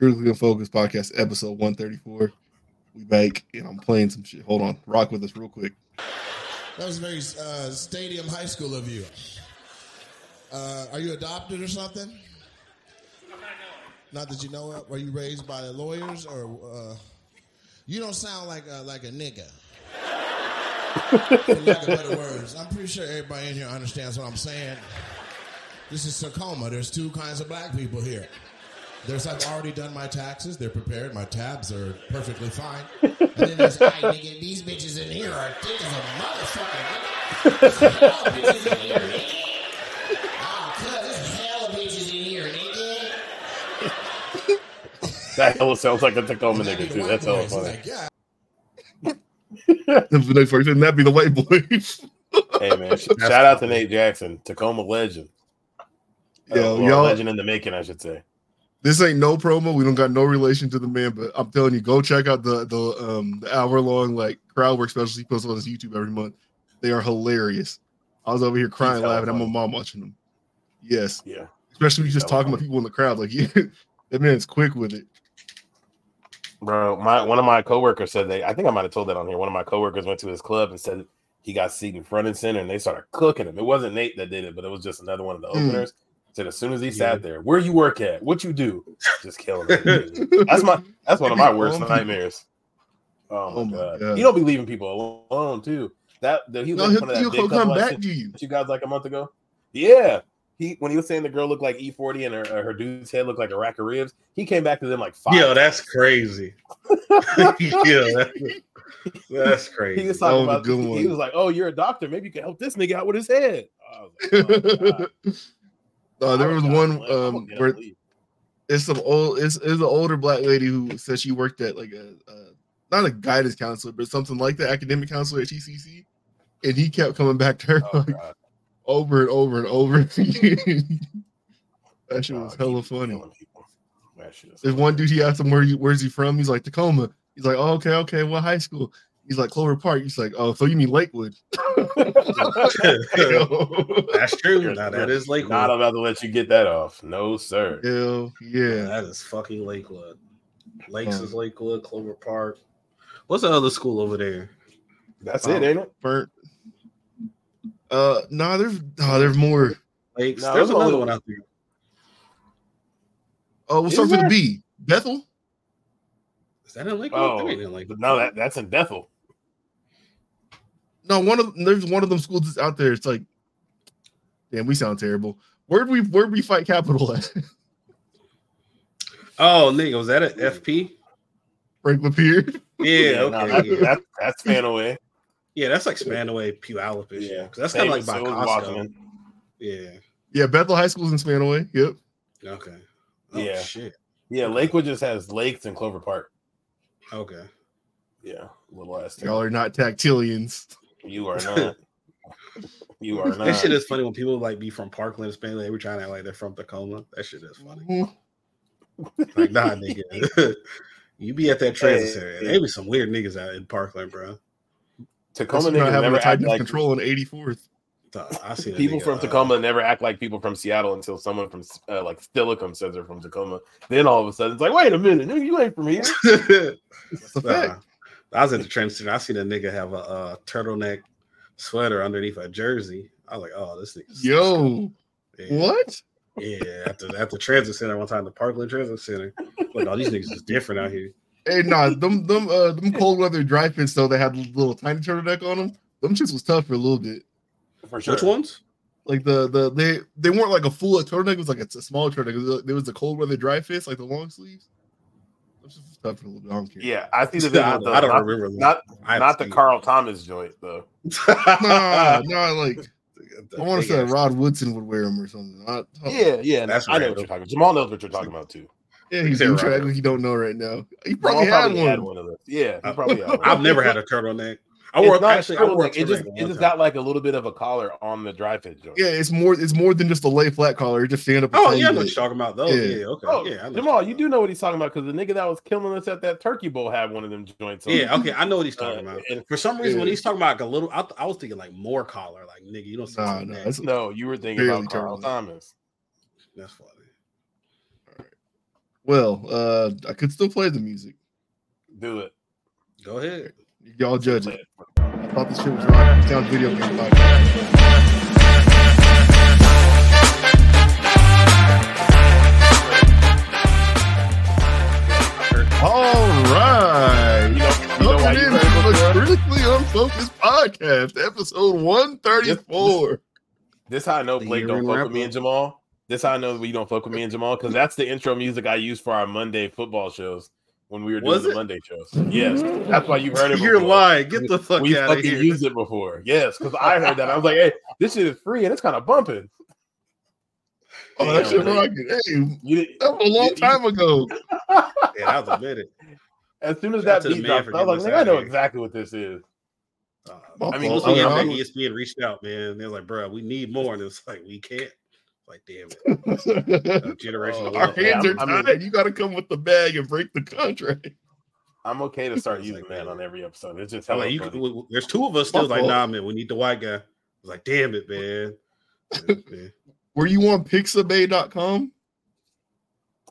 Critically Unfocused Podcast, episode 134. We back and I'm playing some shit. Hold on. Rock with us real quick. That was very uh, stadium high school of you. Uh, are you adopted or something? Not that you know it. Were you raised by the lawyers or? Uh, you don't sound like a, like a nigga. Better words, I'm pretty sure everybody in here understands what I'm saying. This is Tacoma. There's two kinds of black people here. There's I've already done my taxes. They're prepared. My tabs are perfectly fine. And then there's hey nigga, these bitches in here are thick as a motherfucker. nigga. There's bitches in here, nigga. Oh, cut, there's hella bitches in here, nigga. That hella sounds like a Tacoma nigga too. That's hella boys. He's funny. like, yeah, That's the next person. That'd be the white boys. Hey man, sh- shout out to Nate Jackson, Tacoma legend. Uh, Yo, well, y'all, legend in the making, I should say. This ain't no promo. We don't got no relation to the man, but I'm telling you, go check out the the um the hour long like crowd work specials he posts on his YouTube every month. They are hilarious. I was over here crying, laughing at my funny. mom watching them. Yes, Yeah. especially when you just talking about people in the crowd. Like, yeah, that man's quick with it. Bro, my one of my coworkers said they I think I might have told that on here. One of my coworkers went to his club and said he got seated front and center and they started cooking him. It wasn't Nate that did it, but it was just another one of the Mm. Said as soon as he Yeah. sat there, where you work at? What you do? Just killing him. That's my that's one of my worst nightmares. Oh my, Oh my god. God. You don't be leaving people alone too. That the, he was No, he'll, that he'll come back to you. you guys like a month ago. Yeah. He when he was saying the girl looked like E40 and her, uh, her dude's head looked like a rack of ribs, he came back to them like five. Yo, that's crazy. yeah, that's, that's crazy. He was That talking about good one. he was like, "Oh, you're a doctor. Maybe you can help this nigga out with his head." Like, oh. Uh, there was one it. I'm gonna um where up and leave. it's some old it's, it's an older black lady who said she worked at like a, a not a guidance counselor but something like the academic counselor at TCC, and he kept coming back to her Oh, like, over and over and over again. that shit was hella funny. killing people. That shit is There's one dude he asked him where he where's he from. He's like Tacoma. He's like, oh, okay, okay, what high school? He's like Clover Park. He's like, oh, so you mean Lakewood? That's true. Now that is Lakewood. Not about to let you get that off. No, sir. Hell yeah. That is fucking Lakewood. Lakes Um, is Lakewood, Clover Park. What's the other school over there? That's Oh. it, ain't it? Burnt. Uh, nah, there's oh, there's more. Lakes. No, There's there's another one out there. Oh, we'll Is start with the? B. Bethel. Is that in Lakewood? Oh, That ain't in Lakewood. no, that that's in Bethel. No, one of there's one of them schools that's out there. It's like, damn, we sound terrible. Where'd we where'd we fight Capital at? Oh, nigga, was that an FP? Franklin Pierce. Yeah, okay. that- yeah. that- that's Spanaway. yeah, that's like Spanaway, Puyallup. Yeah, Yeah, because that's kind of like by Same- so Costco. Washington. Yeah. Yeah, Bethel High School's in Spanaway. Yep. Okay. Oh, Yeah. Shit. Yeah, Lakewood just has lakes and Clover Park. Okay. Yeah, little ass. Y'all are not tactilians. You are not. you are not. That shit is funny when people like be from Parkland, Spain. They were trying to act like they're from Tacoma. That shit is funny. Like, nah, nigga. you be at that transit Hey, center. hey. There be some weird niggas out in Parkland, bro. Tacoma niggas having never a act tightness like control on 84th. I see people from Tacoma never act like people from Seattle until someone from uh, like Steilacoom says they're from Tacoma. Then all of a sudden it's like, wait a minute, nigga, you ain't from here. That's a fact. I was at the transit center. I seen a nigga have a, uh turtleneck sweater underneath a jersey. I was like, oh, this nigga. Yo, yeah. what? Yeah, at the, at the transit center one time, the Parkland Transit Center. Like, oh, these niggas is different out here. Hey, nah, them them uh them cold weather dry fits though. They had a little tiny turtleneck on them. Them shits was tough for a little bit. For sure. Which ones? Like the the they they weren't like a full turtleneck. It was like a, a small turtleneck. It was, there was the cold weather dry fits, like the long sleeves. Them shits was tough for a little bit. I don't care. Yeah, I see the I, video. don't- though, I don't not, remember. Not I not the see. Carl Thomas joint though. Nah, nah, like I want to say Rod Woodson would wear them or something. I, oh, Yeah, yeah, That's I know what you're talking. about. Jamal knows what you're talking about too. yeah, he's Say do Rod track Woodson. like you don't know right now. He Jamal probably had one. of those. Yeah, he Uh, probably had one. I've never had a turtleneck. I It's wore not actually. I wore a it just it just time. got like a little bit of a collar on the dry fit joint. Yeah, it's more. It's more than just a lay flat collar. It just stand up. Oh yeah, I know what bit. you're talking about. Those, Yeah. yeah, okay, Oh, yeah. I Jamal, you you're do know what he's talking about because the nigga that was killing us at that turkey bowl had one of them joints. on. Yeah, okay, I know what he's talking Uh, about. and- For some reason, when he's talking about like a little, I, th- I was thinking like more collar. Like nigga, you don't see Nah, some nah, no, you were thinking about Carl turtleneck. Thomas. That's funny. All right. Well, uh, I could still play the music. Do it. Go ahead. Y'all judge it. it. I thought this shit was rock. It sounds video game podcast. All right. You know, you know why Welcome in heard to the? Critically Unfocused Podcast, episode 134. This how I know The Blake don't fuck with me up. and Jamal. This how I know we don't fuck with me and Jamal because that's the intro music I use for our Monday football shows when we were doing Was the it? Monday shows. Yes, that's why you heard it. You're before. lying. Get the fuck We out of here. We fucking used it before. Yes, because I heard that. I was like, hey, this shit is free and it's kind of bumping. Oh, that Damn, shit Blake. rocking. Hey, You, that was a long time ago. Yeah, that was a minute. as soon as Shout that beat dropped, I was like, I know here. exactly what this is. Uh, I mean, fault. listen, I y'all- mean, ESPN reached out, man. They're like, bro, we need more. And it's like, we can't. Like, damn it. I- A generation of Oh, Our love. yeah, hands are I mean- tied. You got to come with the bag and break the contract. I'm okay to start using like, that on every episode. It's just I'm hella like, you, funny. w- w- there's two of us still like, nah, man, we need the white guy. I was like, damn it, man. Yeah. Were you on Pixabay.com?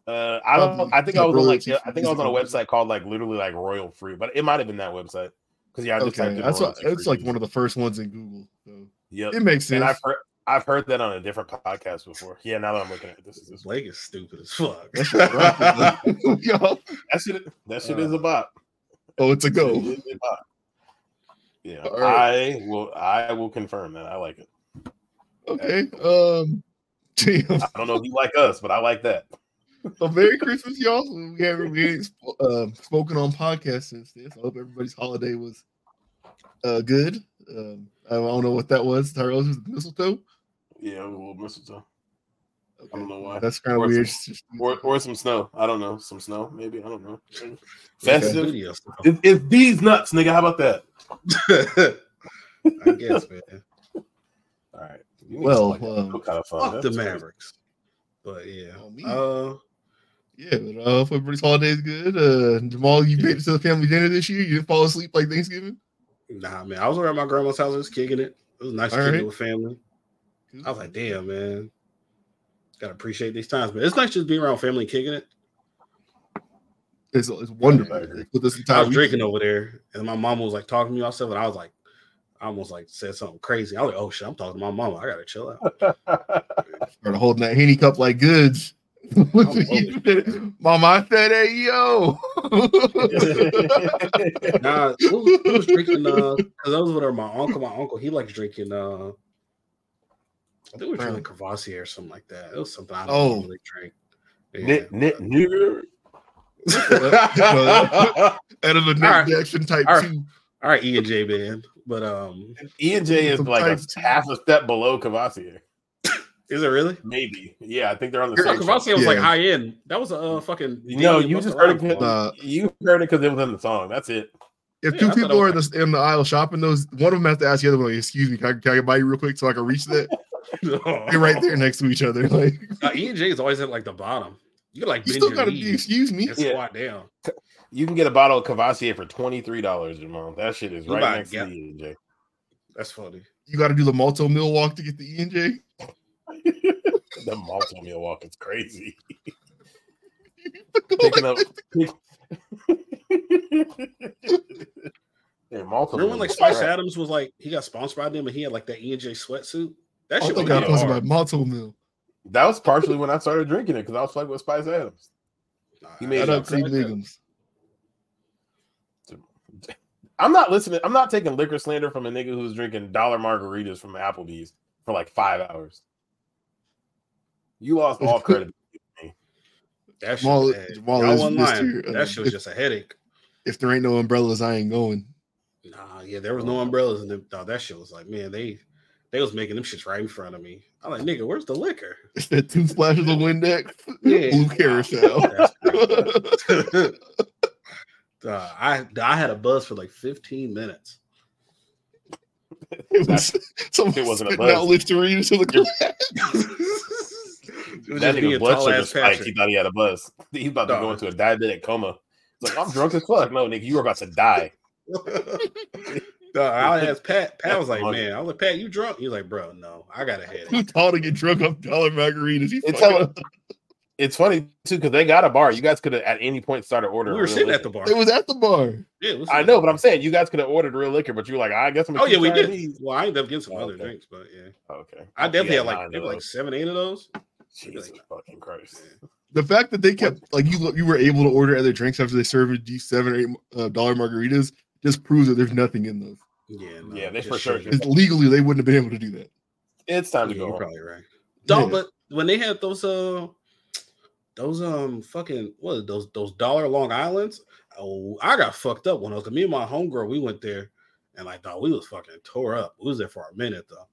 Uh, I don't. Um, I think I was on like. I think I was on a website called like literally like Royal Free, but it might have been that website because yeah, I just Okay, typed in that's what, it's like one of the first ones in Google. So Yep. it makes And sense. I've heard I've heard that on a different podcast before. Yeah, now that I'm looking at it, this is this Blake is stupid as fuck. That shit rocking. Yo, that shit. That shit Uh, is a bot. oh, it's a go. It a. Yeah, right. I will. I will confirm that I like it. Okay. Um, damn. I don't know if you like us, but I like that. So Merry Christmas, y'all. We haven't sp- uh, spoken on podcast since this. I hope everybody's holiday was uh, good. Um, I don't know what that was. It mistletoe. Yeah, a little mistletoe Okay. don't know why. That's kind of weird. some- or or some snow. I don't know. Some snow, maybe. I don't know. Festive. Video stuff. It, it's these nuts, nigga. How about that? I guess, man. All right. You Well, like um, What kind of fun? Fuck the crazy. Mavericks. But yeah. Oh. Uh, yeah, but uh, hope everybody's holiday is good. Uh, Jamal, you made it to the family dinner this year. You didn't fall asleep like Thanksgiving. nah, man. I was around my grandma's house, just kicking it. It was nice All kicking right. with family. I was like, damn, man. Gotta appreciate these times, but it's nice just being around family and kicking it. it's, it's wonderful. I agree. With this I was drinking over there, and my mom was like talking to me myself, and I was like, I almost like said something crazy. I was like, oh shit, I'm talking to my mama. I gotta chill out. Started holding that henny cup like goods. Mama, I said, hey, yo. Nah, who, who was drinking? Uh, because those were my uncle. My uncle, he likes drinking. Uh, I think we were drinking Courvoisier or something like that. It was something I don't Oh. normally drink. Yeah. Knit, knit, nigger. Out of a Nick All right. Jackson type All right. two. All right, E and J man, but um, E and J is like a half a step below Courvoisier. is it really? Maybe. Yeah, I think they're on the Oh, same. Courvoisier show. was like high end. That was a uh, fucking. No, you just heard it. Uh, you heard it because it was in the song. That's it. If Yeah, two I people are in the, in the aisle shopping those, one of them has to ask the other one, excuse me, can I, can I buy you real quick so I can reach that? They're right there next to each other. Like, Uh, e and J is always at like the bottom. You can like you still got to be, excuse me. Yeah. squat down. You can get a bottle of Courvoisier for twenty three dollars, Jamal. That shit is You right next yeah. to the E and J. That's funny. You got to do the multi mill walk to get the E and J. The multi meal walk is crazy. Picking up. yeah, multi. Remember when like Spice Adams was like he got sponsored by them and he had like that E and J sweatsuit? That I shit thought was got yeah, posted by hard. mill. That was partially when I started drinking it because I was fucking with Spice Adams. He made Shout it out to Biggums. I'm not listening. I'm not taking liquor slander from a nigga who's drinking dollar margaritas from Applebee's for like five hours. You lost all credit. That shit Jamal- was. Jamal Y'all is wasn't lying. uh, That shit was just a headache. If there ain't no umbrellas, I ain't going. Nah, yeah, there was no umbrellas and. No, that shit was like, man, they they was making them shits right in front of me. I'm like, nigga, where's the liquor? It's that two splashes of Windex, Yeah. blue carousel. Uh, I I had a buzz for like 15 minutes. it was someone It wasn't a spitting out buzz. Listerine to the glass. It was That just nigga and blood tall sugar spiked. He thought he had a buzz. He's about to go into a diabetic coma. He's like, I'm drunk as fuck. No, nigga, you were about to die. Dog, I asked Pat. Pat was like, man, I was like, Pat, you drunk? He was like, bro, no, I got a Too headache. tall to get drunk off dollar margaritas. He It's fucking it's funny too because they got a bar. You guys could have at any point started ordering. We were sitting liquor. at the bar. It was at the bar. Yeah, I know, but I'm saying you guys could have ordered real liquor, but you were like, I guess I'm. gonna Oh yeah, we trying did. these. Well, I ended up getting some Oh, other okay. drinks, but yeah, Okay, I definitely had like nine maybe like those. seven, eight of those. Jesus fucking Christ. The fact that they kept like you you were able to order other drinks after they served you seven or eight uh, dollar margaritas just proves that there's nothing in those. Yeah, no, Yeah, they for sure sugar. legally they wouldn't have been able to do that. It's time Yeah, to go. you're home. probably right. Don't, Yeah. but when they had those uh those um fucking what are those those dollar Long Islands, oh I got fucked up when I was me and my homegirl, we went there and like dog, we was fucking tore up. We was there for a minute though.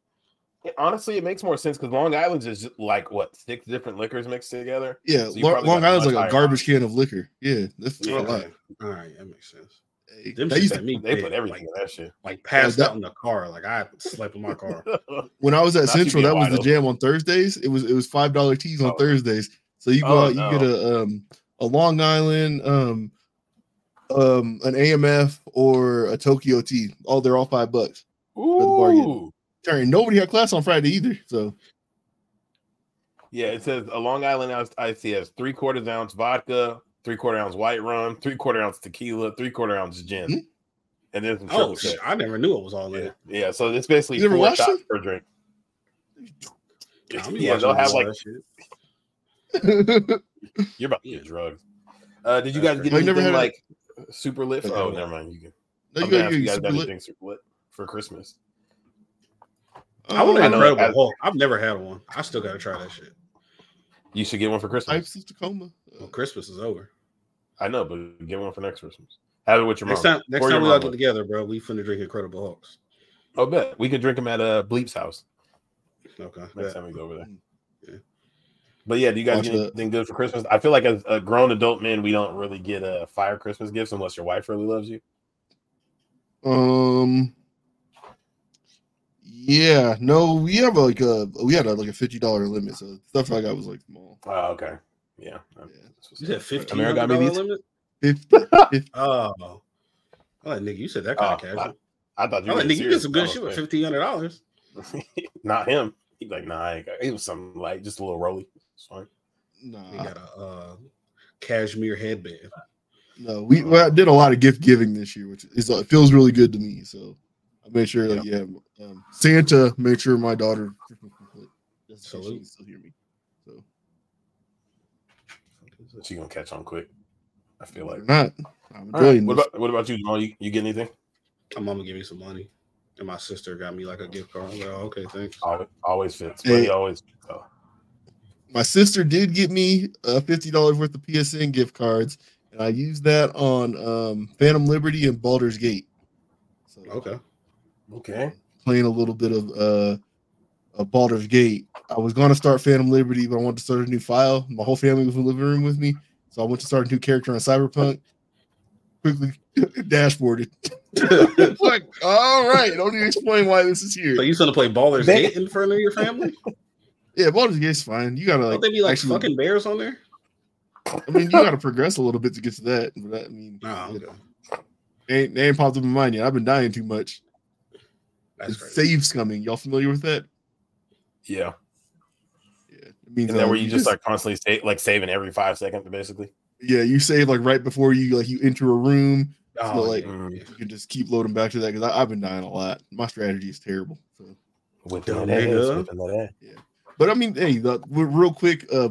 Yeah, Honestly, it makes more sense because Long Island's is just like what six different liquors mixed together. Yeah, So you Long Island's like a garbage can of liquor. Yeah, that's yeah. a lot. All right, that makes sense. Hey, Them that used to- me They put everything like, in that shit. like passed that- out in the car. Like I slept in my car. when I was at Not Central, that was the wide jam on Thursdays. It was it was five dollar teas on Oh. Thursdays. So you go Oh, out, you get a um a Long Island, um, um, an AMF or a Tokyo tea. Oh, they're all five bucks. the. Ooh. Darn, nobody had class on Friday either. So Yeah, it says a Long Island ice- iced tea has three quarters ounce vodka, three quarter ounce white rum, three quarter ounce tequila, three quarter ounce gin, Hmm. and then some oh shit. I never knew it was all in Yeah, it. yeah. So it's basically You four shots them? per drink. I'll Yeah, they'll have like that shit. you're about to get drugged. Uh, did you That's guys get crazy. Never anything had a- like super lit? Okay. Oh, never mind. You can. No, I'm you gonna got you you guys super got lit. anything super lit for Christmas? I want an know incredible as- Hulk. I've never had one. I still gotta try that shit. You should get one for Christmas. Types of Tacoma. Well, Christmas is over. I know, but get one for next Christmas. Have it with your Next mom. time, next Or time your we all get together, bro, we finna drink Incredible Hulks. Oh, bet we could drink them at uh, Bleep's house Okay. next bet. time we go over there. Yeah. But yeah, do you guys Watch get anything good for Christmas? I feel like as a grown adult man, we don't really get a uh, fire Christmas gifts unless your wife really loves you. Um. Yeah, no, we have like a we had a, like a fifty dollar limit, so stuff I got was like small. Oh, okay. Yeah. Yeah. You said fifteen America hundred got me these? limit. 50, Oh, I like nigga. You said that kind Oh, of casual. I thought you I were like being nigga. You get serious. some good Oh, shit with fifteen hundred dollars. Not him. He's like, nah, I got, it was something like just a little rolly. It's fine. nah, You got a uh, cashmere headband. no, we well, I did a lot of gift giving this year, which is uh, it feels really good to me. So I made sure, like, yeah, um, Santa made sure my daughter Christmas was lit, just in case she Salute. can still hear me. So She gonna catch on quick. I feel like. or not, I'm All right. enjoying What about what about you, Jamal? You, you get anything? My mama gave me some money, and my sister got me like a gift card. I was like, oh, okay, thanks. Always, always fits. Hey. Money always. Oh. my sister did get me uh, fifty dollars worth of PSN gift cards, and I used that on um, Phantom Liberty and Baldur's Gate. So Okay. Okay. playing a little bit of uh, of Baldur's Gate. I was going to start Phantom Liberty, but I wanted to start a new file. My whole family was in the living room with me, so I went to start a new character on Cyberpunk. Quickly dashboarded. like, all right, don't need to explain why this is here. So you gonna play Baldur's Gate in front of your family? Yeah, Baldur's Gate's fine. You gotta like, Don't they be like actually- fucking bears on there? I mean, you gotta progress a little bit to get to that. But I mean, Oh, it okay. ain't, they ain't popped up in my mind yet. I've been dying too much. That's It's crazy. saves coming. Y'all familiar with that? Yeah. Yeah, it means And then uh, where you just like constantly say, like saving every five seconds, basically. yeah, you save like right before you like you enter a room. Oh, So, like, yeah, mm. You can just keep loading back to that because I've been dying a lot. My strategy is terrible. So, Whipping Dumb that ass, that ass. but I mean, hey, the, real quick, uh,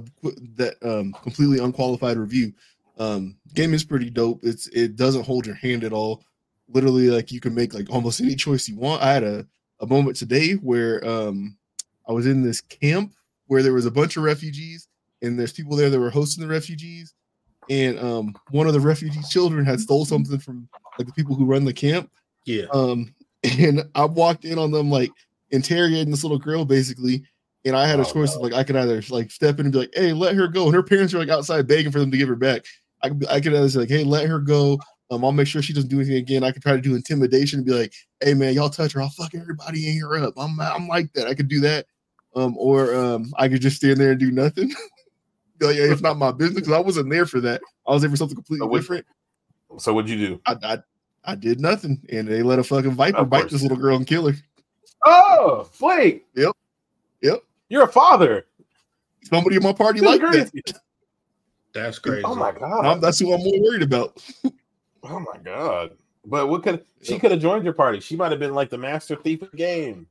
that um completely unqualified review. Um, game is pretty dope. It's it doesn't hold your hand at all. Literally, like you can make like almost any choice you want. I had a a moment today where um I was in this camp where there was a bunch of refugees and there's people there that were hosting the refugees. And um one of the refugee children had stole something from like the people who run the camp. Yeah. um and I walked in on them like interrogating this little girl basically. And I had a Oh, choice no. of like I could either like step in and be like hey let her go. And her parents are like outside begging for them to give her back. I could I could either say like hey let her go. Um I'll make sure she doesn't do anything again. I could try to do intimidation and be like hey man y'all touch her. I'll fuck everybody in here up. I'm I'm like that. I could do that um or um I could just stand there and do nothing Be like, it's not my business because I wasn't there for that I was there for something completely So what- different So what'd you do? I, I I did nothing, and they let a fucking viper Of bite course. this little girl and kill her. Oh, Flake. Yep. Yep. You're a father. Somebody in my party That's like that. That's crazy. Oh my god. I'm- that's who I'm more worried about. Oh my god. But what could she could have joined your party? She might have been like the master thief of the game.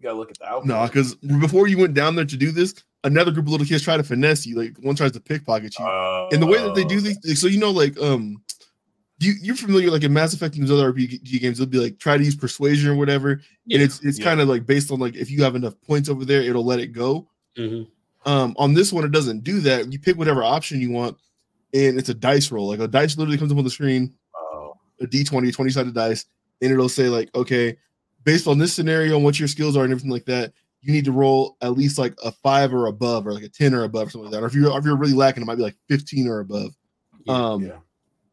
You gotta look at the outfit. No, because before you went down there to do this, another group of little kids try to finesse you. Like one tries to pickpocket you. and the way that they do Oh. these, so you know, like um, you you're familiar like in Mass Effect and those other RPG games, they'll be like try to use persuasion or whatever, and it's it's Yeah. kind of like based on like if you have enough points over there, it'll let it go. Mhm. Um, on this one, it doesn't do that. You pick whatever option you want, and it's a dice roll. Like a dice literally comes up on the screen, Oh, a d20, 20 sided dice, and it'll say like, okay, based on this scenario and what your skills are and everything like that, you need to roll at least like a five or above, or like a ten or above, or something like that. Or if you're if you're really lacking, it might be like 15 or above. Yeah, um, yeah.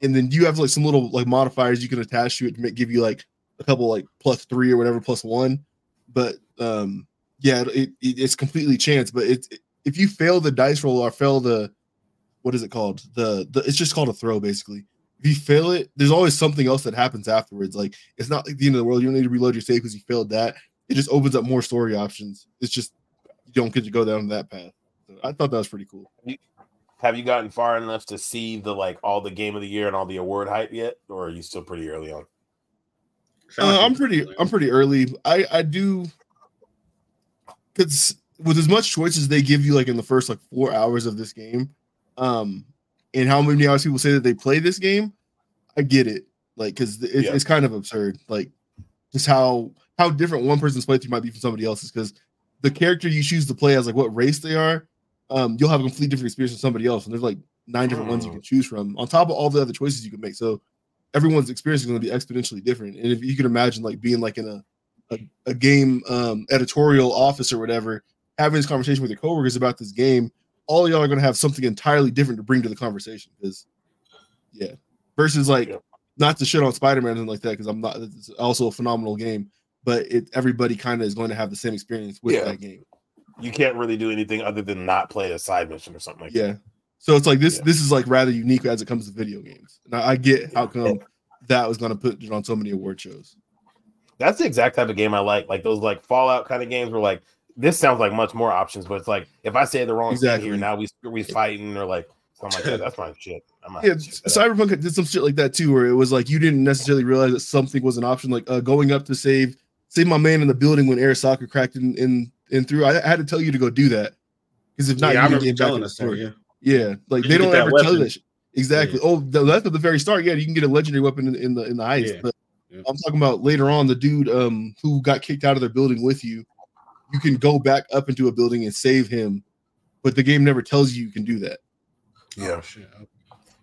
and then you have like some little like modifiers you can attach to it to make, give you like a couple like plus three or whatever plus one. But um, yeah, it, it it's completely chance. But it's if you fail the dice roll or fail the what is it called? The the it's just called a throw basically. If you fail it, there's always something else that happens afterwards. Like it's not like the end of the world. You don't need to reload your save because you failed that. It just opens up more story options. It's just you don't get to go down that path. So I thought that was pretty cool. Have you gotten far enough to see the like all the game of the year and all the award hype yet, or are you still pretty early on? Uh, I'm you- pretty. I'm pretty early. I I do because with as much choice as they give you, like in the first like four hours of this game, um, and how many hours people say that they play this game, I get it. Like because it, Yeah. it's kind of absurd. Like just how how different one person's playthrough might be from somebody else's. Because the character you choose to play as like what race they are, um, you'll have a completely different experience from somebody else. And there's like nine different ones you can choose from on top of all the other choices you can make. So everyone's experience is going to be exponentially different. And if you can imagine like being like in a a, a game um, editorial office or whatever, having this conversation with your coworkers about this game, all y'all are going to have something entirely different to bring to the conversation. Because, yeah, versus like Yeah. not to shit on Spider Man and like that because I'm not. It's also a phenomenal game, but it everybody kind of is going to have the same experience with Yeah. that game. You can't really do anything other than not play a side mission or something like that. Yeah. So it's like this. Yeah. This is like rather unique as it comes to video games. And I, I get how come that was going to put it on so many award shows. That's the exact type of game I like. Like those like Fallout kind of games where like this sounds like much more options, but it's like if I say the wrong Exactly. thing here, now we we fighting or like something like that. That's my shit. I'm not yeah, check that out. Cyberpunk did some shit like that too, where it was like you didn't necessarily realize that something was an option, like uh, going up to save save my man in the building when Arasaka cracked in in, in through. I, I had to tell you to go do that because if not, yeah, you remember get back in telling the us that. story. Yeah. Yeah, like You they don't that ever tell you weapon. that. Shit. Exactly. Oh, th- that's at the very start. Yeah, you can get a legendary weapon in, in the in the heist. Yeah. But Yeah. I'm talking about later on the dude um who got kicked out of their building with you. You can go back up into a building and save him, but the game never tells you you can do that. Yeah, Oh, shit.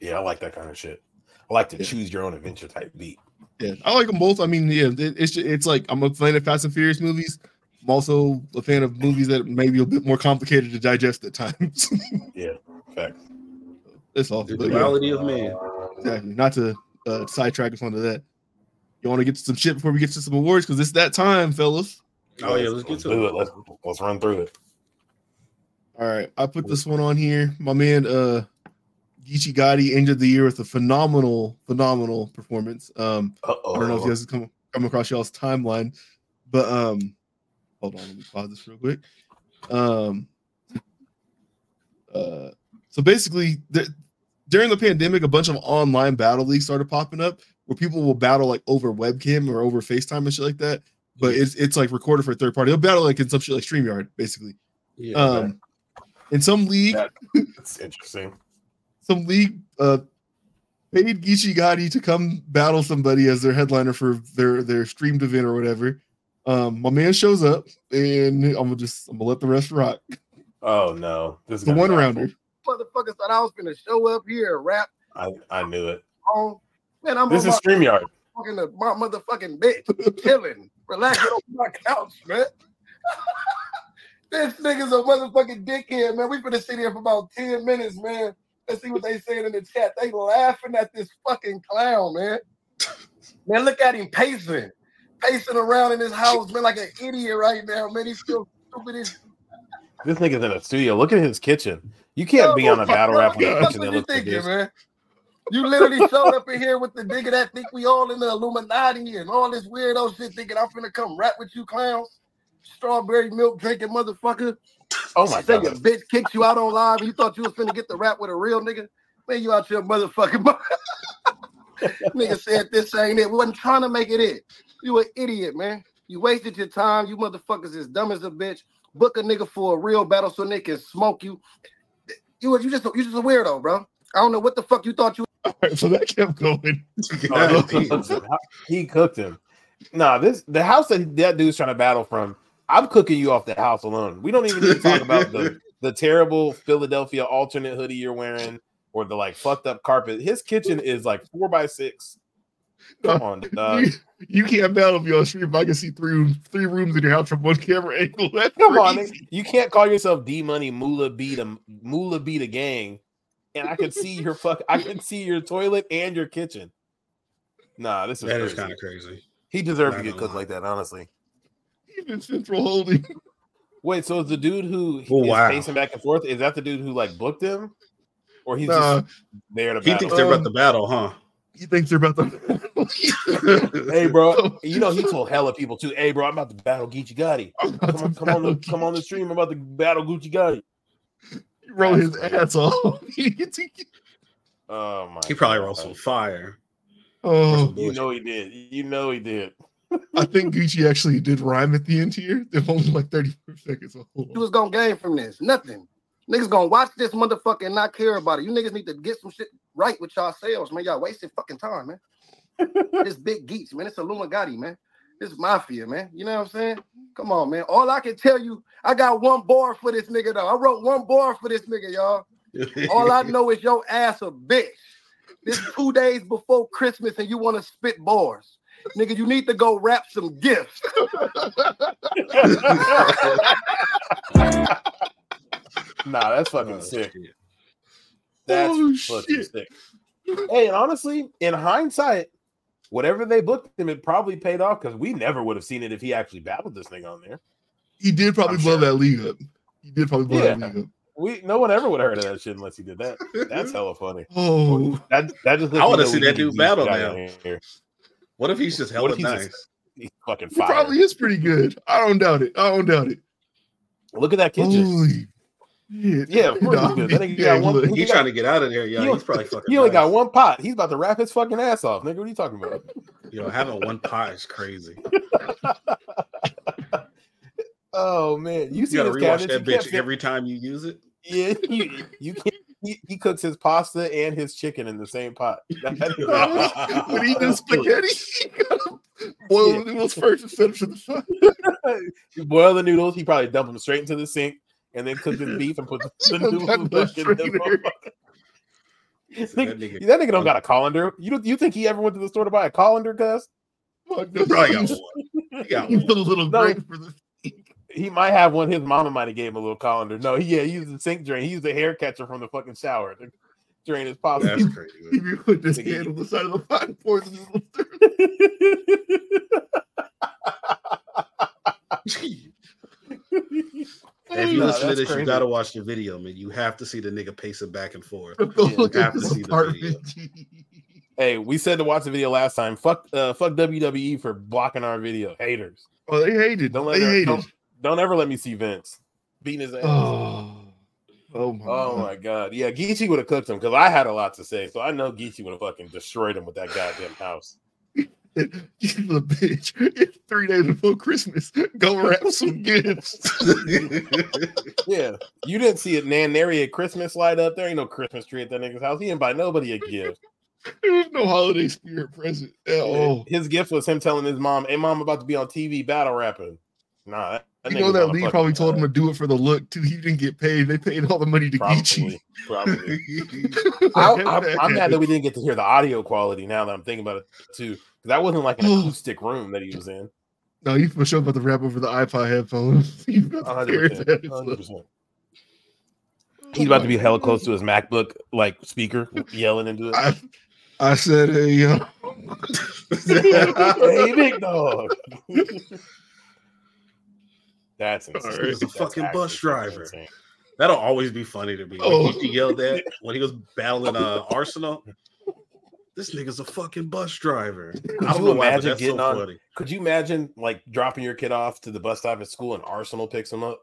yeah, I like that kind of shit. I like to Yeah. choose your own adventure type beat. Yeah, I like them both. I mean, yeah, it, it's ju- it's like I'm a fan of Fast and Furious movies. I'm also a fan of movies that may be a bit more complicated to digest at times. yeah, Fact. That's all. The But yeah, duality of man. exactly. Not to uh, sidetrack us onto that. You want to get to some shit before we get to some awards because it's that time, fellas. Oh yeah, let's get to it. it. Let's let's run through it. All right, I put this one on here. My man, uh, Geechee Gotti ended the year with a phenomenal, phenomenal performance. Um, Uh-oh. I don't know if you guys come come across y'all's timeline, but um, hold on, let me pause this real quick. Um, uh, so basically, the, during the pandemic, a bunch of online battle leagues started popping up where people will battle like over webcam or over FaceTime and shit like that. But it's it's like recorded for a third party. They'll battle like in some shit like Streamyard, basically. Yeah. Um, in some league, That- It's interesting. some league uh paid Geechee Gotti to come battle somebody as their headliner for their their streamed event or whatever. Um, my man shows up, and I'm gonna just I'm gonna let the rest rock. Oh no, this is The one awful. rounder. Motherfuckers thought I was gonna show up here and rap I, I knew it. Oh Man, I'm This on is Streamyard. my, fucking, my motherfucking bed, chilling, relaxing on my couch, man. this nigga's a motherfucking dickhead, man. We finna sit here for about 10 minutes, man. Let's see what they saying in the chat. They laughing at this fucking clown, man. Man, look at him pacing, pacing around in his house, man, like an idiot right now, man. He's still stupid as This nigga's in a studio. Look at his kitchen. You can't be on a battle rap in a kitchen what you thinking, this. man. You literally showed up in here with the nigga that think we all in the Illuminati and all this weirdo shit, thinking I'm finna come rap with you clowns. strawberry milk drinking motherfucker. Oh my god. your bitch kicked you out on live and you thought you was finna get the rap with a real nigga. Man, you out your motherfucking nigga said this ain't it. We wasn't trying to make it it. You an idiot, man. You wasted your time. You motherfuckers is dumb as a bitch. Book a nigga for a real battle so they can smoke you. You you just you just a weirdo, bro. I don't know what the fuck you thought you All right, so that kept going. Oh, he, cooked him. he cooked him. Nah, this the house that that dude's trying to battle from. I'm cooking you off the house alone. We don't even need to talk about the the terrible Philadelphia alternate hoodie you're wearing or the like fucked up carpet. His kitchen is like four by six. Come on, dog. you, you can't battle me on stream if I can see three rooms, three rooms in your house from one camera angle. That's Come on, crazy. nigga. you can't call yourself D Money Mula beat the Moolah beat a gang, and I can see your fuck. I can see your toilet and your kitchen. Nah, this is That is crazy. kind of crazy. He deserved to get cooked lie. like that, honestly. Even Central Holding. Wait, so is the dude who Oh, is wow. pacing back and forth? Is that the dude who like booked him, or he's Nah, just there to battle. He battle? thinks they're about to battle, huh? he thinks they're about to. hey, bro, you know he told hella people too. Hey, bro, I'm about to battle Gucci Gotti. Come on, come on, the, come on the stream. I'm about to battle Gucci Gotti. He rolled his ass off. Oh my! He probably God. rolled some fire. oh, You know he did. You know he did. I think Gucci actually did rhyme at the end here. They're only like 30 seconds. So hold you was gonna gain from this? Nothing. Niggas gonna watch this motherfucker and not care about it. You niggas need to get some shit right with y'all selves, man. Y'all wasting fucking time, man. this big geeks, man. It's Illumagati, man. This is mafia, man. You know what I'm saying? Come on, man. All I can tell you, I got one bar for this nigga though. I wrote one bar for this nigga, y'all. All I know is your ass a bitch. This two days before Christmas and you want to spit bars. Nigga, you need to go wrap some gifts. nah, that's fucking Oh, sick. shit. That's Oh, fucking shit. sick. Hey, and honestly, in hindsight, whatever they booked him, it probably paid off because we never would have seen it if he actually battled this thing on there. He did probably I'm blow sure. that league up. He did probably blow that league up. We no one ever would have heard of that shit unless he did that. That's hella funny. Oh, That that just I wanna see that dude battle now. What if he's just What hella if he's nice? just- He's fucking he probably is pretty good. I don't doubt it. I don't doubt it. Look at that kitchen. Holy shit. Yeah, of course he's good. That nigga yeah, got one- he got- trying to get out of there, yeah. he He's probably fucking. He only got one pot. He's about to wrap his fucking ass off, nigga. What are you talking about? You know, having one pot is crazy. Oh man, you You see gotta rewatch cabinet? that bitch every time you use it. Yeah, you, you can't. He, he cooks his pasta and his chicken in the same pot. when he does spaghetti, he gotta boil the noodles first them to the you boil the noodles. He probably dump them straight into the sink and then cook his beef and put the, the noodles back in the strainer. That Nigga- nigga- That nigga don't got a colander. You don't, you think he ever went to the store to buy a colander? Cuz Fuck, He probably got one. He got one. a little No. grape for the he might have one. His mama might have gave him a little colander. No, he, yeah, he used the sink drain. He used the hair catcher from the fucking shower to drain his pasta. That's crazy. He man. be putting his Nigga, hand on the side of the pot and pours the noodles through. if you Nah, listen to that's this, you gotta watch the video, man. You have to see the nigga pacing back and forth. Go Yeah, look you at have to this see the apartment. Hey, we said to watch the video last time. Fuck, uh, fuck WWE for blocking our video. Haters. Oh, they hated. Don't let they her- hated. don't, don't ever let me see Vince beating his ass. Oh, oh my. Oh my god, yeah, Geechee would have cooked him because I had a lot to say, so I know Geechee would have fucking destroyed him with that goddamn house. You the bitch. It's three days before Christmas. Go wrap some gifts. Yeah, you didn't see it, Nan Nary at Christmas light up. There ain't no Christmas tree at that nigga's house. He didn't buy nobody a gift. There was no holiday spirit present at all. His gift was him telling his mom, "Hey, mom, I'm about to be on TV battle rapping." Nah, that, that You know that Lee a league probably told him to do it for the look too. He didn't get paid. They paid all the money to Geechee. probably, probably. I, I, I'm mad that we didn't get to hear the audio quality. Now that I'm thinking about it too, because that wasn't like an acoustic room that he was in. No, you for sure about to rap over the iPod headphones. He's about to 100%, 100%. He's about to be hella close to his MacBook like speaker, yelling into it. I, I said, hey, yo. hey, big dog. That's insane. Alright. He's a That's fucking bus driver. insane. That'll always be funny to me. When Oh. he yelled at when he was battling uh Arsenal. This nigga's a fucking bus driver. Could I don't you know why, imagine getting so on? funny. Could you imagine like dropping your kid off to the bus stop at school and Arsenal picks him up?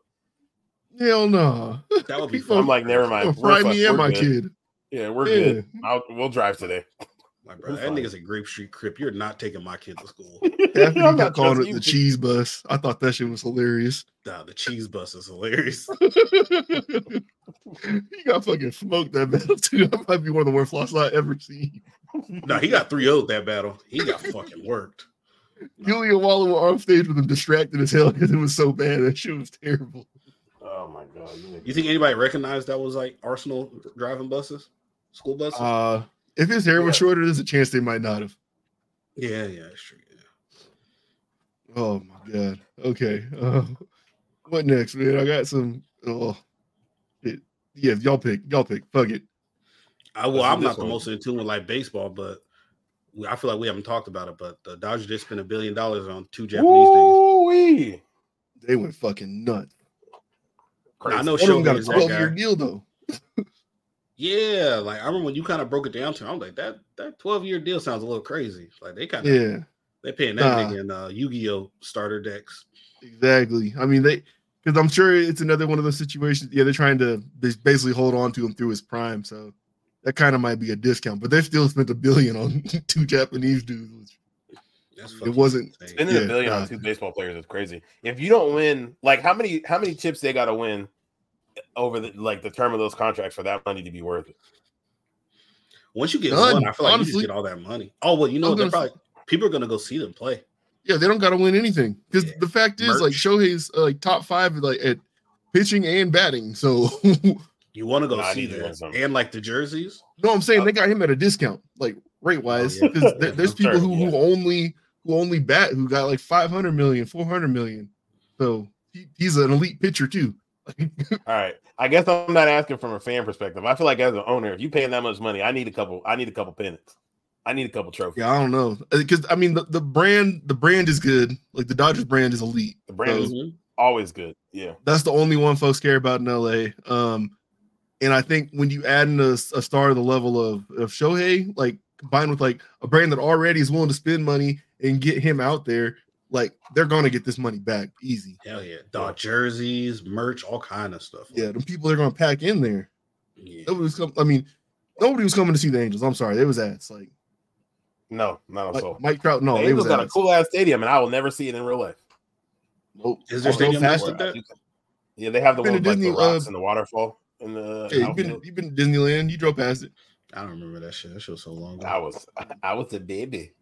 Hell no. That would be fun. I'm like, never mind. Gonna We're fry me and my good. kid. Yeah, we're Yeah. good. I'll, we'll drive today. My brother, We're that nigga's a Grape Street Crip. You're not taking my kid to school. Half you I'm got not calling trusting it you. the cheese bus. I thought that shit was hilarious. Nah, the cheese bus is hilarious. you got fucking smoked that battle too. That might be one of the worst losses I ever seen. Nah, he got 3 0 that battle. He got fucking worked. Julia Waller was on stage with him distracted as hell because it was so bad. That shit was terrible. Oh my god! you You think anybody recognized that was like Arsenal driving buses, school buses? Uh if his hair was shorter, there's a chance they might not have. yeah, yeah, that's true. Yeah. Oh my god. Okay. Uh, what next, man? I got some. Oh, it, yeah. Y'all pick. Y'all pick. Fuck it. I well, I'm not this the most in tune with like baseball, but we, I feel like we haven't talked about it. But the Dodgers did spend a billion dollars on two Japanese niggas. Woo-wee. They went fucking nuts. Now, I know One of them got a Shohei is that 12 year deal though. Yeah, like I remember when you kind of broke it down to, me, I'm like that that 12 year deal sounds a little crazy. Like they kind of Yeah, they paying that Nah. nigga in uh, Yu-Gi-Oh starter decks. exactly. I mean, they because I'm sure it's another one of those situations. Yeah, they're trying to basically hold on to him through his prime. So that kind of might be a discount, but they still spent a billion on two Japanese dudes. Which, That's It wasn't- insane. Spending Yeah, a billion nah. on two baseball players is crazy. If you don't win, like how many how many chips they got to win over the like the term of those contracts for that money to be worth it? Once you get None, one, I feel like you just get all that money. Oh well, you know They're gonna probably people are gonna go see them play. Yeah, they don't got to win anything because Yeah. the fact is, like Merch. Shohei's uh, like top five, like at pitching and batting. So You want to go Nah, see need to win that, something. and like the jerseys. no, I'm saying Oh. they got him at a discount, like rate wise, yeah. because there, there's people sorry, who, yeah. who only who only bat who got like 500 million, 400 million. So he, he's an elite pitcher too. All right. I guess I'm not asking from a fan perspective. I feel like as an owner, if you paying that much money, I need a couple. I need a couple pennants. I need a couple trophies. yeah, I don't know because I mean the, the brand the brand is good. Like the Dodgers brand is elite. The brand So- is always good. Yeah. That's the only one folks care about in LA. Um, and I think when you add in a, a star of the level of, of Shohei, like combined with like a brand that already is willing to spend money and get him out there, like they're gonna get this money back easy. Hell yeah, dog jerseys, merch, all kind of stuff. Yeah, the people they're gonna pack in there. yeah. Nobody was com- I mean, nobody was coming to see the Angels. I'm sorry, they was ass. Like, No, not on like soul. Mike Trout, no, the they Angels was got a cool ass stadium, and I will never see it in real life. Nope. Is there I'll go stadium past that? Yeah, they have the one to with like, the Disney, uh, and the waterfall in the. Yeah, you've been outfield. you've been to Disneyland. You drove past it. I don't remember that shit. That shit was so long ago. I was I was a baby.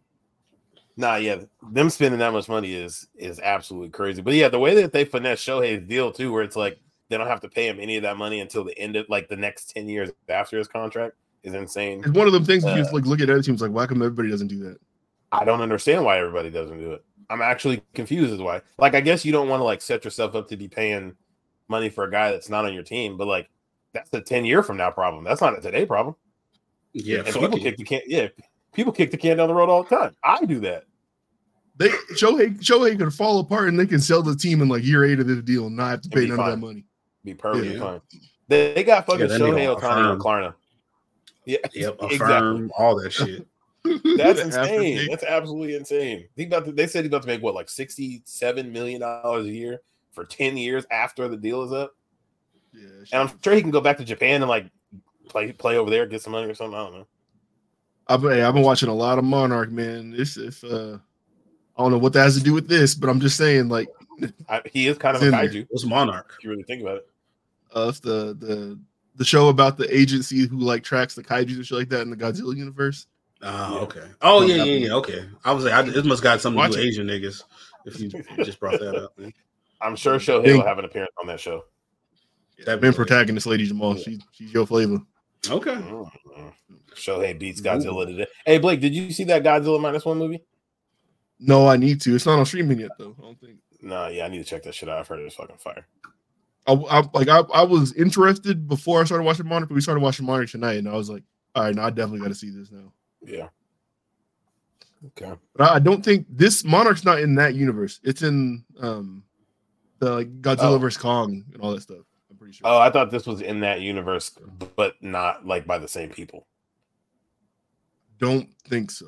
Nah, yeah, them spending that much money is is absolutely crazy. But yeah, the way that they finesse Shohei's deal too, where it's like they don't have to pay him any of that money until the end of like the next ten years after his contract is insane. It's one of them things that you Uh, just like look at other teams like, why come everybody doesn't do that? I don't understand why everybody doesn't do it. I'm actually confused as why. Like, I guess you don't want to like set yourself up to be paying money for a guy that's not on your team, but like that's a ten year from now problem. That's not a today problem. yeah, and people it. kick the can. Yeah, people kick the can down the road all the time. I do that. They Shohei Shohei could fall apart and they can sell the team in like year eight of this deal and not have to It'd pay be none fine. of that money. Be perfectly Yeah. fine. They, they got fucking Yeah, that Shohei Ohtani on affirmed. Klarna. Yeah, Yep, exactly. affirm all that shit. That's insane. That's absolutely insane. He about to, they said he's about to make what like sixty-seven million dollars a year for ten years after the deal is up. Yeah, And I'm sure he can go back to Japan and like play play over there, get some money or something. I don't know. I've been, I've been watching a lot of Monarch, man. This if uh I don't know what that has to do with this, but I'm just saying, like, I, he is kind of a It's there. kaiju What's Monarch? if you really think about it. uh, it's the the the show about the agency who like tracks the kaiju's and shit like that in the Godzilla universe. Oh, Yeah. okay. Oh, yeah, yeah, yeah. Okay. I was like, I, this must got something Watch to do with it. Asian niggas. If you just brought that up, man. I'm sure Shohei Think- will have an appearance on that show. That been protagonist, Lady Jamal, she, she's your flavor. Okay. Mm, mm. Shohei beats Godzilla today. Hey Blake, did you see that Godzilla minus one movie? No, I need to. It's not on streaming yet, though. I don't think. No, yeah, I need to check that shit out. I've heard it was fucking fire. I, I like I, I was interested before I started watching Monarch, but we started watching Monarch tonight, and I was like, all right, now I definitely got to see this now. Yeah. Okay. But I, I don't think this Monarch's not in that universe. It's in um the like Godzilla Oh. versus Kong and all that stuff. Pretty sure. Oh, I thought this was in that universe, but not like by the same people. don't think so.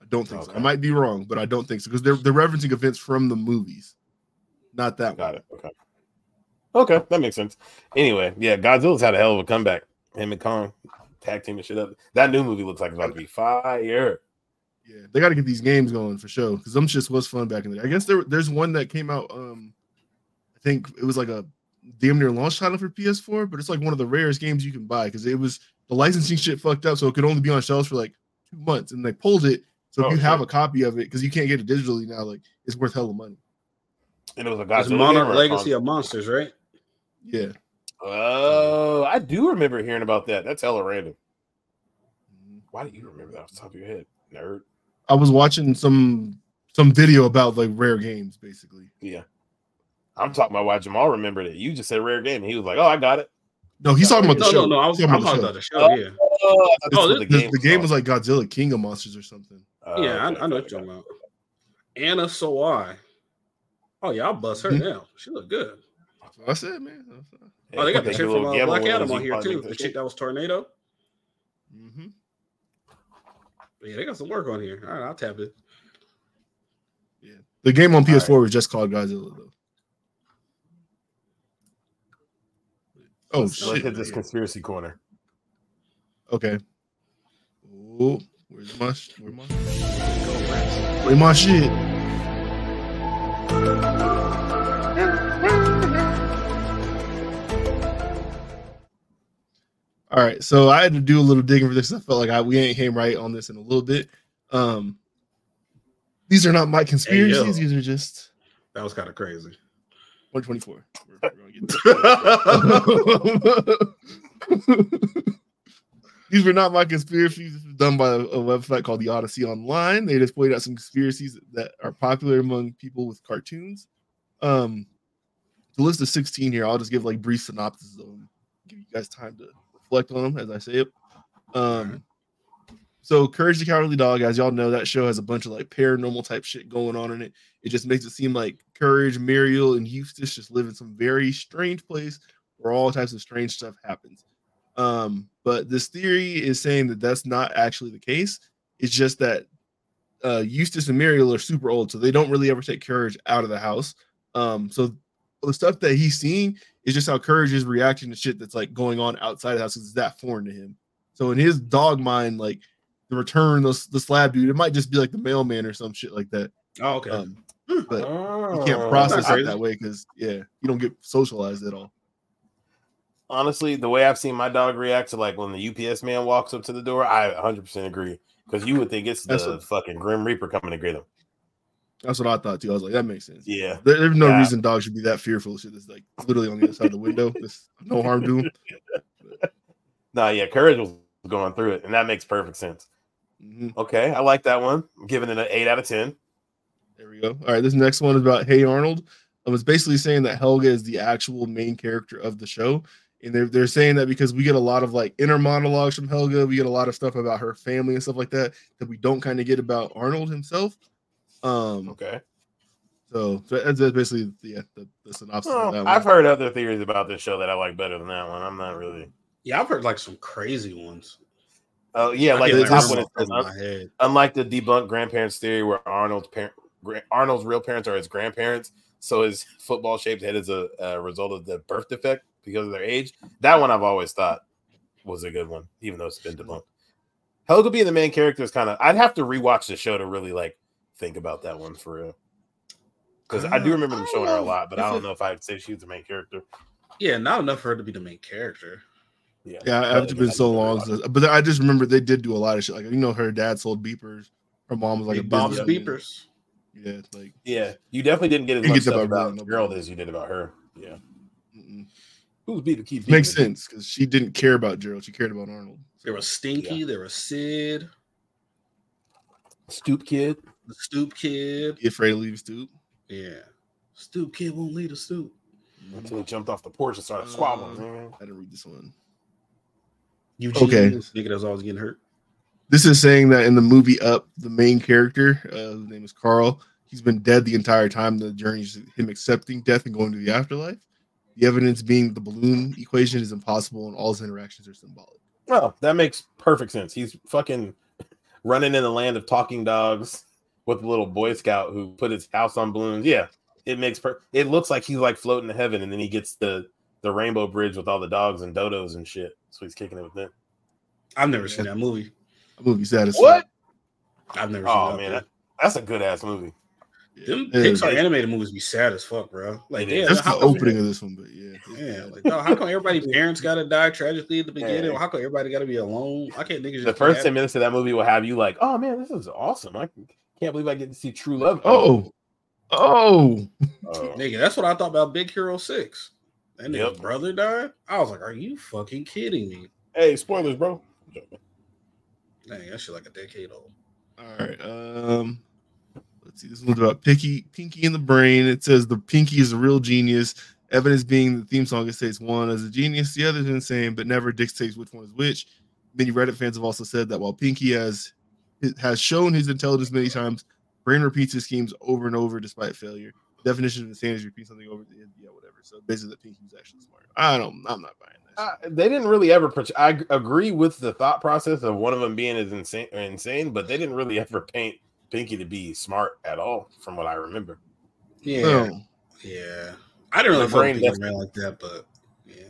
I don't think so. I might be wrong, but I don't think so because they're they're referencing events from the movies, not that Got one. it. Okay. Okay, that makes sense. Anyway, yeah, Godzilla's had a hell of a comeback. Him and Kong tag team and shit up. That new movie looks like it's about to be fire. Yeah, they got to get these games going for sure because them shits was fun back in the day. I guess there there's one that came out. Um, I think it was like a damn near launch title for PS4, but it's like one of the rarest games you can buy because it was the licensing shit fucked up, so it could only be on shelves for like two months, and they pulled it. So if Oh, you have a copy of it, because you can't get it digitally now, like it's worth hella money. And it was a It's Godzilla. Monarch game or Legacy of Monsters, right? Yeah. Oh, I do remember hearing about that. That's hella random. Mm-hmm. Why do you remember that off the top of your head, nerd? I was watching some some video about like rare games, basically. Yeah. I'm talking about why Jamal remembered it. You just said rare game, and he was like, "Oh, I got it." No, he's talking about the No, show. no, no. I was He's I'm talking talking about about the the show. Yeah, Oh, I Oh, the. The, game, the game was like Godzilla King of Monsters or something. Oh, yeah. I, okay, I know okay, what you're talking okay. about. Anna Sawai. Oh yeah, I'll bust her Mhm. now. She look good. That's what I said, man. Oh, they got the Hey, chick from uh, Black Adam on here too. The that chick that was Tornado. Mm-hmm. Yeah, they got some work on here. All right, I'll tap it. Yeah, the game on All right. PS4 was just called Godzilla, though. Oh Let's shit! hit this conspiracy corner. Okay. Oh, where's my sh- where my where my shit? All right, so I had to do a little digging for this. I felt like I, we ain't came right on this in a little bit. Um, these are not my conspiracies; these are just That was kind of crazy. 124. We're, we're gonna get there. These were not my conspiracies. This was done by a, website called the Odyssey Online. They just pointed out some conspiracies that are popular among people with cartoons. Um, the list of 16 here. I'll just give like brief synopsis of them. Give you guys time to reflect on them as I say it. Um, so Courage the Cowardly Dog, as y'all know, that show has a bunch of like paranormal type shit going on in it. It just makes it seem like Courage, Muriel, and Eustace just live in some very strange place where all types of strange stuff happens. Um, but this theory is saying that that's not actually the case. It's just that uh, Eustace and Muriel are super old, so they don't really ever take Courage out of the house. Um, so the stuff that he's seeing is just how Courage is reacting to shit that's like going on outside the house because it's that foreign to him. So in his dog mind, like the return, the, the slab dude, it might just be like the mailman or some shit like that. Oh, okay. Um, but you You can't process it that way because yeah, you don't get socialized at all. Honestly, the way I've seen my dog react to like when the UPS man walks up to the door, I 100% agree. Because you would think it's That's the a- fucking Grim Reaper coming to get him. That's what I thought too. I was like, that makes sense. Yeah. There- there's no Yeah. reason dogs should be that fearful. of Shit that's like literally on the other side of the window. There's no harm to them. Nah, yeah, Courage was going through it, and that makes perfect sense. Hmm Okay, I like that one. I'm giving it an 8 out of 10. There we go. All right, this next one is about Hey Arnold. It was basically saying that Helga is the actual main character of the show. And they're, they're saying that because we get a lot of like inner monologues from Helga, we get a lot of stuff about her family and stuff like that that we don't kind of get about Arnold himself. Um, Okay. so, so that's that's basically yeah, the, the synopsis of Well, that one. I've heard other theories about this show that I like better than that one. I'm not really. yeah, I've heard like some crazy ones. Oh, yeah, I like the top one. remember It says, top of my head. unlike the debunked grandparents theory where Arnold's parent Arnold's real parents are his grandparents, so his football shaped head is a, a result of the birth defect because of their age. That one I've always thought was a good one, even though it's been debunked. Helga being the main character is kind of I'd have to rewatch the show to really like think about that one for real. Because I do Uh, remember them showing her a lot, but I don't it- know if I'd say she was the main character. Yeah, not enough for her to be the main character. Yeah, Yeah, But after again, been so long, rewatch it. so- but I just remember they did do a lot of shit. Like you know, her dad sold beepers. Her mom was like Big a Bob's businesswoman. beepers. Yeah, like Yeah, you definitely didn't get as much get stuff about about the girl as you did about her. Yeah, mm-mm. who's beat the key? makes sense because she didn't care about Gerald. She cared about Arnold. There was Stinky. There was Sid, Stoop kid. the Stoop Kid. Be afraid to leave stoop. Yeah, Stoop Kid won't leave the stoop. Until he jumped off the porch and started squabbling. Uh. I didn't read this one. Eugene, Okay. this nigga that's always getting hurt. This is saying that in the movie Up, the main character, uh, whose name is Carl, he's been dead the entire time. The journey is him accepting death and going to the afterlife. The evidence being the balloon equation is impossible and all his interactions are symbolic. Well, that makes perfect sense. He's fucking running in the land of talking dogs with a little Boy Scout who put his house on balloons. Yeah, it makes per- it looks like he's like floating to heaven, and then he gets the the rainbow bridge with all the dogs and dodos and shit. So he's kicking it with them. I've never seen that movie. That movie satisfying. What? I've never Oh seen man, that. that, that's a good ass movie. Them Yeah, Pixar yeah. animated movies be sad as fuck, bro. Like, yeah. That's the how come- opening of this one, but yeah. Yeah, like, dog, how come everybody parents gotta die tragically at the beginning? Yeah. How come everybody gotta be alone? I can't niggas The first ten minutes of that movie will have you like, oh man, this is awesome. I can't believe I get to see true love. Oh, oh, Oh. Nigga, that's what I thought about Big Hero Six. That nigga's Yep. brother died. I was like, "Are you fucking kidding me?" hey, spoilers, bro. Dang, that shit like a decade old. all right. Um, let's see. This one's about Pinky, Pinky in the Brain. It says the Pinky is a real genius. Evidence being the theme song it states one as a genius, the other is insane, but never dictates which one is which. Many Reddit fans have also said that while Pinky has has shown his intelligence many times, Brain repeats his schemes over and over despite failure. Definition of insanity is you repeat something over the yeah, whatever. So basically, that Pinky was actually smart. I don't. I'm not buying that. Uh, they didn't really ever. portray- I g- agree with the thought process of one of them being as insane, insane, but they didn't really ever paint Pinky to be smart at all, from what I remember. Yeah, No. yeah. I didn't really My fuck brain with Man like that, but yeah,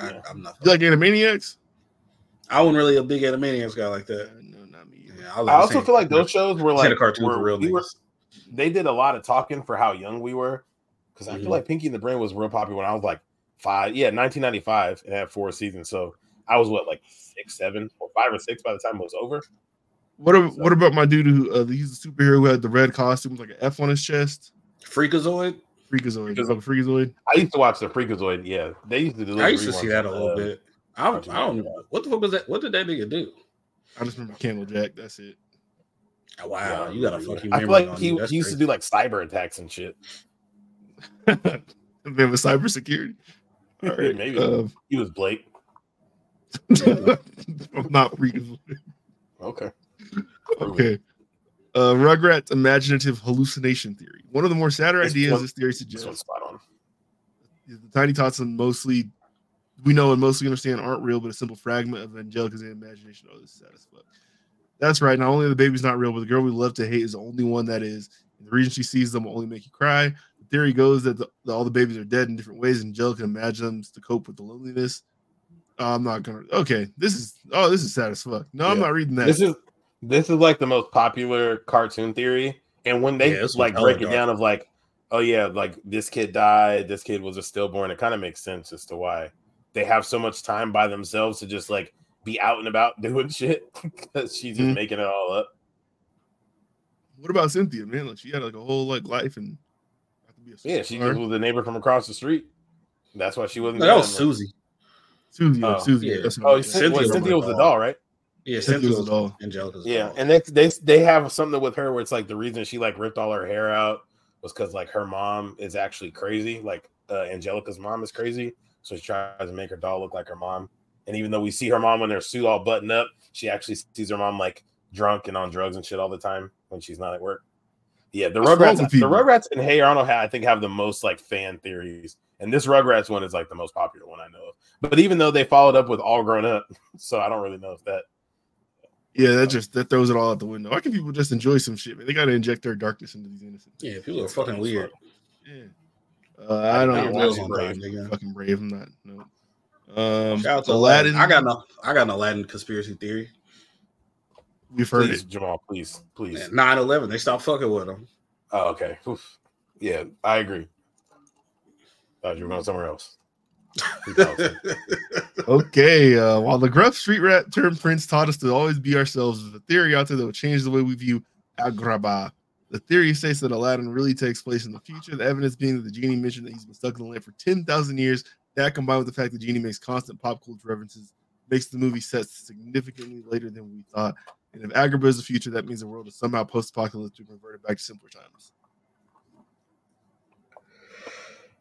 I, Yeah. I'm not. You like Animaniacs? I wasn't really a big Animaniacs guy like that. no, not me. either. Yeah, was I also feel like those shows were same like cartoons were- for real we were- niggas. They did a lot of talking for how young we were. Because I Mhm. feel like Pinky and the Brain was real popular when I was like five. Yeah, 1995. It had four seasons, so I was what like six, seven, or five or six by the time it was over. What ab- what about my dude who uh, he's a superhero who had the red costume with like an F on his chest? Freakazoid. Freakazoid. Freakazoid. Freakazoid. Freakazoid. I used to watch the Freakazoid. Yeah, they used to do. I used to see that a little uh, bit. I don't, Cartoon I don't Network. what the fuck was that? What did that nigga do? I just remember Candlejack. That's it. Oh, wow, yeah, you got a fucking. I feel like he. He used to do like cyber attacks and shit. then with cybersecurity. All right. Maybe. um, He was Blake. I'm not reading. Okay. Okay. Uh, Rugrats imaginative hallucination theory. One of the more sadder This ideas one- this theory This suggests one's spot on. the tiny tots and mostly we know and mostly understand aren't real, but a simple fragment of Angelica's imagination. Oh, this is fuck. That's right. Not only are the baby's not real, but the girl we love to hate is the only one that is. And the reason she sees them will only make you cry. The theory goes that, the, that all the babies are dead in different ways, and Jill can imagine them to cope with the loneliness. Uh, I'm not gonna. Okay, this is. Oh, this is sad as fuck. No, I'm not reading that. This is this is like the most popular cartoon theory, and when they Yeah, like break it dark. down of like, oh yeah, like this kid died, this kid was a stillborn. It kind of makes sense as to why they have so much time by themselves to just like be out and about doing shit because she's just Mhm. making it all up. what about Cynthia, man? Like she had like a whole like life and. got to be a Yeah, she just was the neighbor from across the street. That's why she wasn't. No, that was down, Susie. Susie. Oh, Susie. yeah. That's Oh, Cynthia, saying. Cynthia, Cynthia Cynthia was was the the doll, right? Yeah, Cynthia Cynthia was was the doll. Angelica's Yeah, doll. and they they they have something with her where it's like the reason she like ripped all her hair out was because like her mom is actually crazy. Like uh, Angelica's mom is crazy, so she tries to make her doll look like her mom. And even though we see her mom in her suit all buttoned up, she actually sees her mom like drunk and on drugs and shit all the time when she's not at work. Yeah, the Rugrats, with the? Rugrats and Hey Arnold ha- I think have the most like fan theories, and this Rugrats one is like the most popular one I know of. But even though they followed up with All Grown Up, so I don't really know if that Yeah, that just that throws it all out the window. Why can people just enjoy some shit? Man? They got to inject their darkness into these innocent. yeah, people are fucking weird. Yeah. Uh, I don't I know. don't Wheels watch Brave. Fucking brave. I'm not. No. Um, Shout out to Aladdin. Aladdin. I got no, I got an Aladdin conspiracy theory. We've heard please, it. Jamal, please, please. 9-11, they stopped fucking with him. Oh, okay. Oof. Yeah, I agree. Thought you were going somewhere else. Okay. Uh, while the gruff street rat turned prince taught us to always be ourselves, there's a theory out there that will change the way we view Agrabah. The theory states that Aladdin really takes place in the future. The evidence being that the genie mentioned that he's been stuck in the lamp for 10,000 years. That combined with the fact that Genie makes constant pop culture references makes the movie set significantly later than we thought. And if Agrabah is the future, that means the world is somehow post-apocalyptic and reverted back to simpler times.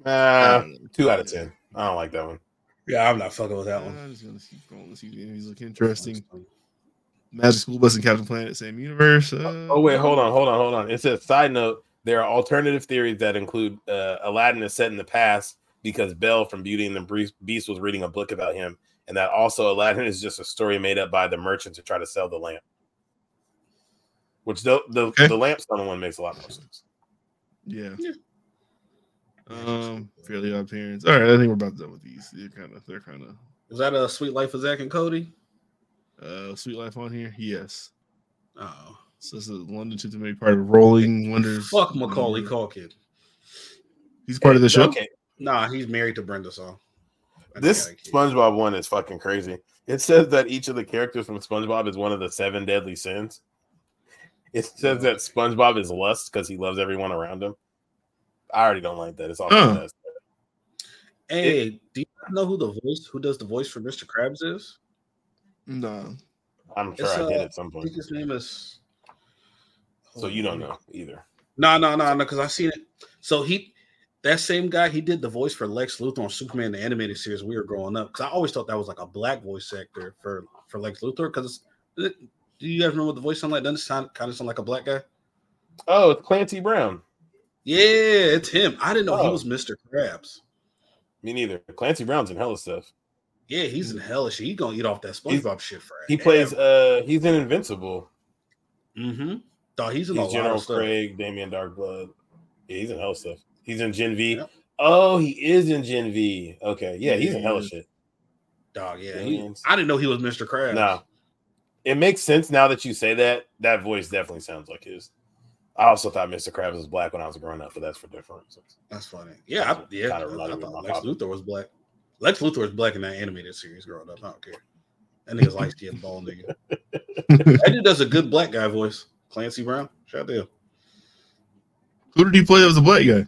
Uh, two out of ten. I don't like that one. Yeah, I'm not fucking with that one. I'm just gonna keep scrolling. See if these look interesting. Magic School Bus and Captain Planet, same universe. Uh, Oh wait, hold on, hold on, hold on. It says side note. There are alternative theories that include uh, Aladdin is set in the past because Belle from Beauty and the Beast- Beast was reading a book about him, and that also Aladdin is just a story made up by the merchant to try to sell the lamp. Which the the, Okay. the lamp stone one makes a lot more sense. Yeah. Yeah. Um, fairly odd parents. All right, I think we're about done with these. They're kind of, they're kind of, Is that a sweet life of Zach and Cody? uh, sweet life on here. Yes. Oh, So this is London to make part of Rolling Wonders. fuck Macaulay Culkin. He's part of the show. Okay, Nah, he's married to Brenda Song. And this got a kid. SpongeBob one is fucking crazy. It says that each of the characters from SpongeBob is one of the seven deadly sins. It says that SpongeBob is lust because he loves everyone around him. I already don't like that. It's all Huh. messed up. Hey, do you know who the voice who does the voice for Mr. Krabs is? No. I'm sure It's, I did uh, at some I point. think his name is. So you don't know either. No, no, no, no, because I've seen it. So he, that same guy, he did the voice for Lex Luthor on Superman the animated series. We were growing up because I always thought that was like a black voice actor for for Lex Luthor. Because do you guys remember what the voice sound like? Doesn't it sound kind of sound like a black guy? Oh, it's Clancy Brown. Yeah, it's him. I didn't know he Oh. was Mr. Krabs. Me neither. Clancy Brown's in hella stuff. Yeah, he's in hell shit. He gonna eat off that SpongeBob shit for He plays uh he's in Invincible. Mm-hmm. Dog, he's in a He's lot General of stuff. Craig, Damien Darkblood. Yeah, he's in hella stuff. He's in Gen V. Yep. Oh, he is in Gen V. Okay. Yeah, he's in hella Yeah. shit. Dog, yeah. he- I didn't know he was Mr. Krabs. No. It makes sense now that you say that. That voice definitely sounds like his. I also thought Mr. Krabs was black when I was growing up, but that's for different reasons. That's funny. Yeah, I, yeah. I, I thought Lex papa. Luthor was black. Lex Luthor was black in that animated series growing up. I don't care. That nigga's light skinned bald nigga. that dude does a good black guy voice. Clancy Brown. Shout out to him. Who did he play as a black guy?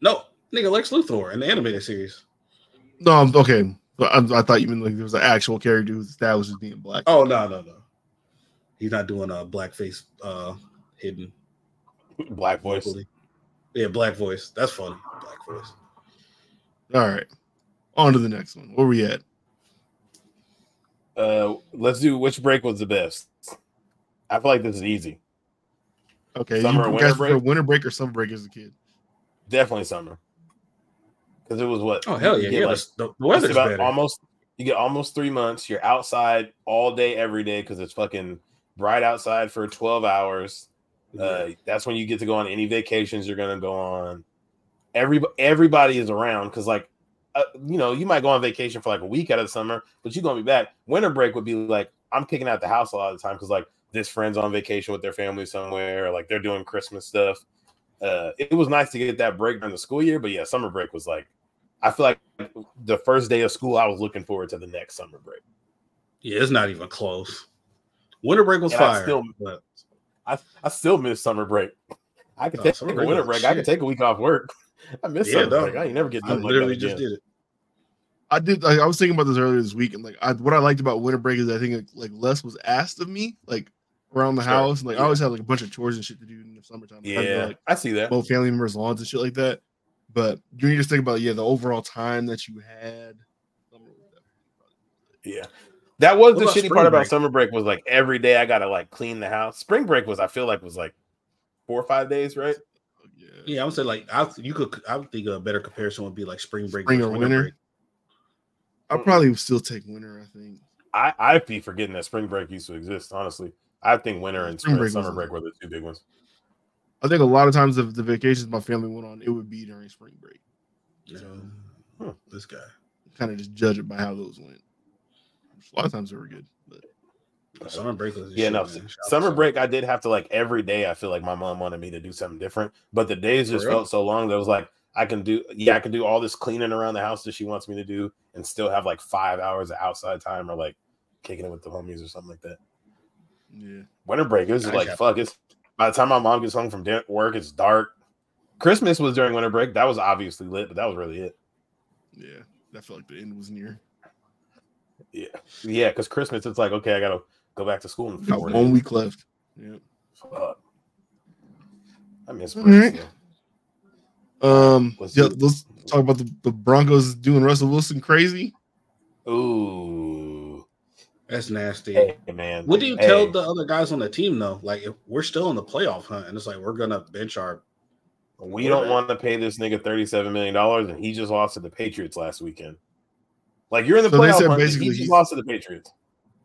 No, nigga, Lex Luthor in the animated series. No, I'm okay. But I, I thought you meant like there was an actual character who was established as being black. Oh no, no, no. He's not doing a blackface uh hidden Black voice. vocally. Yeah, black voice. That's funny. Black voice. All right. On to the next one. Where we at? Uh let's do which break was the best. I feel like this is easy. Okay. Summer you or guys winter break? winter break or summer break as a kid? Definitely summer. Because it was what? Oh hell you yeah, get yeah. like the, the weather's about better. almost you get almost three months. You're outside all day, every day because it's fucking bright outside for 12 hours. Uh, that's when you get to go on any vacations you're gonna go on. Every everybody is around because like uh, you know you might go on vacation for like a week out of the summer, but you're gonna be back. Winter break would be like I'm kicking out the house a lot of the time because like this friend's on vacation with their family somewhere, or like they're doing Christmas stuff. Uh, it was nice to get that break during the school year, but yeah, summer break was like I feel like the first day of school, I was looking forward to the next summer break. yeah, it's not even close. Winter break was And I fire. still- but I, I still miss summer break. I could Oh, take summer a winter was break. I could take a week off work. I miss Yeah, summer dog. break. I ain't never get I done like literally that just again. did it. I did. I, I was thinking about this earlier this week, and like, I, what I liked about winter break is I think like less was asked of me, like around the Sure. house, and like I always had like a bunch of chores and shit to do in the summertime. I to Yeah, like I see that. mow family members' lawns and shit like that. But you just think about yeah, the overall time that you had. summer was definitely- Yeah. That was What the shitty spring part about summer break was like every day I gotta like clean the house. Spring break was I feel like was like four or five days, right? Yeah. Yeah, I would say like I you could I would think a better comparison would be like spring break, Spring or winter? break. I'll mm. probably still take winter. I think. I I'd be forgetting that spring break used to exist. Honestly, I think winter and Spring spring, break summer break were the two big ones. I think a lot of times the, the vacations my family went on, it would be during spring break. Yeah. Hmm. This guy. Kind of just judge it by how those went. A lot of times they were good, but Summer break was Yeah, shit, no. man. Shout out to Summer break, I did have to like every day. I feel like my mom wanted me to do something different, but the days just felt so long that it was like I can do, yeah, I can do all this cleaning around the house that she wants me to do, and still have like five hours of outside time or like kicking it with the homies or something like that. Yeah. Winter break, it was I like got- fuck. It's by the time my mom gets home from work, it's dark. Christmas was during winter break. That was obviously lit, but that was really it. Yeah, that felt like the end was near. Yeah, yeah, because Christmas, it's like okay, I gotta go back to school in Got one days. week left. Yeah. Fuck. I miss All breaks. right. though. Um. Let's yeah. Let's talk about the, the Broncos doing Russell Wilson crazy. Ooh. That's nasty. Hey man. What do you Hey, tell the other guys on the team though? Like if we're still in the playoff hunt and it's like we're gonna bench our we don't want to pay this nigga $37 million and he just lost to the Patriots last weekend. Like you're in the So they playoff said hunt, basically he just he's- lost to the Patriots.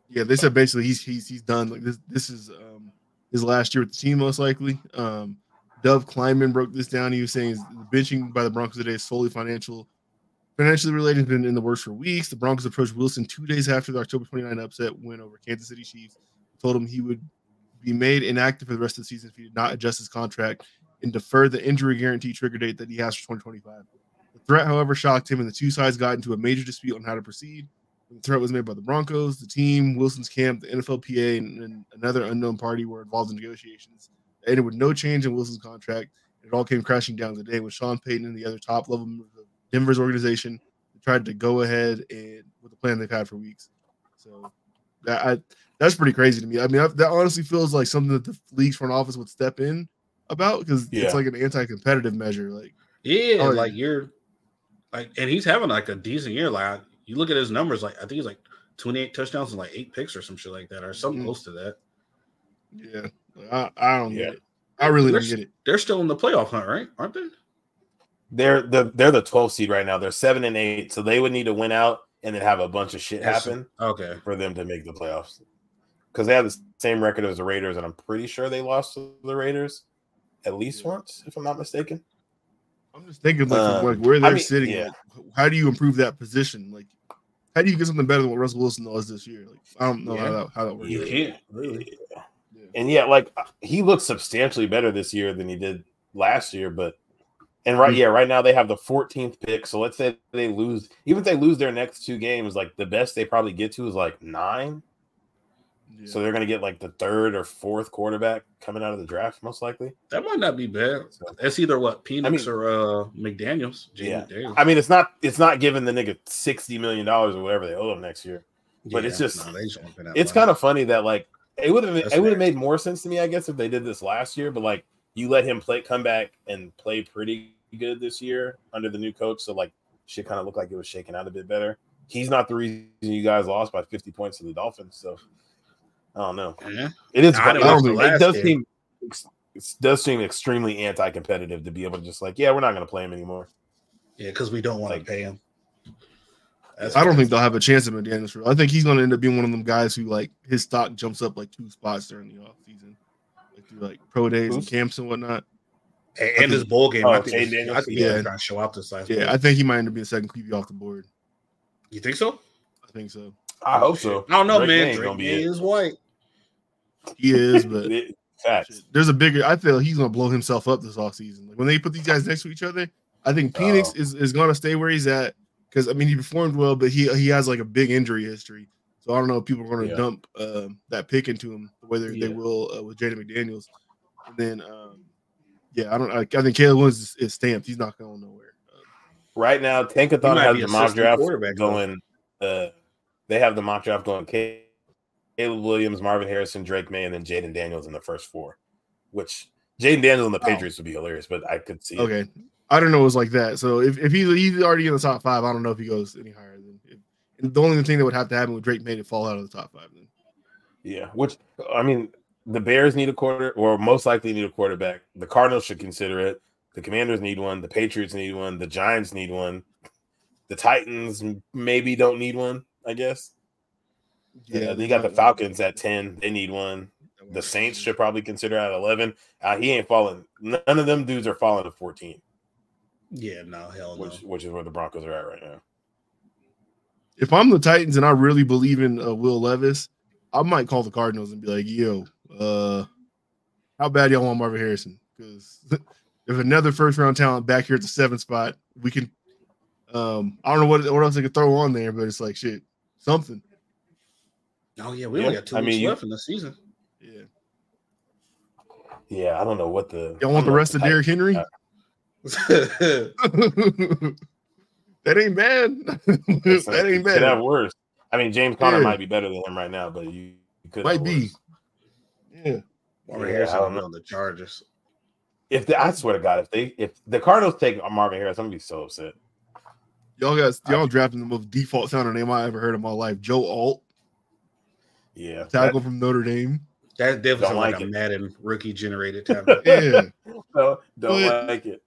Yeah, they said basically he's he's he's done. Like this this is um his last year with the team, most likely. Um, Dov Kleiman broke this down. He was saying the benching by the Broncos today is solely financial, financially related. Has been in the works for weeks. The Broncos approached Wilson two days after the October 29 upset win over Kansas City Chiefs. Told him he would be made inactive for the rest of the season if he did not adjust his contract and defer the injury guarantee trigger date that he has for 2025. The threat, however, shocked him, and the two sides got into a major dispute on how to proceed. The threat was made by the Broncos, the team, Wilson's camp, the NFLPA, and, and another unknown party were involved in negotiations. It ended with no change in Wilson's contract. It all came crashing down today when Sean Payton and the other top level members Denver's organization tried to go ahead and with the plan they've had for weeks. So that I, that's pretty crazy to me. I mean, I, that honestly feels like something that the league's front office would step in about because Yeah. it's like an anti-competitive measure. Like, Yeah, Oh, like you're like, and he's having like a decent year. Like you look at his numbers, like I think he's like 28 touchdowns and like eight picks or some shit like that, or something Mhm. close to that. yeah, I, I don't Yeah. get it. I really don't get it. They're still in the playoff hunt, right? Aren't they? They're the they're the 12 seed right now. They're seven and eight, so they would need to win out and then have a bunch of shit happen Okay. for them to make the playoffs. Because they have the same record as the Raiders, and I'm pretty sure they lost to the Raiders at least Yeah. once, if I'm not mistaken. I'm just thinking like, Um, like where they're mean, sitting. yeah. like, how do you improve that position? Like, how do you get something better than what Russell Wilson does this year? Like, I don't know how that how that works. You can't really. Yeah. And yeah, like he looks substantially better this year than he did last year. But and right, Mhm. yeah, right now they have the 14th pick. So let's say they lose, even if they lose their next two games, like the best they probably get to is like nine. Yeah. So they're gonna get like the third or fourth quarterback coming out of the draft, most likely. That might not be bad. So, It's either what Penix mean- or uh McDaniel's. Jamie Yeah. McDaniels. I mean, it's not it's not giving the nigga sixty million dollars or whatever they owe him next year. but it's just- no, just won't pay that It's kind of funny that like it would have it would have made more sense to me, I guess, if they did this last year. But like you let him play, come back and play pretty good this year under the new coach, so like shit kind of looked like it was shaking out a bit better. He's not the reason you guys lost by fifty points to the Dolphins, so I don't know. Yeah. It is. I It, didn't watch it does game. seem it does seem extremely anti-competitive to be able to just like, yeah, we're not going to play him anymore. Yeah, because we don't want Like- to pay him. That's I don't think they'll have a chance at McDaniels. for- I think he's going to end up being one of them guys who like his stock jumps up like two spots during the off season, like through like pro days and camps and whatnot. And, and this bowl game, Oh, I think, Jay was- I Daniels? think Yeah. he's trying to show out this last. Yeah, bowl. I think he might end up being the second QB off the board. you think so? I think so. I hope so. I don't know, Drake man. ain't Drake gonna be May white. He is, but Facts. there's a bigger. I feel he's going to blow himself up this offseason. Like when they put these guys next to each other, I think Penix Oh. is, is going to stay where he's at because I mean he performed well, but he he has like a big injury history. So I don't know if people are going to Yeah. dump um, that pick into him the way they, they will uh, with Jaden McDaniels. And then um, yeah, I don't. I, I think Caleb Williams is, is stamped. He's not going nowhere. Um, Right now, He Tankathon might has the mock draft going. Uh, they have the mock draft going. Caleb Williams, Marvin Harrison, Drake Maye, and then Jayden Daniels in the first four. Which Jayden Daniels and the Oh. Patriots would be hilarious, but I could see. it. okay, I don't know. It was like that. So if, if he's he's already in the top five, I don't know if he goes any higher than. If, and the only thing that would have to happen with Drake Maye to fall out of the top five. Then Yeah, which I mean, the Bears need a quarter, or most likely need a quarterback. The Cardinals should consider it. The Commanders need one. The Patriots need one. The Giants need one. The Titans maybe don't need one. I guess. Yeah, they got the Falcons at ten. They need one. The Saints should probably consider at eleven. Uh, he ain't falling. None of them dudes are falling to fourteen, Yeah, no, hell no. which which is where the Broncos are at right now. if I'm the Titans and I really believe in uh, Will Levis, I might call the Cardinals and be like, "Yo, uh, how bad y'all want Marvin Harrison? Because if another first round talent back here at the seventh spot, we can. Um, I don't know what what else they could throw on there, but it's like shit, something. Oh yeah, we only Yeah, got two I weeks mean, left in the season. Yeah, Yeah, I don't know what the. y'all want the rest of Derrick Henry? That ain't bad. that ain't Could have bad. worse. I mean, James Conner Yeah. might be better than him right now, but you, you could Might have be. worse. Yeah, Marvin Yeah, Harrison I don't on the Chargers. If they, I swear to God, if they if the Cardinals take Marvin Harris, I'm gonna be so upset. y'all got y'all drafting the most default sounding name I ever heard in my life. Joe Alt, Yeah, tackle from Notre Dame. That definitely Don't like, like a it. Madden rookie generated tablet. Yeah. no, don't But- like it.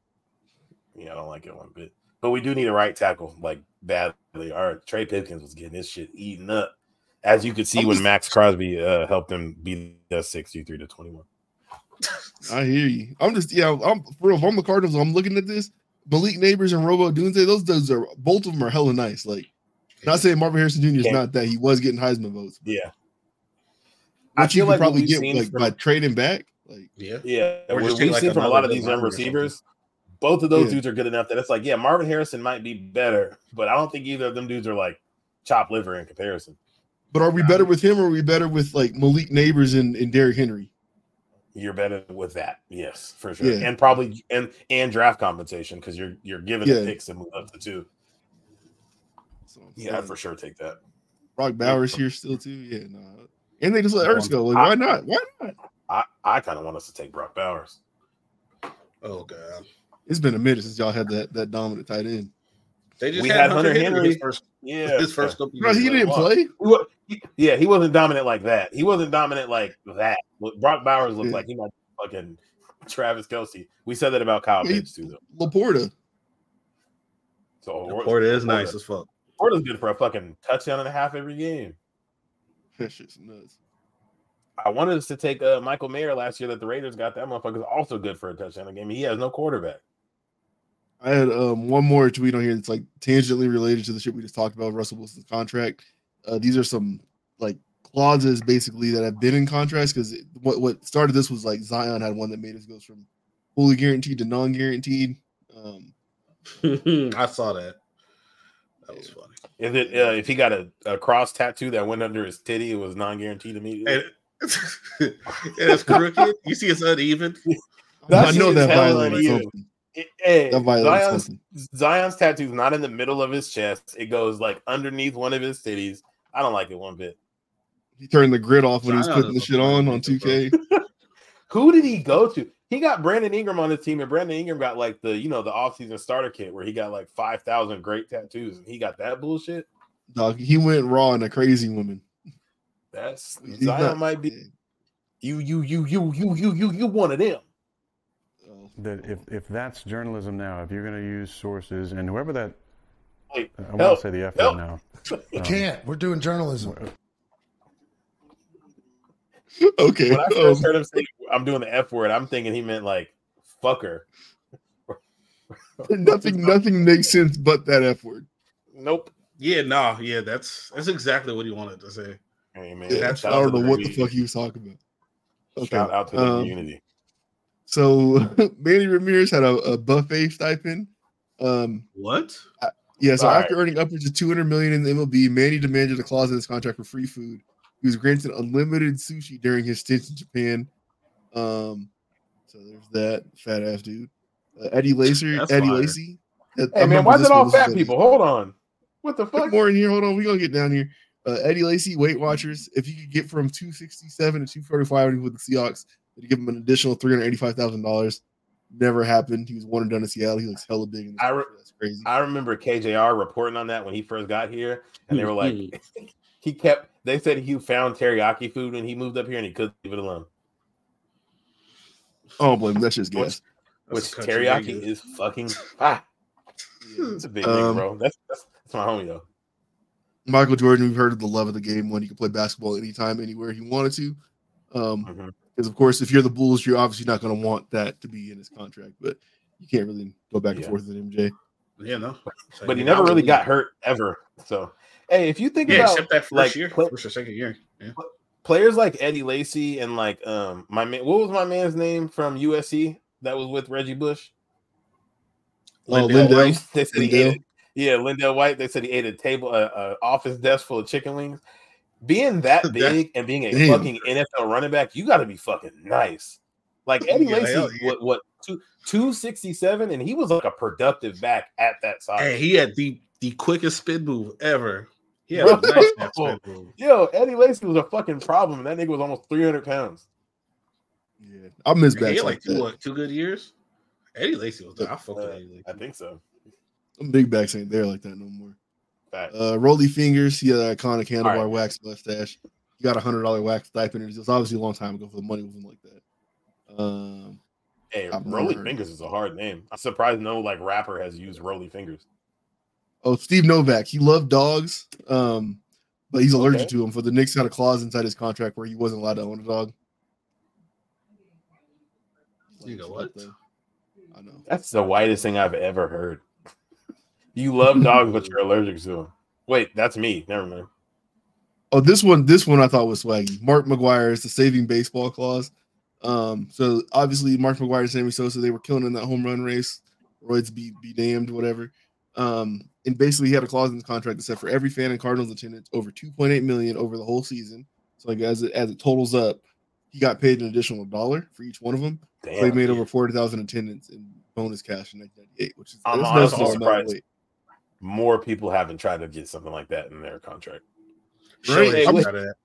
Yeah, I don't like it one bit. But we do need a right tackle like badly. Our Trey Pipkins was getting this shit eaten up, as you could see when Maxx Crosby uh, helped him beat the 63 to 21. I hear you. I'm just yeah. I'm for real. If I'm the Cardinals, I'm looking at this. Malik Nabers and Rome Odunze, those dudes are both of them are hella nice. Like, not saying Marvin Harrison Jr. is Yeah. not that. He was getting Heisman votes. Yeah. I Which you feel like probably we've get like from- by trading back. Like, Yeah. Yeah, Or what just we've take, like, seen from a lot of these young lineman or something. receivers, both of those Yeah. dudes are good enough that it's like, yeah, Marvin Harrison might be better, but I don't think either of them dudes are like chop liver in comparison. But are we better um, with him or are we better with like Malik Nabers and, and Derrick Henry? You're better with that, yes, for sure, Yeah. and probably and and draft compensation because you're you're giving Yeah. the picks and move up to two. So, Yeah, I'd for sure take that. Brock Bowers here still too. Yeah, no. And they just let Ertz go. Like, why not? Why not? I I kind of want us to take Brock Bowers. Oh god. It's been a minute since y'all had that that dominant tight end. They just We had, had Hunter, Hunter Henry. His first, Yeah, his first couple No, years. he didn't play. He wa- he- yeah, he wasn't dominant like that. He wasn't dominant like that. Brock Bowers looked Yeah. like he might be fucking Travis Kelce. We said that about Kyle He- Pitts too, though. Laporta. So Porter is Laporta- nice as fuck. Porter's good for a fucking touchdown and a half every game. That shit's nuts. I wanted us to take uh, Michael Mayer last year that the Raiders got. That motherfucker's also good for a touchdown a game. He has no quarterback. I had um, one more tweet on here that's like tangentially related to the shit we just talked about, Russell Wilson's contract. Uh, these are some like clauses basically that have been in contracts because what what started this was like Zion had one that made us goes from fully guaranteed to non-guaranteed. Um, I saw that. That was funny. Is it uh, if he got a, a cross tattoo that went under his titty, it was non-guaranteed immediately? And, and it's crooked. You see, it's uneven. That I know shit that is hella violated It- hey, That violated Zion's, something. Zion's tattoo's not in the middle of his chest. It goes like underneath one of his titties. I don't like it one bit. He turned the grid off when he was putting the shit on on 2K. Who did he go to? He got Brandon Ingram on his team, and Brandon Ingram got like the you know the offseason starter kit where he got like five thousand great tattoos, and he got that bullshit. Dog, he went raw in a crazy woman. That's He's Zion not- might be you you you you you you you you one of them. Oh, that if, if that's journalism now, if you're going to use sources and whoever that, Wait, I want help, to say the F word now. You Um, can't. We're doing journalism. Okay. When I first um, heard him say I'm doing the F word, I'm thinking he meant like fucker. nothing nothing makes sense but that F word. Nope. Yeah, nah, yeah, that's that's exactly what he wanted to say. Hey, man, Yeah, shout I don't to know what the fuck he was talking about. Okay. Shout out to the um, community. So Manny Ramirez had a, a buffet stipend. Um, What? Yeah, so All after earning upwards of 200 million in the MLB, Manny demanded a clause in his contract for free food. He was granted unlimited sushi during his stint in Japan. Um, so there's that fat ass dude. Uh, Eddie Lacer, That's Eddie fire. Lacy. I Hey man, why is it all one, fat people? Hold on. What the fuck? more in here. Hold on, we gonna get down here. Uh, Eddie Lacy, Weight Watchers. If you could get from 267 to 245 with the Seahawks, they'd give him an additional 385 thousand dollars. Never happened. He was one and done in Seattle. He looks hella big. In I re- That's crazy. I remember KJR reporting on that when he first got here, and they were like, Mm-hmm. he kept. They said he found teriyaki food when he moved up here, and he couldn't leave it alone. oh, blame him. that's just gas. Which That's teriyaki is fucking ah. It's a big Um, nigga, bro. That's, that's that's my homie though. Michael Jordan, we've heard of the love of the game when he could play basketball anytime, anywhere he wanted to. Um, Mhm. Because of course, if you're the Bulls, you're obviously not going to want that to be in his contract, but you can't really go back and Yeah. forth with MJ. Yeah, no. But he never really got hurt ever. So, hey, if you think Yeah, about except that first like, year, play- first or second year. Yeah. players like Eddie Lacy and like um my man, what was my man's name from USC that was with Reggie Bush? Oh, LenDale LenDale. White. They said he ate, yeah, LenDale White. They said he ate a table, a, a office desk full of chicken wings. Being that That- big and being a Damn. fucking NFL running back, you got to be fucking nice. Like Eddie Yeah, Lacy, hell yeah. what what two two sixty seven, and he was like a productive back at that size. Hey, he had the the quickest spin move ever. He had Bro. a nice spin move. Yo, Eddie Lacy was a fucking problem. and That nigga was almost three hundred pounds. Yeah, I miss He had like like two, that. what, two good years. Eddie Lacy was there. I fucked with Uh, Eddie Lacy. I think so. Them big backs ain't there like that no more. Fact. Uh, Rollie Fingers, he had that iconic handlebar All right. wax mustache. He got a hundred dollar wax stipend. It was obviously a long time ago for the money wasn't like that. Um, Hey, I've never Rollie Fingers is a hard name. I'm surprised no like rapper has used Rollie Fingers. oh, Steve Novak, he loved dogs. Um, but he's allergic Okay. to them. For the Knicks had a clause inside his contract where he wasn't allowed to own a dog. You go, what? I know. That's the whitest thing I've ever heard. You love dogs, but you're allergic to them. Wait, that's me. Never mind. Oh, this one, this one I thought was swaggy. Mark McGwire is the saving baseball clause. Um, so obviously Mark McGwire and Sammy Sosa, they were killing in that home run race. Royds be be damned, whatever. Um, and basically he had a clause in his contract that said for every fan and Cardinals attendance over 2.8 million over the whole season. So like as it as it totals up, he got paid an additional dollar for each one of them. So he Damn. made over 40,000 attendance in bonus cash in 1998, which is I'm that's honestly no small surprised. Weight. More people haven't tried to get something like that in their contract. Right. Shohei I'm- should that.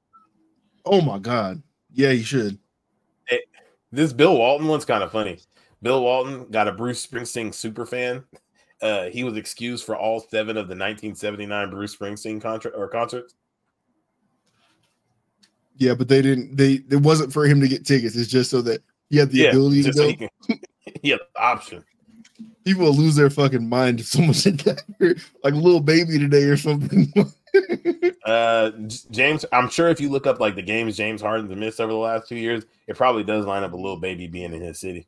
Oh my god. Yeah, you should. This Bill Walton one's kind of funny. Bill Walton got a Bruce Springsteen super fan. Uh, he was excused for all seven of the 1979 Bruce Springsteen contract or concerts. Yeah, but they didn't. They it wasn't for him to get tickets. It's just so that he had the yeah, ability to just so go. he, can, he had the option. People will lose their fucking mind if someone said that. like little baby today or something. Uh, James, I'm sure if you look up like the games James Harden's missed over the last two years, it probably does line up a little baby being in his city.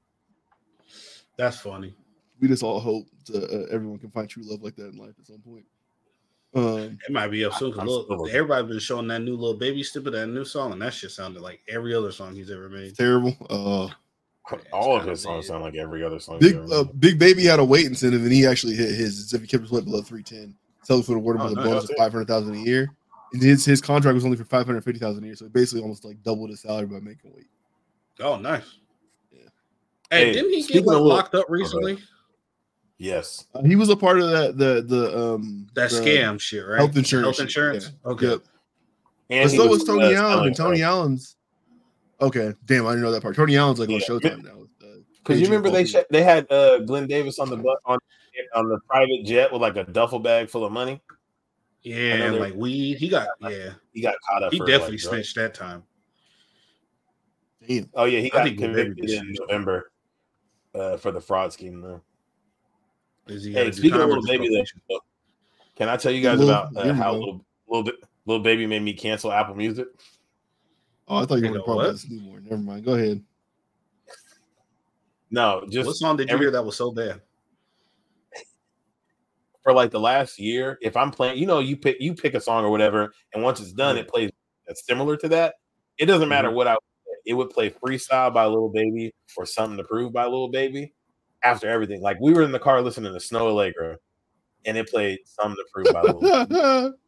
That's funny. we just all hope to, uh, everyone can find true love like that in life at some point. Um, It might be up soon. 'cause I'm Lil- still looking. everybody's been showing that new little baby snippet, that new song, and that shit sounded like every other song he's ever made. terrible. Uh, All of kinda his songs sound like every other song. big uh, big baby had a weight incentive and he actually hit his. It's if he kept his weight below three ten. Celtics would have awarded him Oh, with a bonus of five hundred thousand a year. And his his contract was only for five hundred fifty thousand a year, so he basically almost like doubled his salary by making weight. Oh, nice. Yeah. Hey, Hey, didn't he speaking get like, locked up recently? yes. Uh, he was a part of that the the um That the scam shit, right? health insurance. Health insurance. yeah. Okay. Yep. And But so was uh, Tony Allen, and Tony. Allen's. Okay, damn, I didn't know that part. Tony Allen's like on Yeah. Showtime now. with, uh, Because you remember they sh- they had uh, Glen Davis on the bu- on on the private jet with like a duffel bag full of money. Yeah, and like weed. He got yeah. He got caught up. He definitely like, drugs. snitched that time. Damn. Oh yeah, he got convicted in. November uh, for the fraud scheme. Though. Is he Hey, speaking of little baby, though, can I tell you guys Lil- about uh, how go. little little little baby made me cancel Apple Music? Oh, I thought you Nigga, were talking what? about this newborn. Never mind. Go ahead. No, just what song did you every- hear that was so bad? for like the last year, if I'm playing, you know, you pick you pick a song or whatever, and once it's done, it plays that's similar to that. It doesn't matter mm-hmm. what I it would play freestyle by Little Baby or something to prove by Little Baby after everything. Like we were in the car listening to Snoh Aalegra and it played something to prove by Little Baby.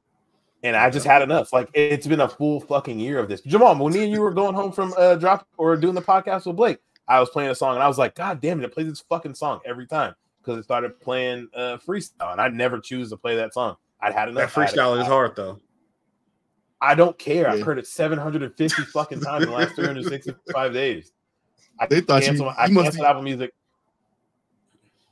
And I just had enough. Like it's been a full fucking year of this. Jamal, when me and you were going home from uh drop or doing the podcast with Blake, I was playing a song and I was like, God damn it, it plays this fucking song every time because it started playing uh freestyle and I'd never choose to play that song. I'd had enough. That freestyle is hard though. I don't care. I've heard it 750 fucking times in the last 365 days. I They thought you- cancel, I you must canceled be- Apple Music.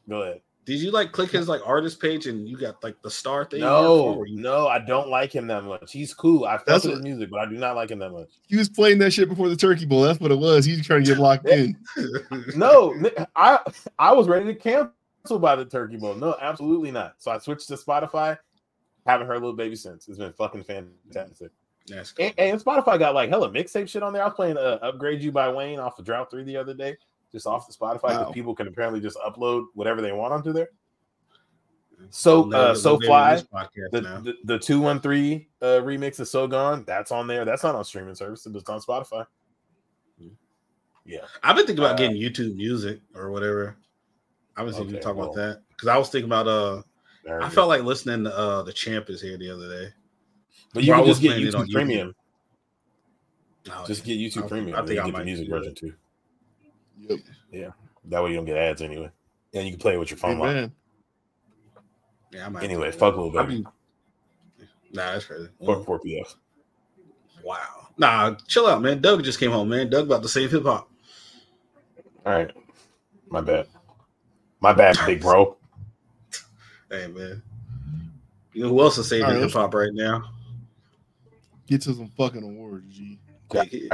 Go ahead. Did you like click his like artist page and you got like the star thing? No, no, I don't like him that much. He's cool. I fuck That's with his music, but I do not like him that much. he was playing that shit before the Turkey Bowl. That's what it was. He's trying to get locked in. No, I I was ready to cancel by the Turkey Bowl. No, absolutely not. So I switched to Spotify. Haven't heard a Little Baby since. It's been fucking fantastic. That's cool. And, and Spotify got like hella mixtape shit on there. I was playing uh, "Upgrade You" by Wayne off of Drought Three the other day, just off the Spotify. because Wow. People can apparently just upload whatever they want onto there. So, uh, so fly the the, two one three uh, remix is so gone. That's on there. That's not on streaming services, but it's on Spotify. Yeah, I've been thinking about uh, getting YouTube music or whatever. I was Okay, talking well, about that because I was thinking about uh I felt like listening to uh the champ is here the other day. but you can just get playing it on YouTube YouTube. Premium. Oh, Just get YouTube I- Premium. I think I you get might the music version too. Yep. Yeah. That way you don't get ads anyway, and you can play it with your phone. locked. Amen. Yeah, I might Anyway, do that. fuck uh, little I baby. mean, nah, that's crazy. Fuck mm. 4PF. Wow. Nah, chill out, man. Doug just came home, man. Doug about to save hip hop. All right, my bad. My bad, big bro. Hey, man. You know who else is saving All right, hip hop right now? Get to some fucking awards, G. Big Hit.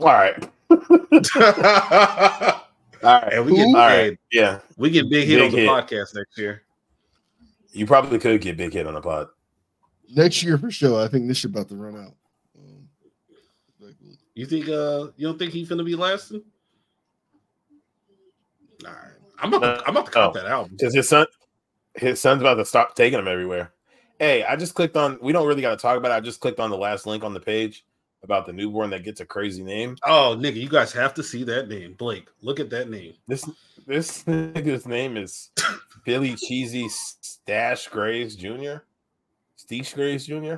Hi, Carlo. All right. All All right. And we get Who? All hey, right. Yeah. we get big hit Big on the Hit. podcast next year. You probably could get big hit on the pod. next year for sure. I think this shit about to run out. Um, respectfully. You think uh you don't think he's gonna be lasting? All right. I'm about to, I'm about to cop No. that album. Because his son, his son's about to stop taking him everywhere. Hey, I just clicked on. We don't really got to talk about it. I just clicked on the last link on the page about the newborn that gets a crazy name. Oh nigga, you guys have to see that name. Blake, look at that name. This this nigga's name is Billy Cheesy Stash Graves Jr. Steesh Graves Jr.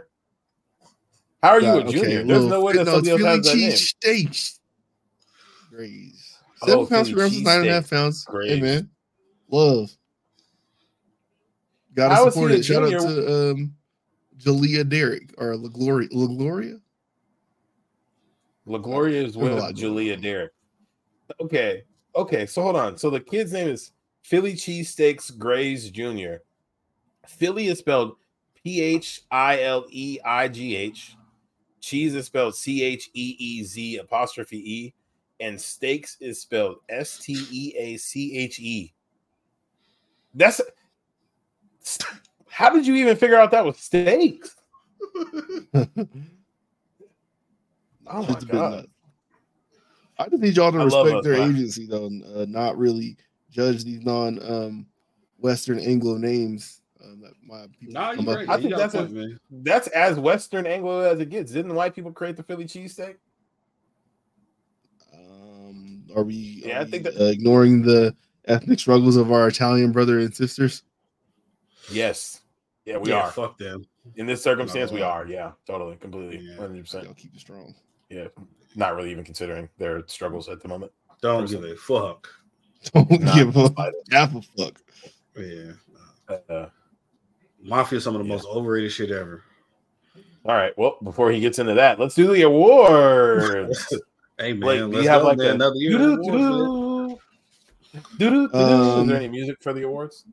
How are you Nah, a junior? okay, There's well, no way that no, somebody else Philly has that name. cheese steaks. Graze. Oh, Seven pounds Philly for grams is nine and a half cheesesteaks. pounds. Hey man, love. Gotta How is support it. Shout out to um, Jalea Derrick or LaGloria. LaGloria? LaGloria is with Julia Derrick. Okay. Okay. So hold on. So the kid's name is Philly Cheesesteaks Grays Jr. Philly is spelled P H I L E I G H. Cheese is spelled C H E E Z apostrophe E. And steaks is spelled S T E A C H E. That's how did you even figure out that was steaks? Oh my It's a bit god. nuts. I just need y'all to I respect their man. agency though, and uh, not really judge these non um, Western Anglo names um, that my people Nah, come you up right. I think got a that's a- point, man. That's as Western Anglo as it gets. Didn't white people create the Philly cheesesteak? Um, are we? Yeah, are I think that- uh, ignoring the ethnic struggles of our Italian brother and sisters. Yes. Yeah, we yeah, are. Fuck them. In this circumstance, we No. are. Yeah, totally, completely, Yeah. hundred percent. Y'all keep it strong. Yeah, not really even considering their struggles at the moment. Don't give a fuck. Don't Not give a despite fuck. Yeah. Uh, Mafia is some of the Yeah. most overrated shit ever. all right. Well, before he gets into that, let's do the awards. Hey man, Blake, do let's you have like a another year. of awards, man. doo-doo-doo-doo. Doo-doo-doo-doo. Is Um, there any music for the awards?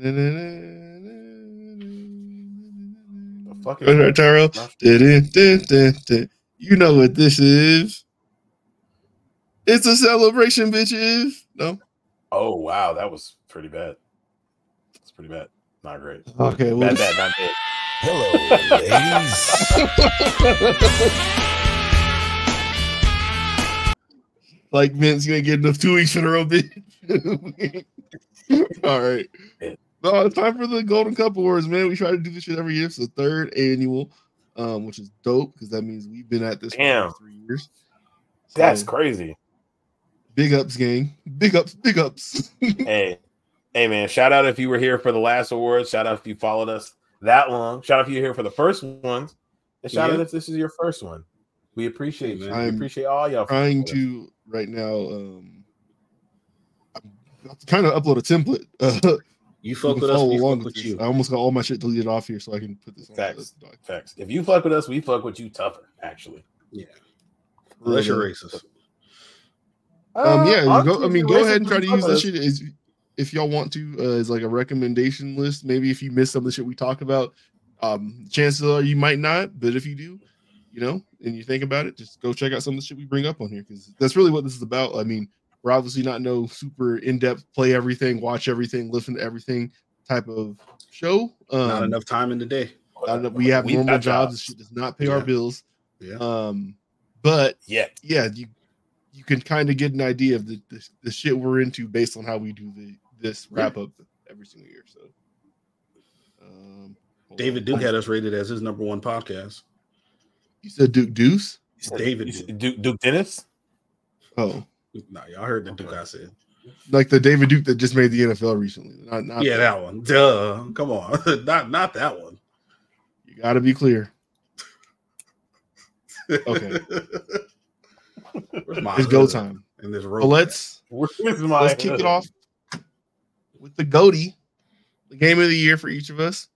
The dun. fuck is Tyrell. You know what this is. It's a celebration, bitches. No? Oh wow, that was pretty bad. That's pretty bad. Not great. Okay, well, Bad, bad, not good. Hello, ladies. like Vince, gonna get enough two weeks in a row, bitch. All right. No, it's time for the Golden Cup Awards, man. We try to do this shit every year. It's the third annual, um, which is dope because that means we've been at this Damn. for three years. That's crazy. big ups, gang. Big ups, big ups. hey, hey, man! Shout out if you were here for the last awards. Shout out if you followed us that long. Shout out if you're here for the first ones. And shout out if this is your first one. We appreciate you. We I'm appreciate all y'all. trying to right now. Um, I'm trying to upload a template. Uh, You you fuck can with us, we along fuck with with this. you. I almost got all my shit deleted off here so I can put this on Facts. the. Facts. If you fuck with us, we fuck with you tougher. Actually. Yeah. For Unless you're racist. Um, yeah, you honestly, go. I mean, go ahead and try to use with that shit as if y'all want to, uh, as like a recommendation list. Maybe if you miss some of the shit we talk about, um, chances are you might not. But if you do, you know, and you think about it, just go check out some of the shit we bring up on here because that's really what this is about. I mean, we're obviously not no super in depth, play everything, watch everything, listen to everything type of show. Um, Not enough time in the day. not enough- we have We've normal got jobs. This shit does not pay our bills. Yeah. Um, but Yeah. yeah, you you can kind of get an idea of the, the the shit we're into based on how we do the this wrap up every single year. So, um, hold David on. Duke had us rated as his number one podcast. You said Duke Deuce. It's David Duke. Duke, Duke Dennis. Oh, Nah, y'all heard the Duke I said. like the David Duke that just made the NFL recently. Not, not yeah, that one. Duh. Come on. not not that one. You got to be clear. Okay. It's go time. in this So room. let's Where's my let's kick it off with the Goatee, the game of the year for each of us.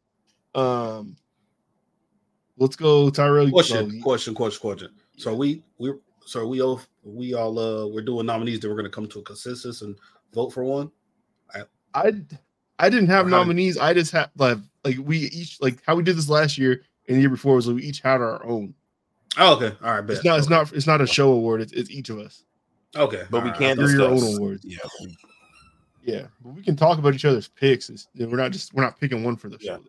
Um, let's go, Tyrell. question, so- question, question, question. So we we so we all we all uh we're doing nominees that we're gonna come to a consensus and vote for one. I I didn't have Or how did- nominees. I just had like like we each like how we did this last year and the year before was like we each had our own. Oh, okay. All right, bet. It's not it's not it's not a show award. It's, it's each of us. okay. But we can't I You're your own awards. Yeah. Yeah, but we can talk about each other's picks. It's, we're not just we're not picking one for the show.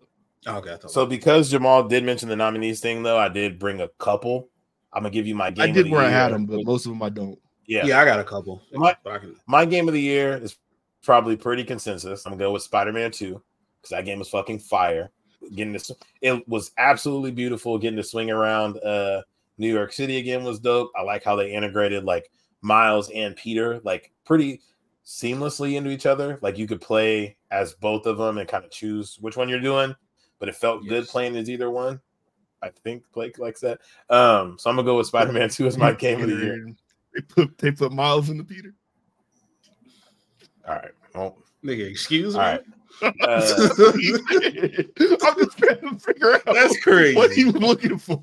Though. Okay. I So because Jamal did mention the nominees thing, though, I did bring a couple. I'm gonna give you my game. I of did the where I had them, but most of them I don't. yeah, yeah. I got a couple. My- but I can. my game of the year is probably pretty consensus. I'm gonna go with Spider-Man 2 because that game was fucking fire. Getting this, it was absolutely beautiful. Getting to swing around uh New York City again was dope. I like how they integrated like Miles and Peter like pretty seamlessly into each other. Like you could play as both of them and kind of choose which one you're doing, but it felt good playing as either one. I think Blake likes that. Um, so I'm gonna go with Spider-Man 2 as my game of the year. They put they put Miles into Peter. All right. Well, Nigga, excuse me. all right. Uh, I'm just trying to figure out That's crazy. what he was looking for.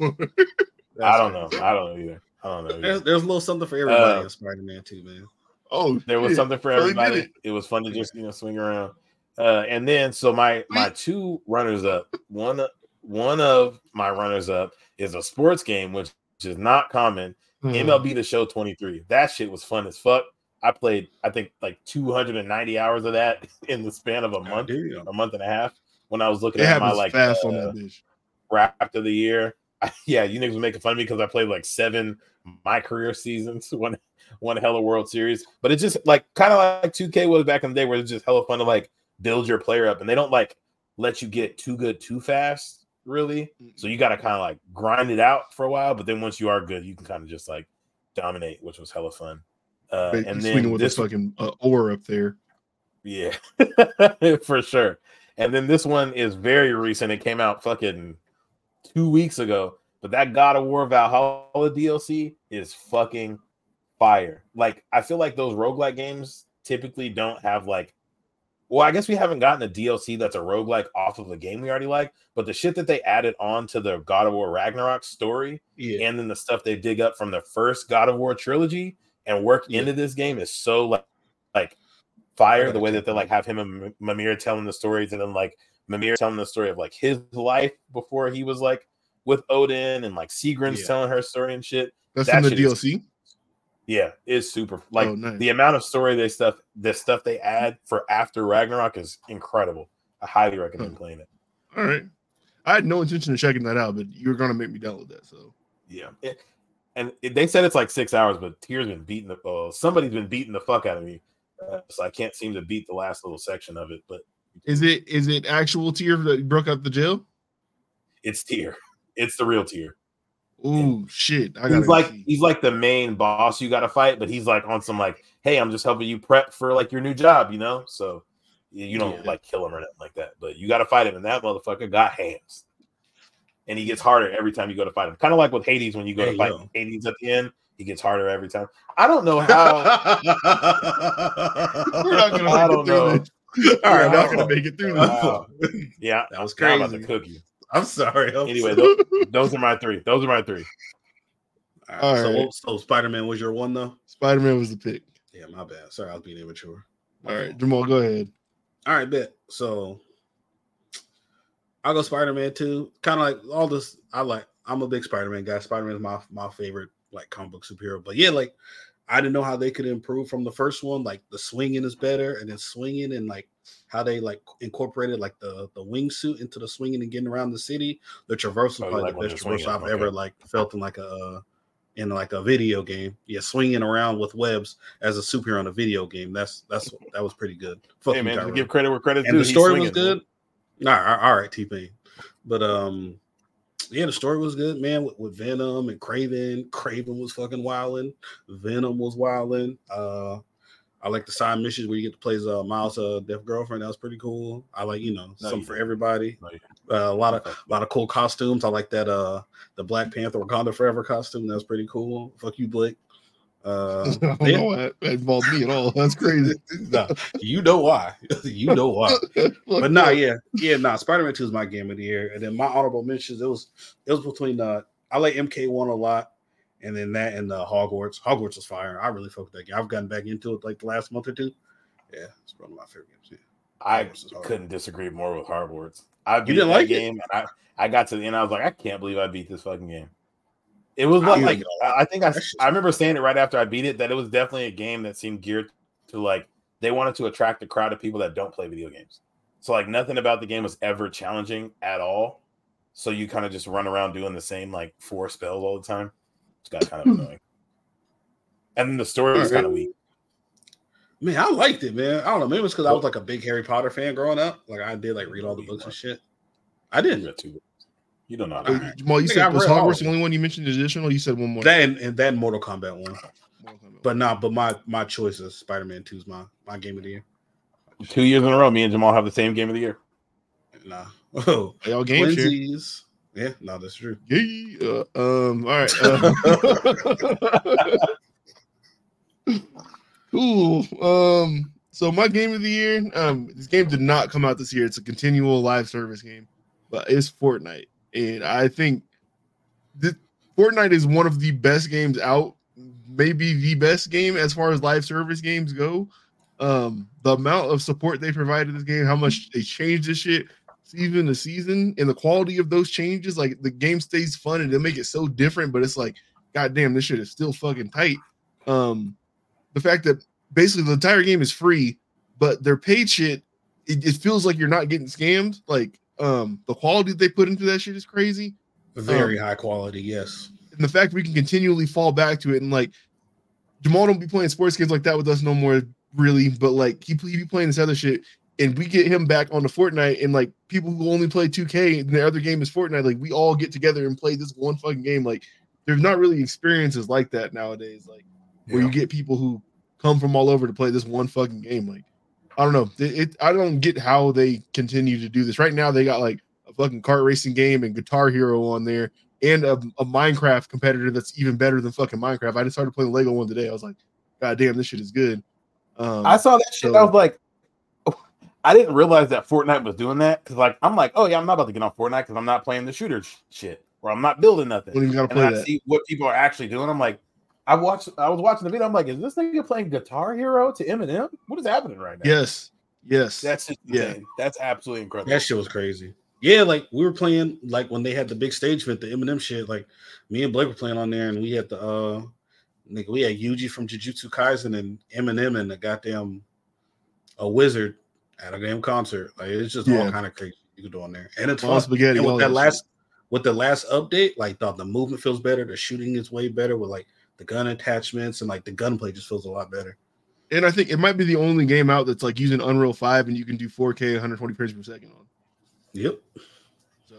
I don't know. I don't know either. I don't know. either. There's, there's a little something for everybody Uh, in Spider-Man Two, man. Oh, There was shit. something for So he did everybody. it. It. was fun to just you know swing around. Uh, and then so my my two runners up. One one of my runners up is a sports game, which, which is not common. Hmm. MLB The Show 23. That shit was fun as fuck. I played I think like 290 hours of that in the span of a month, Damn. a month and a half. When I was looking It at my like fast on uh, that bitch. wrapped of the year. yeah, you niggas were making fun of me because I played like seven my career seasons, one one hella World Series. But it's just like kind of like 2K was back in the day where it's just hella fun to like build your player up and they don't like let you get too good too fast, really. So you gotta kind of like grind it out for a while, but then once you are good, you can kind of just like dominate, which was hella fun. Uh, and then with this fucking uh, oar up there. yeah, for sure. And then this one is very recent. It came out fucking two weeks ago. But that God of War Valhalla DLC is fucking fire. Like, I feel like those roguelike games typically don't have like well, I guess we haven't gotten a DLC that's a roguelike off of a game we already like, but the shit that they added on to the God of War Ragnarok story Yeah. and then the stuff they dig up from the first God of War trilogy and work Yeah. into this game is so like like fire. The way that they like have him and Mimir telling the stories, and then like Mimir telling the story of like his life before he was like with Odin, and like Sigrun's Yeah. telling her story and shit. That's That in the shit is- DLC. Yeah, it's super. Like Oh, nice. the amount of story they stuff, the stuff they add for after Ragnarok is incredible. I highly recommend Huh. playing it. All right. I had no intention of checking that out, but you were gonna make me download that. So Yeah, It- and it- they said it's like six hours, but Tears been beating the. Uh, somebody's been beating the fuck out of me, uh, so I can't seem to beat the last little section of it. But is it is it actual Tyr that broke out the jail? it's Tyr. It's the real Tyr. Oh shit! I He's like he's like the main boss you got to fight, but he's like on some like, hey, I'm just helping you prep for like your new job, you know. So you don't Yeah. like kill him or nothing like that, but you got to fight him, and that motherfucker got hands, and he gets harder every time you go to fight him. Kind of like with Hades when you go to fight yo. Hades at the end, he gets harder every time. I don't know how. we're not gonna I make don't it through know. All right, not gonna make it through this. Wow. Yeah, That was I'm about to crazy. cook you. I'm sorry. I'm Anyway, those, those are my three. Those are my three. All right, All so, right. so Spider Man was your one though. Spider Man was the pick. Yeah, my bad. Sorry, I was being immature. All right, Jamal, go ahead. All right, bet. So I'll go Spider Man too. Kind of like all this. I like. I'm a big Spider Man guy. Spider Man is my my favorite like comic book superhero. But yeah, like I didn't know how they could improve from the first one. Like the swinging is better, and then swinging and like how they like incorporated like the the wingsuit into the swinging and getting around the city. The traversal Oh, probably like the best traversal I've okay. ever like felt in like a uh, in like a video game. Yeah, swinging around with webs as a superhero in a video game. That's that's that was pretty good. Fuck Hey man, give credit where credit's and due. the story was swinging, man. good. All right, all right, T Pain. But um, yeah, the story was good, man. With, with Venom and Kraven, Kraven was fucking wilding. Venom was wilding. Uh, I like the side missions where you get to play as uh, Miles' uh, deaf girlfriend. That was pretty cool. I like, you know, No, something you for everybody. No, Uh, a lot of a lot of cool costumes. I like that. Uh, the Black Panther Wakanda Forever costume. That was pretty cool. Fuck you, Blake. Uh, I don't know why that involved me at all. That's crazy. nah, you know why? you know why? but nah, yeah, yeah, nah. Spider Man Two is my game of the year, and then my honorable mentions. It was it was between uh, I like MK One a lot, and then that and uh, Hogwarts. Hogwarts was fire. I really fucked that game. I've gotten back into it like the last month or two. Yeah, it's one of my favorite games. Yeah. I Hogwarts is hard. couldn't disagree more with Hogwarts. I beat didn't that like it? game, and I, I got to the end. I was like, I can't believe I beat this fucking game. It was I like, like like it a I I think I, I remember saying it right after I beat it that it was definitely a game that seemed geared to like they wanted to attract a crowd of people that don't play video games. So like nothing about the game was ever challenging at all. So you kind of just run around doing the same like four spells all the time. It's got kind of annoying. And then the story was kind of weak. Man, I liked it, man. I don't know. Maybe it's because I was like a big Harry Potter fan growing up. Like I did like read all the books and shit. I You didn't. got two. You don't know. How Wait, to Jamal, you Nigga, said I was read Hogwarts the only one you mentioned additional? You said one more. That and, and that Mortal Kombat one. Mortal Kombat. But nah, but my my choice is Spider Man 2 is my my game of the year. Two years in a row, me and Jamal have the same game of the year. Nah. Oh, y'all game share. Yeah, no, that's true. Yeah. Uh, um. All right. Uh, cool. Um. So my game of the year. Um. This game did not come out this year. It's a continual live service game, but it's Fortnite, and I think this Fortnite is one of the best games out. Maybe the best game as far as live service games go. Um. The amount of support they provided this game, how much they changed this shit season to season and the quality of those changes, like the game stays fun and they make it so different, but it's like, goddamn, this shit is still fucking tight. Um, the fact that basically the entire game is free, but their paid shit, it, it feels like you're not getting scammed. Like, um, the quality they put into that shit is crazy. Very high quality, yes. And the fact we can continually fall back to it and like Jamal don't be playing sports games like that with us no more, really. But like he, he be playing this other shit, and we get him back on the Fortnite, and like people who only play 2K and the other game is Fortnite, like we all get together and play this one fucking game. Like there's not really experiences like that nowadays, like where you get people who come from all over to play this one fucking game. Like I don't know, it, it I don't get how they continue to do this. Right now they got like a fucking kart racing game and Guitar Hero on there and a, a Minecraft competitor that's even better than fucking Minecraft. I just started playing Lego one today. I was like, God damn, this shit is good. Um, I saw that shit. so- I was like, I didn't realize that Fortnite was doing that because, like, I'm like, oh yeah, I'm not about to get on Fortnite because I'm not playing the shooter sh- shit or I'm not building nothing. don't even gotta And play then I that. see what people are actually doing. I'm like, I watched, I was watching the video. I'm like, is this nigga playing Guitar Hero to Eminem? What is happening right now? Yes, yes, that's just Yeah. That's absolutely incredible. That shit was crazy. Yeah, like we were playing like when they had the big stage event, the Eminem shit. Like me and Blake were playing on there, and we had the uh, nigga, we had Yuji from Jujutsu Kaisen and Eminem and the goddamn a wizard at a damn concert. Like it's just all kind of crazy you can do on there, and it's All fun. spaghetti. And with that last with the last update, like the, the movement feels better, the shooting is way better with like the gun attachments and like the gunplay just feels a lot better. and I think it might be the only game out that's like using Unreal 5 and you can do 4K 120 frames per second on. Yep. So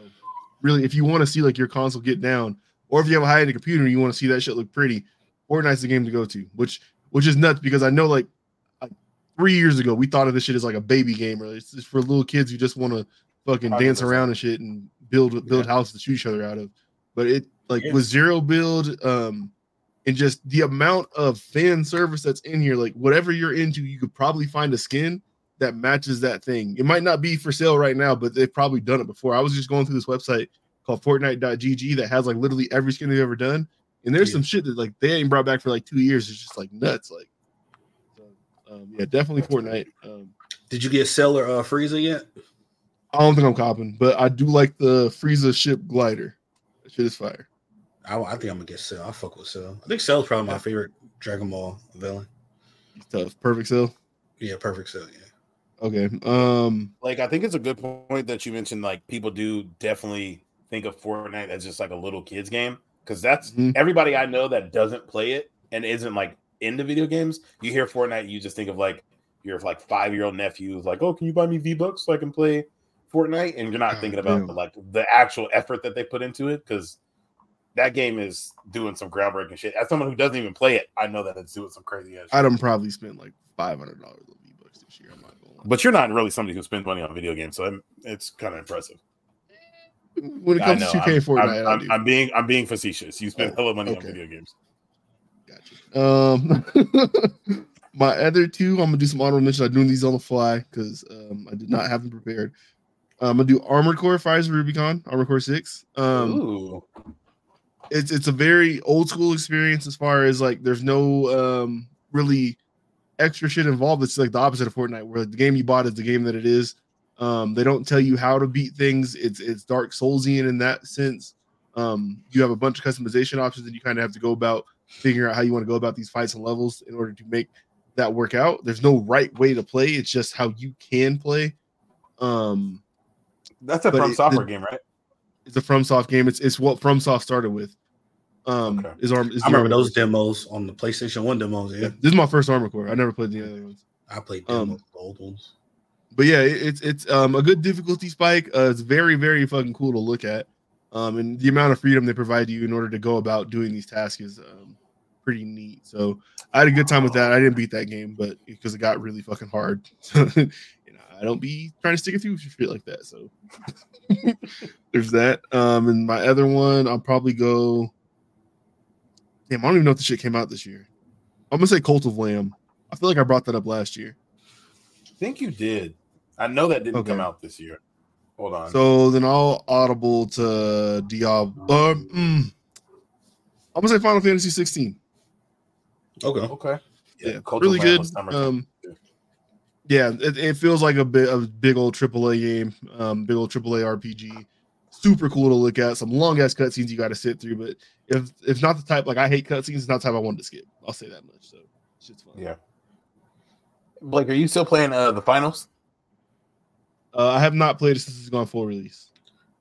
really, if you want to see like your console get down, or if you have a high-end computer and you want to see that shit look pretty, Fortnite's the game to go to. Which which is nuts because I know like, three years ago we thought of this shit as like a baby game or it's just for little kids who just want to fucking dance 100%. around and shit and build build houses to shoot each other out of. But it like Yeah. with zero build, um, and just the amount of fan service that's in here, like whatever you're into, you could probably find a skin that matches that thing. It might not be for sale right now, but they've probably done it before. I was just going through this website called Fortnite.gg that has like literally every skin they've ever done. And there's Yeah. some shit that like they ain't brought back for like two years. It's just like nuts. Like, um, yeah, definitely Fortnite. Um, Did you get Cell or uh, Frieza yet? I don't think I'm copping, but I do like the Frieza ship glider. That shit is fire. I, I think I'm gonna get Cell. I fuck with Cell. I think Cell's probably my favorite Dragon Ball villain. He's tough. Perfect sell. Yeah, perfect Cell. Yeah. Okay. Um, like I think it's a good point that you mentioned. Like people do definitely think of Fortnite as just like a little kids game because that's Mhm. everybody I know that doesn't play it and isn't like into video games. You hear Fortnite, you just think of like your like five year old nephew who's like, "Oh, can you buy me V Bucks so I can play Fortnite?" And you're not God thinking about mm. the, like the actual effort that they put into it because that game is doing some groundbreaking shit. As someone who doesn't even play it, I know that it's doing some crazy ass. shit. I done probably spent like five hundred dollars on V Bucks this year. I'm not going. But you're not really somebody who spends money on video games, so I'm- it's kind of impressive. when it comes know, to 2K and Fortnite, I'm, I'm. I'm being I'm being facetious. You spend Oh, hella money okay. on video games. Um, my other two, I'm gonna do some honorable mentions. I'm doing these on the fly because um, I did not have them prepared. I'm gonna do Armored Core Fires Rubicon, Armored Core Six. Um, Ooh, it's it's a very old school experience as far as like there's no um really extra shit involved. It's like the opposite of Fortnite, where the game you bought is the game that it is. Um, they don't tell you how to beat things. It's it's Dark Soulsian in that sense. Um, you have a bunch of customization options, and you kind of have to go about figuring out how you want to go about these fights and levels in order to make that work out. There's no right way to play. It's just how you can play. Um, That's a But from it- software the- game, right? it's a FromSoft game. It's it's what FromSoft started with. Um, Okay. is Arm? Is I the remember Armored those Core. demos on the PlayStation One demos. Yeah, Yeah, this is my first Armor Core. I never played the other ones. I played Um, demos, the old ones. but yeah, it, it's it's um a good difficulty spike. Uh, it's very very fucking cool to look at. Um, and the amount of freedom they provide you in order to go about doing these tasks is um pretty neat. So I had a good time with that. I didn't beat that game, but because it got really fucking hard. you know, I don't be trying to stick it through shit like that. So there's that. Um, and my other one, I'll probably go. Damn, I don't even know if the shit came out this year. I'm gonna say Cult of Lamb. I feel like I brought that up last year. I think you did. I know that didn't come out this year. Hold on. So then I'll audible to Diablo. Um, mm, I'm gonna say Final Fantasy 16. Okay. okay. Yeah, Cult of really good. Um, yeah, it, it feels like a bit of a big old AAA game, um, big old AAA RPG. Super cool to look at. Some long ass cutscenes you got to sit through, but if if not the type like I hate cutscenes, it's not the type I wanted to skip. I'll say that much. So shit's fun. Yeah. Blake, are you still playing uh the finals? Uh, I have not played it since it's gone full release.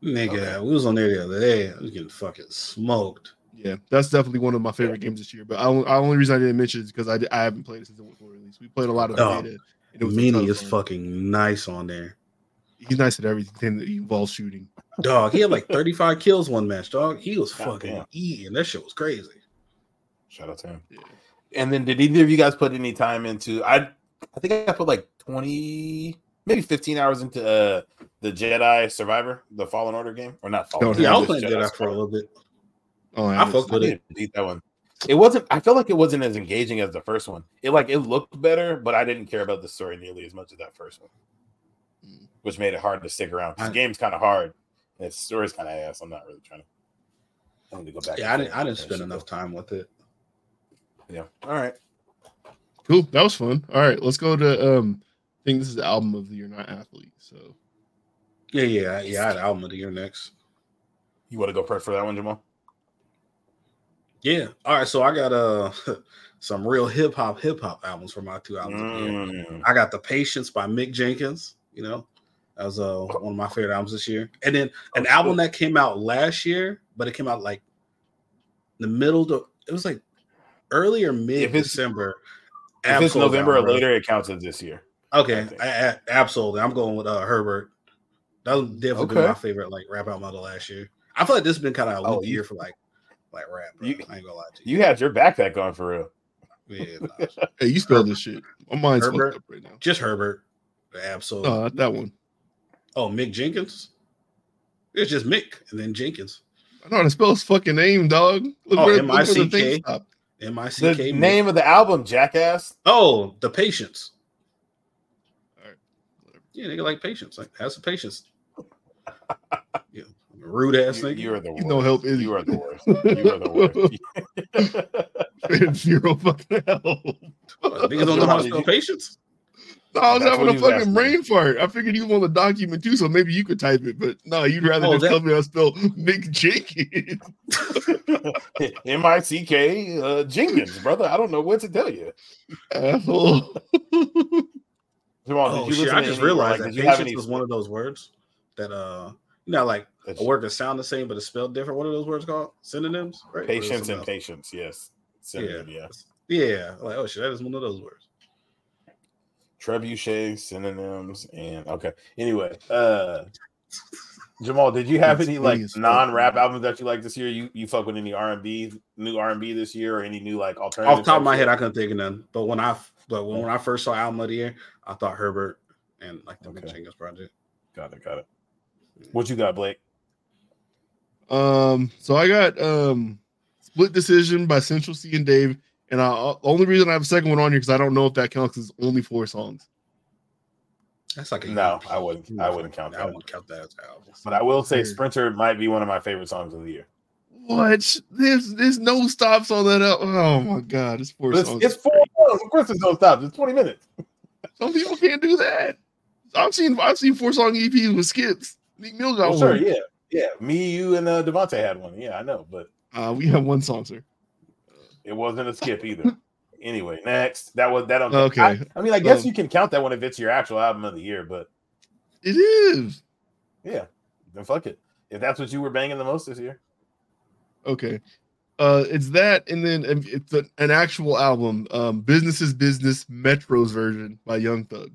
Nigga, Okay. we was on there the other day. I was getting fucking smoked. Yeah, that's definitely one of my favorite games this year. But I, I only reason I didn't mention it is because I, I haven't played it since it went full release. We played a lot of Oh, beta. and it was a ton Meanie is fucking nice on there. He's nice at everything that involves shooting. Dog, he had like 35 kills one match, dog. He was God fucking damn. eating. That shit was crazy. Shout out to him. Yeah. And then did either of you guys put any time into I I think I put like 20 maybe 15 hours into uh the Jedi Survivor, the Fallen Order game. Or not Fallen Yeah, I was just playing Jedi for a little bit. Oh, I haven't fucked with I it. beat that one. It wasn't. I felt like it wasn't as engaging as the first one. It like it looked better, but I didn't care about the story nearly as much as that first one, which made it hard to stick around. I- The game's kind of hard, and its story's kind of ass. I'm not really trying to. I need to go back. Yeah, I didn't. I didn't spend it, enough time with it. Yeah. All right. Cool. That was fun. All right, let's go to um I think this is the album of the year, not athlete. So Yeah, yeah, yeah. I had album of the year next. You want to go first for that one, Jamal? Yeah. All right. So I got uh some real hip hop hip hop albums for my two albums of the year. Mm. I got The Patience by Mick Jenkins. You know, that was uh, one of my favorite albums this year. And then an Oh, album cool. that came out last year, but it came out like the middle to it was like earlier mid December. If it's Ab-Soul November or album, bro. later, it counts as this year. Okay, I. I, I, absolutely. I'm going with uh, Herbert. That was definitely Okay. my favorite like rap album of the last year. I feel like this has been kind of a Oh, year for like like rap. Bro. You- I ain't gonna lie to you. You had your backpack on for real. Yeah, nah. hey, you spelled this shit. My mind's Herbert. fucked up right now. just Herbert. Absolutely. No, not that one. Oh, Mick Jenkins. It's just Mick and then Jenkins. I know how to spell his fucking name, dog. Look Oh, where, look where the M.I.C.K.. thing stopped. M I C The K. name of the album, Jackass. Oh, the patience. Alright, whatever. Yeah, nigga like patience. Like have some patience. yeah, rude ass You, nigga. you are the He's worst. no help, is? You are the worst. You are the worst. Zero fucking help. What, niggas don't know how to spell patience. No, I was That's having a fucking asking. brain fart. I figured you want the document too, so maybe you could type it. But no, you'd rather Oh, just that- tell me how to spell Mick Jenkins. M I C K uh, Jenkins, brother. I don't know what to tell you. Asshole. Jamal, Oh did you shit! listen I to just realized like, that did you have patience any? was one of those words that uh, you know, like that a word that sound the same but it's spelled different. What are those words called? Synonyms, right? Or is it Patience and else? patience, yes. Synonym, yeah. Yeah, like oh shit, that is one of those words. Trebuchet, synonyms, and okay. Anyway, uh Jamal, did you have any like funny as fuck, non-rap albums that you like this year? You you fuck with any R and B, new R and B this year, or any new like alternative? Off the top of my shit? head, I couldn't think of none. But when I but when, when I first saw album of the year, I thought Herbert and like the Mick Okay. Jenkins project. got it, got it. What you got, Blake? Um, so I got um split decision by Central Cee and Dave, and I only reason I have a second one on here because I don't know if that counts as only four songs. That's like a No, I wouldn't- I wouldn't count that. I that. wouldn't count that as an album. But I will say, Sprinter might be one of my favorite songs of the year. What? There's there's no stops on that. al- Oh my god, it's four it's, songs. it's four songs. Of course, there's no stops. It's twenty minutes. Some people can't do that. I've seen I've seen four song EPs with skips. Meek Mill got Oh, sure, yeah, yeah. Me, you, and uh, Devontae had one. Yeah, I know, but Uh, we have one song, sir. it wasn't a skip either. Anyway, next. That was that. don't- Okay. I, I mean, I guess Um, you can count that one if it's your actual album of the year, but It is yeah, then fuck it. If that's what you were banging the most this year, okay. Uh, it's that, and then it's an, an actual album. Um, Business is Business Metro's version by Young Thug.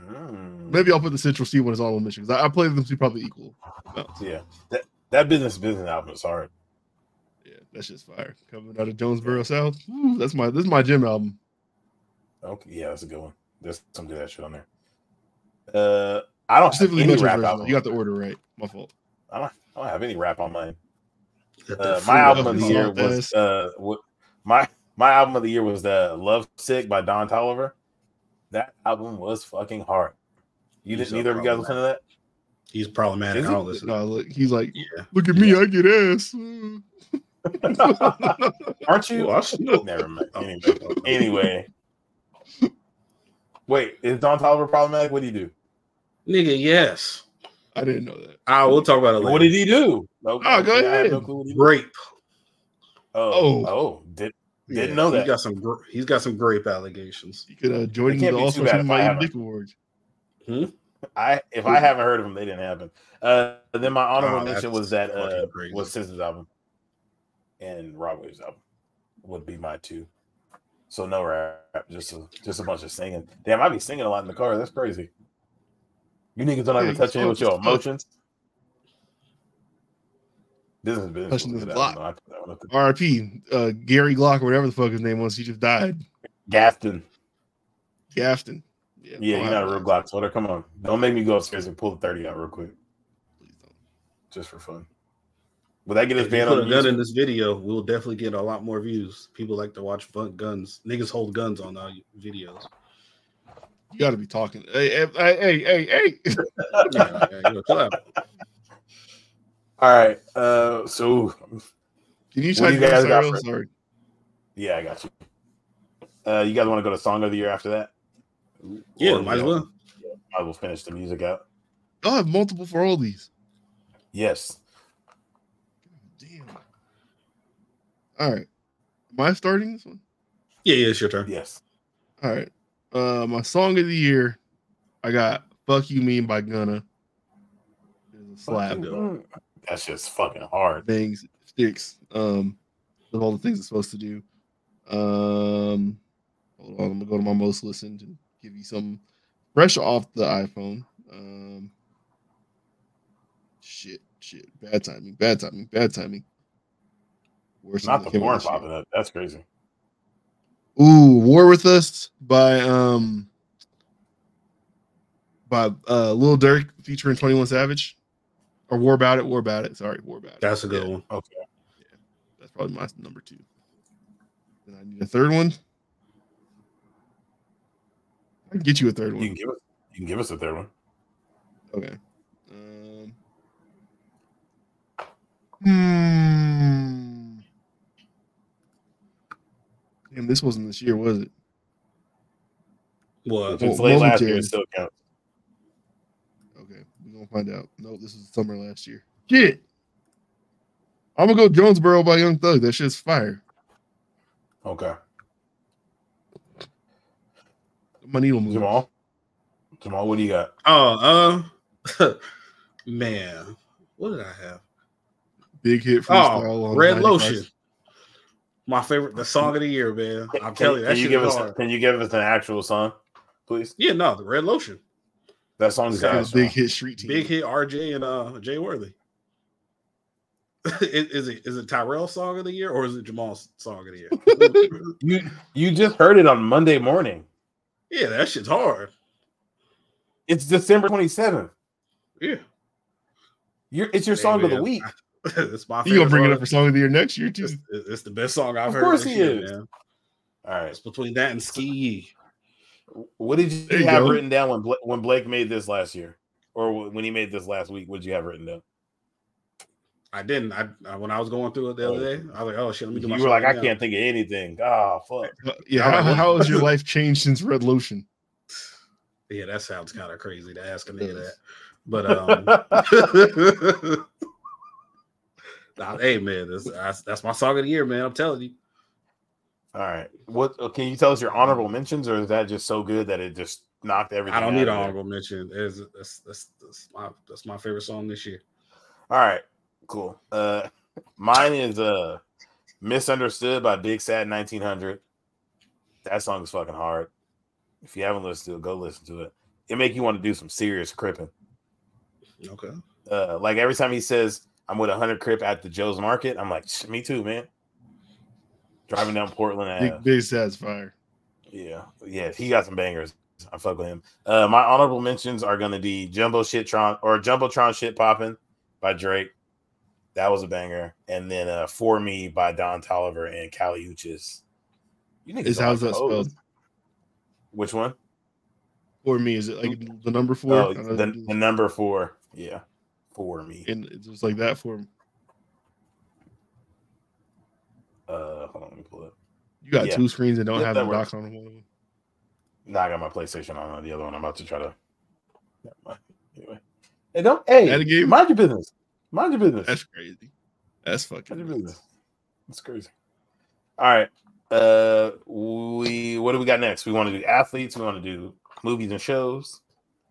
Mm. Maybe I'll put the Central Cee one as honorable mention because I, I play them two probably equal. Oh, Yeah, that that business business album is hard. yeah, that's just fire. Coming out of Jonesboro South. Ooh, that's my this is my gym album. Okay, yeah, that's a good one. There's some good ass shit on there. Uh, I don't have Specifically any Metro's rap version. album. You got the order right. My fault. I don't, I don't have any rap on mine. Let Uh, my album of the year was uh, my my album of the year was the Love Sick by Don Toliver. That album was fucking hard. You didn't so neither of you guys listen to that? He's problematic. Is I don't listen. No, look, he's like, Yeah. look at me, I get ass. Aren't you? Well, I should. Never mind. Anyway, anyway. Wait, is Don Toliver problematic? What do you do? Nigga, yes. I didn't know that. Ah, we'll talk about it later. What did he do? Okay, Oh, go I have ahead. no clue what he did. Rape. Oh, Oh. oh, did Didn't Yeah, know that. He's got some. He's got some grape allegations. You could uh, join It in can't the All too Stars bad I Dick Awards. I if I haven't heard of them, they didn't happen. Uh, then my honorable Oh, mention was that uh, fucking crazy. was Sis's album and Rod Wave's album would be my two. So no rap, just a, just a bunch of singing. Damn, I be singing a lot in the car. That's crazy. You niggas don't Yeah, ever touch in with your emotions. Business is business. Touching was this a good block. album, though. I put that one up there. RIP, uh, Gary Glock or whatever the fuck his name was. He just died. Gaston. Gafton. Yeah, don't you're not a real Glock sweater. Come on, don't make me go upstairs and pull the thirty out real quick, Please don't. just for fun. Will that get us banned put on a gun in this video, we'll definitely get a lot more views. People like to watch fun guns. Niggas hold guns on our videos. You got to be talking. Hey, hey, hey, hey, hey. Yeah, yeah. All right. Uh, so Can you What type you guys got for- Sorry. yeah, I got you. Uh, you guys want to go to song of the year after that? Yeah, Or, might as you know, well. Might as well finish the music out. I'll have multiple for all these. Yes. Damn. All right. Am I starting this one? Yeah, yeah, it's your turn. Yes. All right. Uh, my song of the year, I got "Fuck You Mean" by Gunna. It's a slap. That's just fucking hard. Things sticks. Um, of all the things it's supposed to do. Um, hold on. I'm gonna go to my most listened and give you some fresh off the iPhone. Um, shit, shit, bad timing, bad timing, bad timing. Worse Not the porn popping up. That's crazy. Ooh, War with Us by um by uh Lil Durk featuring 21 Savage. Or War About It, War About It. Sorry, War About It. That's a good Yeah, one. Okay. That's probably my number two. Then I need a third one. I can get you a third You one. can give us. You can give us a third one. Okay. Um, hmm. Damn, this wasn't this year, was it? What? If it's late last year, it still counts. Okay, we're gonna find out. No, this is summer last year. Shit. I'm gonna go Jonesboro by Young Thug. That shit's fire. Okay. My needle move. Jamal. Jamal, what do you got? Oh, uh, man, what did I have? Big hit Oh, freestyle on Red Lotion. My favorite, the song of the year, man. I'm Can, telling you, that can you give is us? hard. Can you give us an actual song, please? Yeah, no, the Red Lotion. That song's Yeah, got big hit street team. Big hit RJ and uh Jay Worthy. is, is it is it Tyrell's song of the year or is it Jamal's song of the year? You you just heard it on Monday morning. yeah, that shit's hard. It's December twenty seventh. Yeah, You're it's your Hey, song of the man, week. it's my. He gonna favorite bring it up for song of the year next year too. It's, it's the best song I've Of heard. course he year, is. Man. All right. It's between that and Ski What did you, you have go. written down when Blake, when Blake made this last year, or when he made this last week? What did you have written down? I didn't. I, I when I was going through it the other day, I was like, "Oh shit, let me do You my." were shit like, right I now." can't think of anything. Oh fuck. Uh, Yeah, how, how has your life changed since Red Lotion? Yeah, that sounds kind of crazy to ask a It nigga that. But um, nah, hey man, that's, that's that's my song of the year, man. I'm telling you. All right. What uh, can you tell us your honorable mentions, or is that just so good that it just knocked everything? I don't need an honorable mention. There's, that's, that's, that's my that's my favorite song this year. All right, cool. Uh, mine is uh, "Misunderstood" by Big Sad 1900. That song is fucking hard. If you haven't listened to it, go listen to it. It make you want to do some serious cripping. Okay. Uh, like every time he says, "I'm with a hundred crip at the Joe's Market," I'm like, "Me too, man." Driving down Portland, Ave. Big, big Sad's fire. Yeah, yeah, he got some bangers. I fuck with him. Uh, my honorable mentions are gonna be Jumbo Shittron or Jumbotron Shit Popping by Drake. That was a banger. And then uh, For Me by Don Toliver and Kali Uchis. You niggas Is how's that cold. spelled? Which one? For me, is it like the number four? Oh, the, the number four. Yeah, For Me. and it's just like that for him. Uh, hold on, let me pull it. You got Yeah. two screens and don't Yeah, have that the works. dock on one of them. Nah, I got my PlayStation on the other one. I'm about to try to. Never mind. Anyway, hey, don't. Hey, game? mind your business. Mind your business. That's crazy. That's fucking. Mind your nuts. business. That's crazy. All right. Uh, we what do we got next? We want to do athletes. We want to do movies and shows.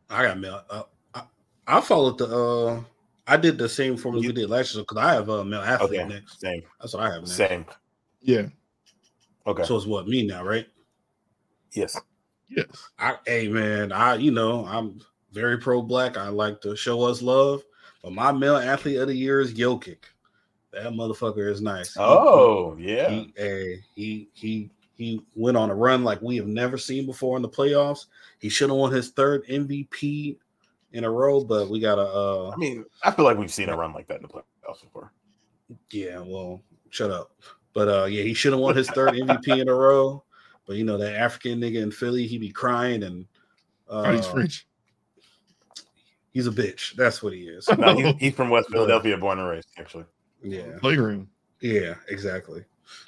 I got mail. Uh, I, I followed the. uh I did the same formula we did last year because I have a male athlete Okay, next. same, That's what I have next. same. Yeah. Okay. So it's what me now, right? yes. Yes. I, hey man, I you know I'm very pro black. I like to show us love, but my male athlete of the year is Jokic. That motherfucker is nice. He- Oh yeah. he, hey, he he he went on a run like we have never seen before in the playoffs. He should have won his third MVP in a row, but we gotta uh I mean, I feel like we've seen a run like that in the playoffs before. yeah, well, shut up. But uh yeah, he should have won his third MVP in a row. But you know that African nigga in Philly, he be crying and Oh, he's uh, French. he's a bitch. That's what he is. No, he, he's from West Philadelphia, born and raised. Actually, Yeah. Playground. Yeah, exactly.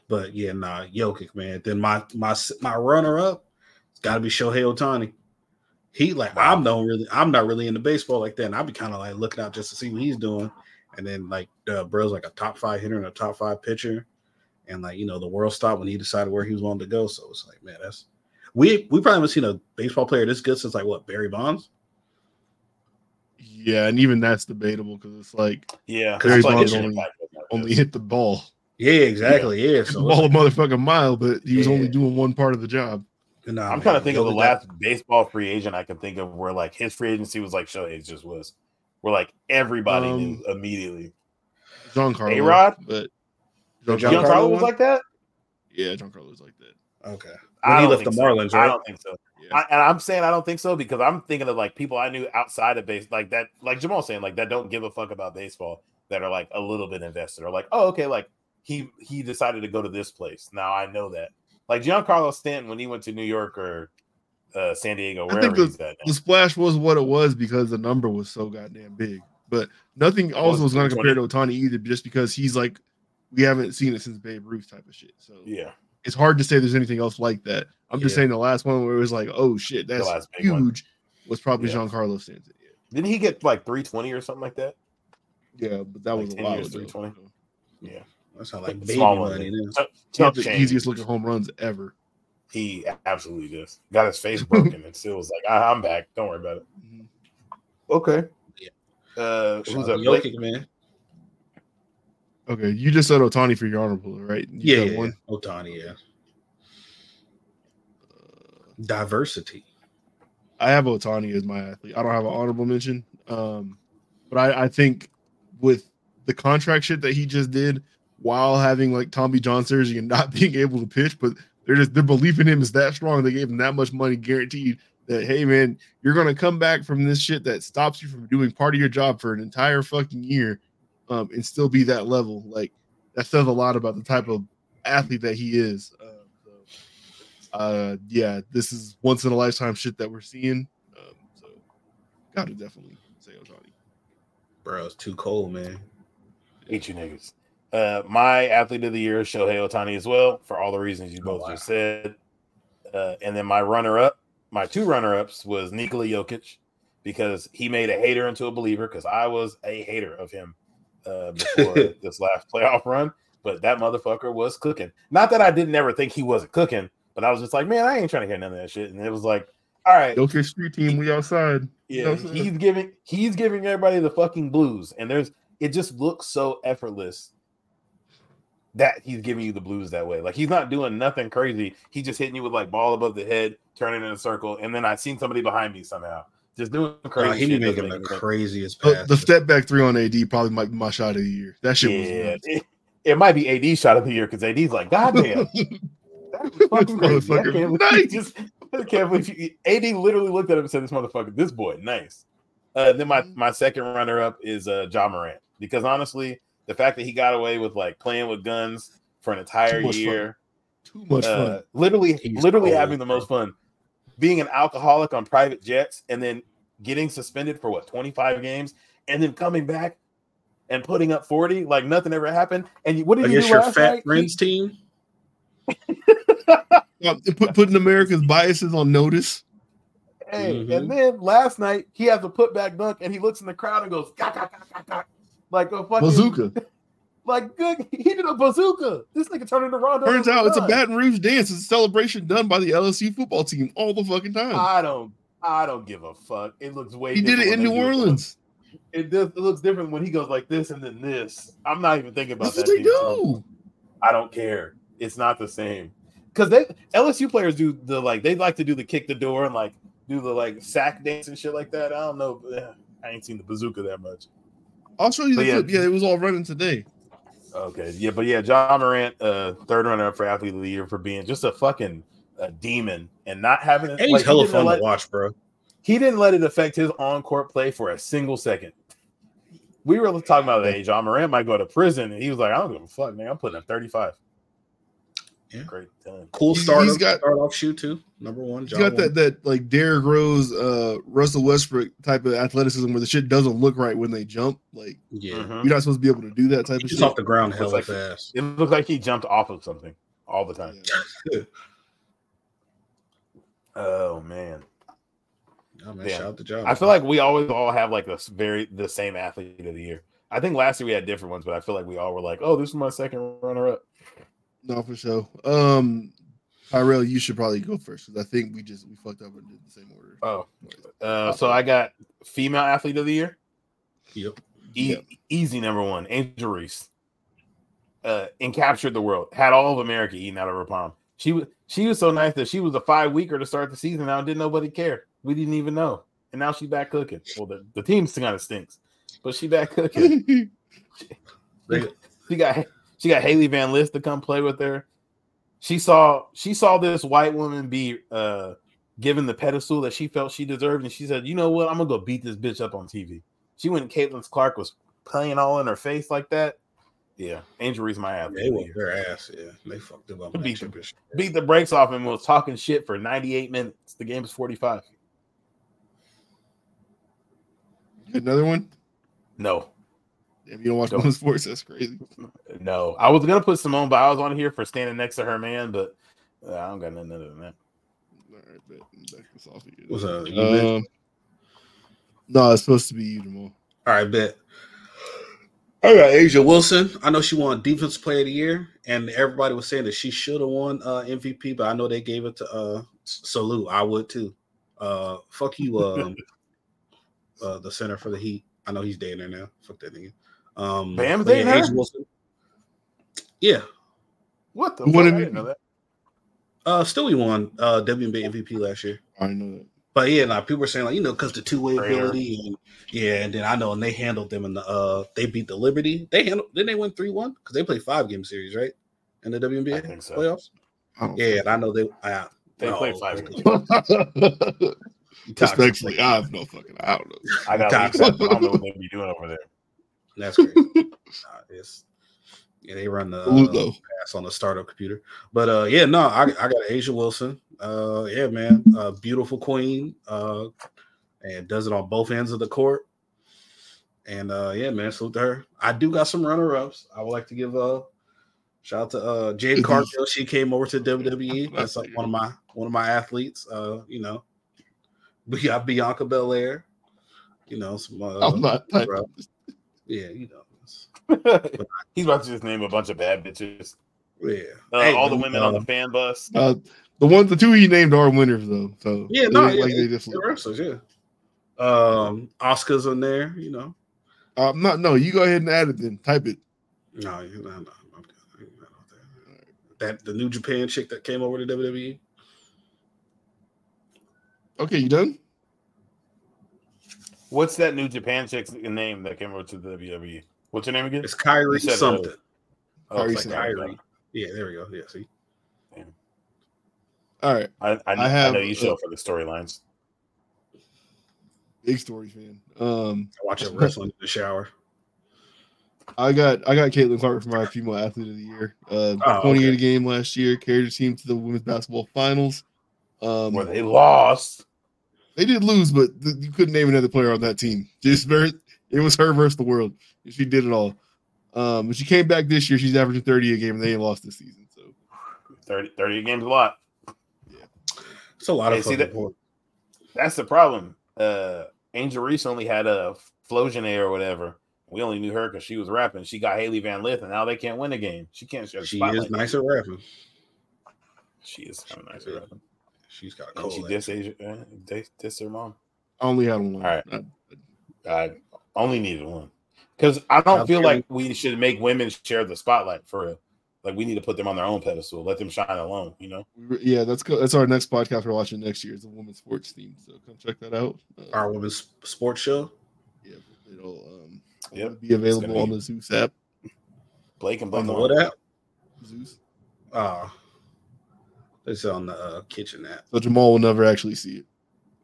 But yeah, nah, Jokic, man. Then my my my runner up, it's got to be Shohei Ohtani. He like Wow. I'm not really I'm not really into baseball like that, and I'd be kind of like looking out just to see what he's doing. And then like uh, bro's like a top five hitter and a top five pitcher, and like you know the world stopped when he decided where he was wanting to go. So it's like man, that's we we probably haven't seen a baseball player this good since like what Barry Bonds. Yeah, and even that's debatable because it's like yeah. Barry I like Bonds only- impact only hit the ball. Yeah, exactly. Yeah, Hit the so ball a motherfucking mile, but he was only doing one part of the job. Nah, I'm man, trying to think of the Jokic- last baseball free agent I can think of where like his free agency was like Shohei's just was, where like everybody Um, knew immediately. Giancarlo. A-Rod? But The Giancarlo, Giancarlo Giancarlo was one? like that. yeah, John Giancarlo was like that. Okay. I When he don't left think the so. Marlins, I right? don't think so. Yeah. I, and I'm saying I don't think so because I'm thinking of like people I knew outside of base, like that, like Jamal saying, like that don't give a fuck about baseball, that are like a little bit invested, or like, oh, okay, like he he decided to go to this place. Now I know that. Like Giancarlo Stanton when he went to New York or uh, San Diego, I wherever think at. The splash was what it was because the number was so goddamn big. But nothing also was going to compare to Ohtani either, just because he's like we haven't seen it since Babe Ruth type of shit. So Yeah, it's hard to say there's anything else like that. I'm just saying the last one where it was like, oh shit, that's big one. huge, was probably Yeah. Giancarlo Stanton. didn't he get like 320 or something like that? Yeah, yeah, but that Like was a 10 while years, ago. 320. Yeah, That's not like The baby small one, money. then. then. He Chuck had the change. easiest looking home runs ever. He absolutely just Got his face broken and still was like, I, "I'm back. Don't worry about it." Mhm. Okay. Yeah. Uh, who's out up? Jokic, man. Okay, you just said Ohtani for your honorable, right? You Yeah, yeah, one. Ohtani, yeah. Diversity. I have Ohtani as my athlete. I don't have an honorable mention. Um, but I, I think with the contract shit that he just did while having like Tommy John surgery and not being able to pitch, but they're just their belief in him is that strong. They gave him that much money guaranteed that hey man, you're gonna come back from this shit that stops you from doing part of your job for an entire fucking year, um, and still be that level. Like that says a lot about the type of athlete that he is. Uh, so, uh, yeah, this is once in a lifetime shit that we're seeing. Um, so, gotta definitely say Ohtani. Bro, it's too cold, man. Hate you niggas. Uh, my athlete of the year is Shohei Ohtani as well, for all the reasons you Oh, both wow. just said. Uh, and then my runner up, my two runner ups was Nikola Jokic because he made a hater into a believer because I was a hater of him uh, before this last playoff run. but that motherfucker was cooking. Not that I didn't ever think he wasn't cooking, but I was just like, man, I ain't trying to hear none of that shit. And it was like, all right, care street team. We outside. yeah, know what I'm saying? he's giving he's giving everybody the fucking blues, and there's it just looks so effortless that he's giving you the blues that way. Like he's not doing nothing crazy. He's just hitting you with like ball above the head, turning in a circle, and then I seen somebody behind me somehow just doing crazy. Bro, he be shit making the make any sense. craziest The, pass. the step back three on AD probably might be my shot of the year. That shit Yeah, was it, it might be AD shot of the year because AD's like, God damn. That was fucking crazy. I can't believe nice. just I can't believe you, AD literally looked at him and said, "This motherfucker, this boy, nice." Uh, then my my second runner up is uh John Morant because honestly, the fact that he got away with like playing with guns for an entire Too much fun. year, too much uh, fun. literally, He's literally cold, having the most fun, being an alcoholic on private jets, and then getting suspended for what twenty five games, and then coming back and putting up forty like nothing ever happened. And you- what did you Against do your last fat night? friends team. Uh, Put, putting America's biases on notice. Hey, Mhm. and then last night he has a putback dunk, and he looks in the crowd and goes, "Gah, gah, gah, gah, gah," like a fucking Bazooka. like good. He did a bazooka. This nigga turned into Rondo. Turns out it's a Baton Rouge dance. It's a celebration done by the LSU football team all the fucking time. I don't. I don't give a fuck. It looks way. he did it in New Orleans. It does. It looks different when he goes like this and then this. I'm not even thinking about That's that. what they do. I don't care. It's not the same because they LSU players do the like they like to do the kick the door and like do the like sack dance and shit like that. I don't know. I ain't seen the bazooka that much. I'll show you the yeah. clip. Yeah, it was all running today. Okay, yeah, but yeah, Ja Morant, uh, third runner up for athlete of the year for being just a fucking uh, demon and not having it. And he's like, he hella didn't fun let- to watch, bro. He didn't let it affect his on court play for a single second. We were talking about that. Hey, Ja Morant might go to prison, and he was like, "I don't give a fuck, man. I'm putting up 35." Yeah. great time. Cool He's- start. he's got- start off shoe too. Number one. He's John got Wall. that that like Derrick Rose, uh, Russell Westbrook type of athleticism where the shit doesn't look right when they jump. Like Yeah. Mhm. you're not supposed to be able to do that type of He's shit. off the ground Looks hella like- fast. It looked like he jumped off of something all the time. Yeah. Oh man, Oh, man, shout out to John. I feel like we always all have like this very the same athlete of the year. I think last year we had different ones, but I feel like we all were like, "Oh, this is my second runner up." No, for sure. Um, Tyrell, you should probably go first because I think we just we fucked up and did the same order. Oh, uh, so I got female athlete of the year. Yep. E- Yep. Easy number one, Angel Reese. Uh, and captured the world. Had all of America eating out of her palm. She was she was so nice that she was a five weeker to start the season. Now didn't nobody care. We didn't even know. And now she's back cooking. Well, the, the team kind of stinks, but she back cooking. They- she got she got Hailey Van Lith to come play with her. She saw she saw this white woman be uh given the pedestal that she felt she deserved, and she said, "You know what? I'm gonna go beat this bitch up on TV." She went. Caitlin Clark was playing all in her face like that. Yeah, Angel Reese my athlete. They of the whooped their ass. Yeah. They fucked them up. in Beat them. championship. Beat the brakes off and was talking shit for 98 minutes. The game is 45. Another one. No, If you don't watch Don't. women's sports, that's crazy. no. I was gonna put Simone Biles on here for standing next to her man, but uh, I don't got nothing other than that. All right, bet. Back this off of you. Was, uh, you um, no, it's supposed to be you tomorrow. All right, bet. All right, A'ja Wilson. I know she won Defensive Player of the Year, and everybody was saying that she should have won uh, MVP, but I know they gave it to uh, Salute. I would too. Uh, fuck you, um, uh, the center for the Heat. I know he's dating her now. Fuck that nigga. Um, Bam's but yeah, dating her? Wilson. Yeah, What the Who fuck? won I MVP? didn't know that. uh, Stewie won uh, WNBA MVP last year. I know that. But yeah, now people were saying like you know because the two way ability and yeah, and then I know and they handled them in the uh they beat the Liberty. They handled didn't they win three one because they play five game series right in the WNBA I think so. playoffs. I don't Yeah, and I know they. I, They no, played five okay. know. Respectfully, I have no fucking. I don't know. I got I don't know what they be doing over there. That's great. Nah, it's, yeah, they run the uh, pass on the startup computer. But uh, yeah, no, I, I got A'ja Wilson. Uh, yeah, man, uh, beautiful queen. Uh, and does it on both ends of the court. And uh, yeah, man, salute to her. I do got some runner ups. I would like to give a shout out to uh, Jade Cargill. She came over to WWE. That's like one of my one of my athletes. Uh, you know, we got Bianca Belair. You know, some uh, I'm not. Yeah, you know. He's about to just name a bunch of bad bitches. Yeah. Uh, Hey, all the but, women on the um, fan bus. Uh, the ones, the two he named are winners though. So Yeah, it no, yeah, like they just. The wrestlers, yeah. Um, Oscar's in there, you know. Um, not no. You go ahead and add it then. Type it. No, you- no, no. I'm good. I ain't mad about that. That the New Japan chick that came over to WWE. Okay, you done? What's that new Japan chick's name that came over to the WWE? What's her name again? It's Kyrie said something. earlier. Oh, it's Kyrie like Kyrie. Yeah, there we go. Yeah, see. All right. I, I, I I, know you show uh, for the storylines. Big stories, man. Um, I watch it wrestling in the shower. I got I got Caitlin Clark for my female athlete of the year. Uh, Oh, 28 okay. game last year, carried her team to the women's basketball finals. Um, Where they lost. They did lose, but th- you couldn't name another player on that team. Just very, it was her versus the world. She did it all. Um, when she came back this year, she's averaging 30 a game, and they ain't lost this season. So 30, 30 games a lot. Yeah, It's a lot Hey, of see that- points. That's the problem. Uh, Angel Reese only had a Flogene or whatever. We only knew her because she was rapping. She got Hailey Van Lith, and now they can't win a game. She can't share the She spotlight. is nice at rapping. She is kind of nice at rapping. She's got a And cold. she diss, Asia, uh, diss, diss her mom. I only had one. All right. I only needed one because I don't I'll feel give like we should make women share the spotlight for real. Like we need to put them on their own pedestal, let them shine alone. You know, yeah, that's co- that's our next podcast we're watching next year. It's a women's sports theme, so come check that out. Uh, Our women's sports show. yeah, it'll um, Yep. be available gonna on the Zeus app. Blake and On Blake. the what app? Zeus. Uh it's on the uh, kitchen app. So Jamal will never actually see it.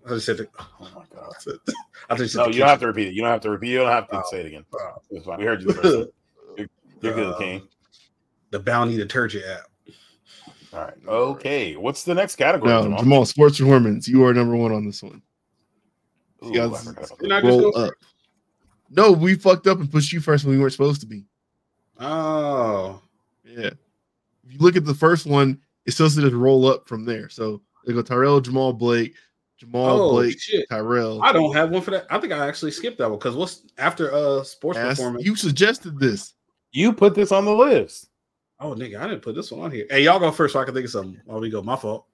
I just said the, Oh my god! I just said No, the you don't have to repeat it. You don't have to repeat. it. You don't have to Oh. say it again. Oh. It's fine. We heard you the first. You're, you're good, Uh, King. the Bounty detergent app. All right. Okay. What's the next category? Now, Jamal? Jamal, sports performance. You are number one on this one. Ooh, you I guys- forgot about You're that. not just Roll go up. No, we fucked up and pushed you first when we weren't supposed to be. Oh. Yeah. If you look at the first one, it's supposed to just roll up from there. So they go Tyrell, Jamal, Blake, Jamal, Oh Blake, shit. Tyrell. I don't have one for that. I think I actually skipped that one because what's after uh sports Ask- performance? you suggested this. You put this on the list. Oh nigga, I didn't put this one on here. Hey, y'all go first so I can think of something. while we go. My fault.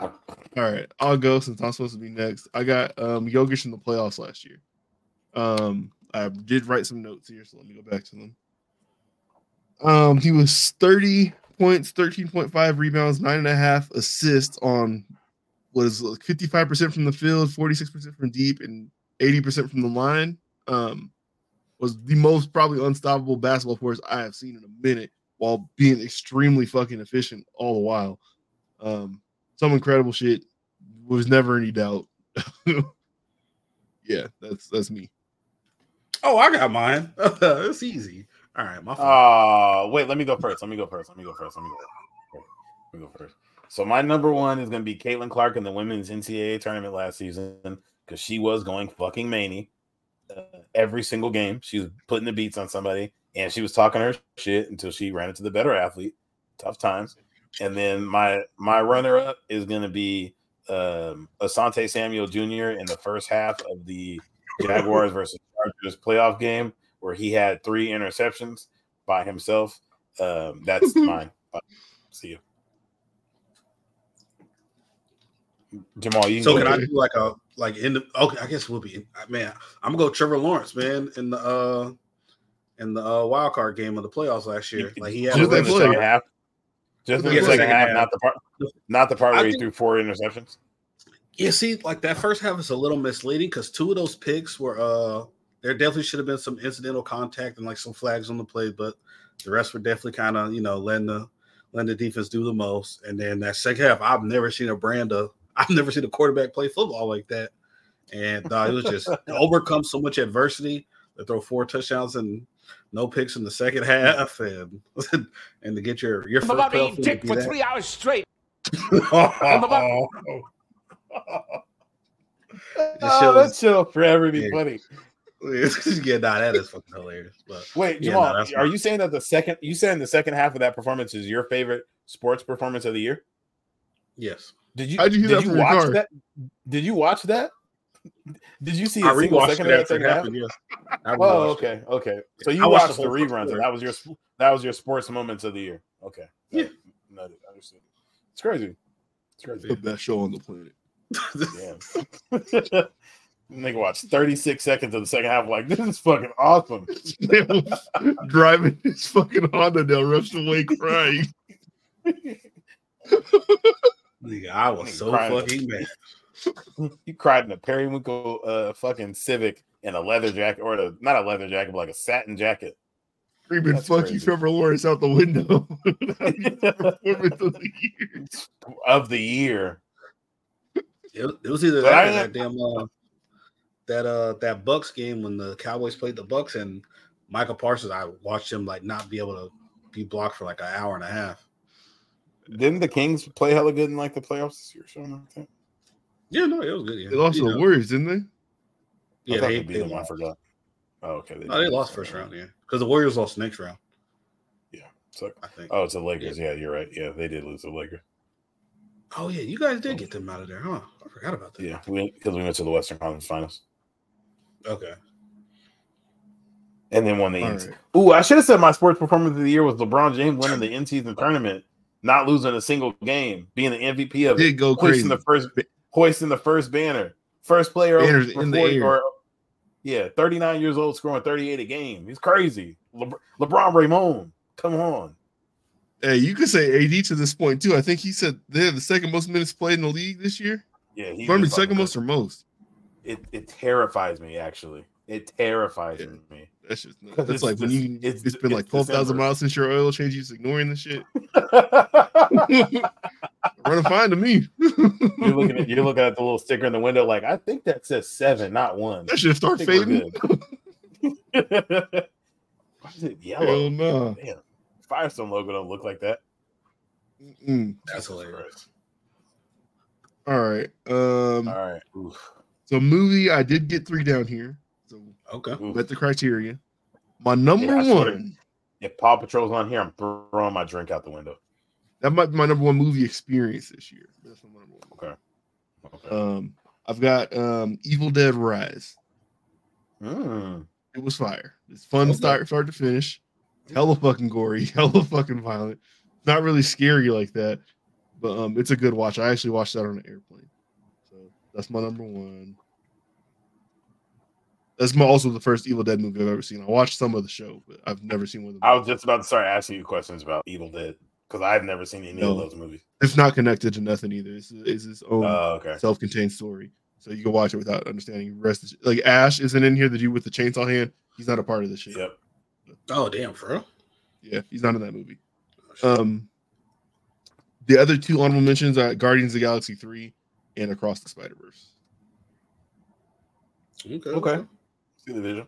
All right, I'll go since I'm supposed to be next. I got um Jokic in the playoffs last year. Um, I did write some notes here, so let me go back to them. Um, he was 30 points, 13.5 rebounds, nine and a half assists on was 55% from the field, 46% from deep, and 80% from the line. Um, was the most probably unstoppable basketball force I have seen in a minute while being extremely fucking efficient all the while. Um, some incredible shit. Was never any doubt. yeah, that's that's me. Oh, I got mine. it's easy. All right, my fault. Uh wait, let me go first. Let me go first. Let me go first. Let me go first. Let me go first. So my number one is gonna be Caitlin Clark in the women's NCAA tournament last season because she was going fucking many uh, every single game. She was putting the beats on somebody and she was talking her shit until she ran into the better athlete. Tough times. And then my my runner up is gonna be um Asante Samuel Jr. in the first half of the Jaguars versus Chargers playoff game where he had three interceptions by himself. Um, that's mine. See you, Jamal. You can so go can I do like a like in the okay? I guess we'll be man. I'm gonna go Trevor Lawrence, man, in the uh in the uh, wild card game of the playoffs last year. Like he had Just in the play. second half. Just in the second second half, half. not the part, not the part I where he think- threw four interceptions. Yeah, see, like that first half is a little misleading because two of those picks were uh there definitely should have been some incidental contact and like some flags on the play, but the rest were definitely kind of you know letting the letting the defense do the most. And then that second half, I've never seen a brand of I've never seen a quarterback play football like that. And uh, it was just overcome so much adversity to throw four touchdowns and no picks in the second half and and to get your your I'm first about to eat dick for that. three hours straight. About- Oh, shows- that shit'll forever be Yeah. funny. yeah, nah, that is fucking hilarious. But Wait, Yeah, Jamal, no, that's are not- you saying that the second you saying the second half of that performance is your favorite sports performance of the year? yes, Did you you did that you watch car? that? Did you watch that? Did you see I a single second it of that after second half? happened. Yes. I Oh, rewatched it. okay, okay. So you I watched watched, the the, reruns, and that was your that was your sports moments of the year. Okay, Yeah. no, I understood. It's crazy. It's crazy. the best show on the planet. Yeah. Nigga watched 36 seconds of the second half. Like, this is fucking awesome. Driving his fucking Honda down, rushed away crying. Nigga, I was Nigga so crying. fucking mad. You cried in a periwinkle uh fucking Civic in a leather jacket, or a, not a leather jacket, but like a satin jacket. Screaming, That's fuck you. Trevor Lawrence out the window. Performance of the year. of the year. It, it was either But that I or that damn uh, that uh that Bucks game when the Cowboys played the Bucks and Micah Parsons. I watched him like not be able to be blocked for like an hour and a half. Didn't the Kings play hella good in like the playoffs this year? or something like that? Yeah, no, it was good. Yeah, They lost to the know, Warriors, didn't they? Yeah, I they, they beat they them. I lost. forgot. Oh, okay. No, they lost first round. Yeah, because the Warriors lost next round. Yeah. So, I think. oh, it's the Lakers. Yeah, you're right. Yeah, they did lose the Lakers. Oh yeah, you guys did get them out of there, huh? I forgot about that. Yeah, we because we went to the Western Conference Finals Okay. and then won the All East. right. Ooh, I should have said my sports performance of the year was LeBron James winning the in-season tournament, not losing a single game, being the MVP of it, Did go crazy. hoisting the first, hoisting the first banner, first player over in the 40 air. or- yeah, 39 years old, scoring 38 a game. He's crazy. Le- LeBron Raymond, come on. Hey, you could say AD to this point too. I think he said they have the second most minutes played in the league this year. Yeah, he's Remember, second most or most. It it terrifies me actually. It terrifies Yeah. me. That's just nuts. 'Cause that's it's like when you it's- it's been like it's twelve thousand miles since your oil change. You just ignoring the shit. Run Running fine to me. you're looking at you're looking at the little sticker in the window, like I think that says seven, not one. that should start I think we're fading. Why is it Hell yellow? no. Damn, Firestone logo don't look like that. Mm. That's hilarious. All right. Um. All right. Oof. So movie, I did get three down here. So Okay. Met the criteria. My number Yeah, I swear to- one. If Paw Patrol's on here, I'm throwing my drink out the window. That might be my number one movie experience this year. That's my number one. Okay. Okay. Um, I've got um Evil Dead Rise. Mm. It was fire. It's fun Okay. start start to finish. Hella fucking gory, hella fucking violent. Not really scary like that, but um, it's a good watch. I actually watched that on an airplane, so that's my number one. That's my also the first Evil Dead movie I've ever seen. I watched some of the show, but I've never seen one of them. I was just about to start asking you questions about Evil Dead because I've never seen any No. of those movies. It's not connected to nothing either. It's, it's its own Oh, okay. self-contained story, so you can watch it without understanding the rest. Of the, like Ash isn't in here. The dude with the chainsaw hand, he's not a part of this shit. Yep. Oh damn, for real? Yeah, he's not in that movie. Um, the other two honorable mentions are Guardians of the Galaxy three and Across the Spider Verse. Okay. Okay. See the vision.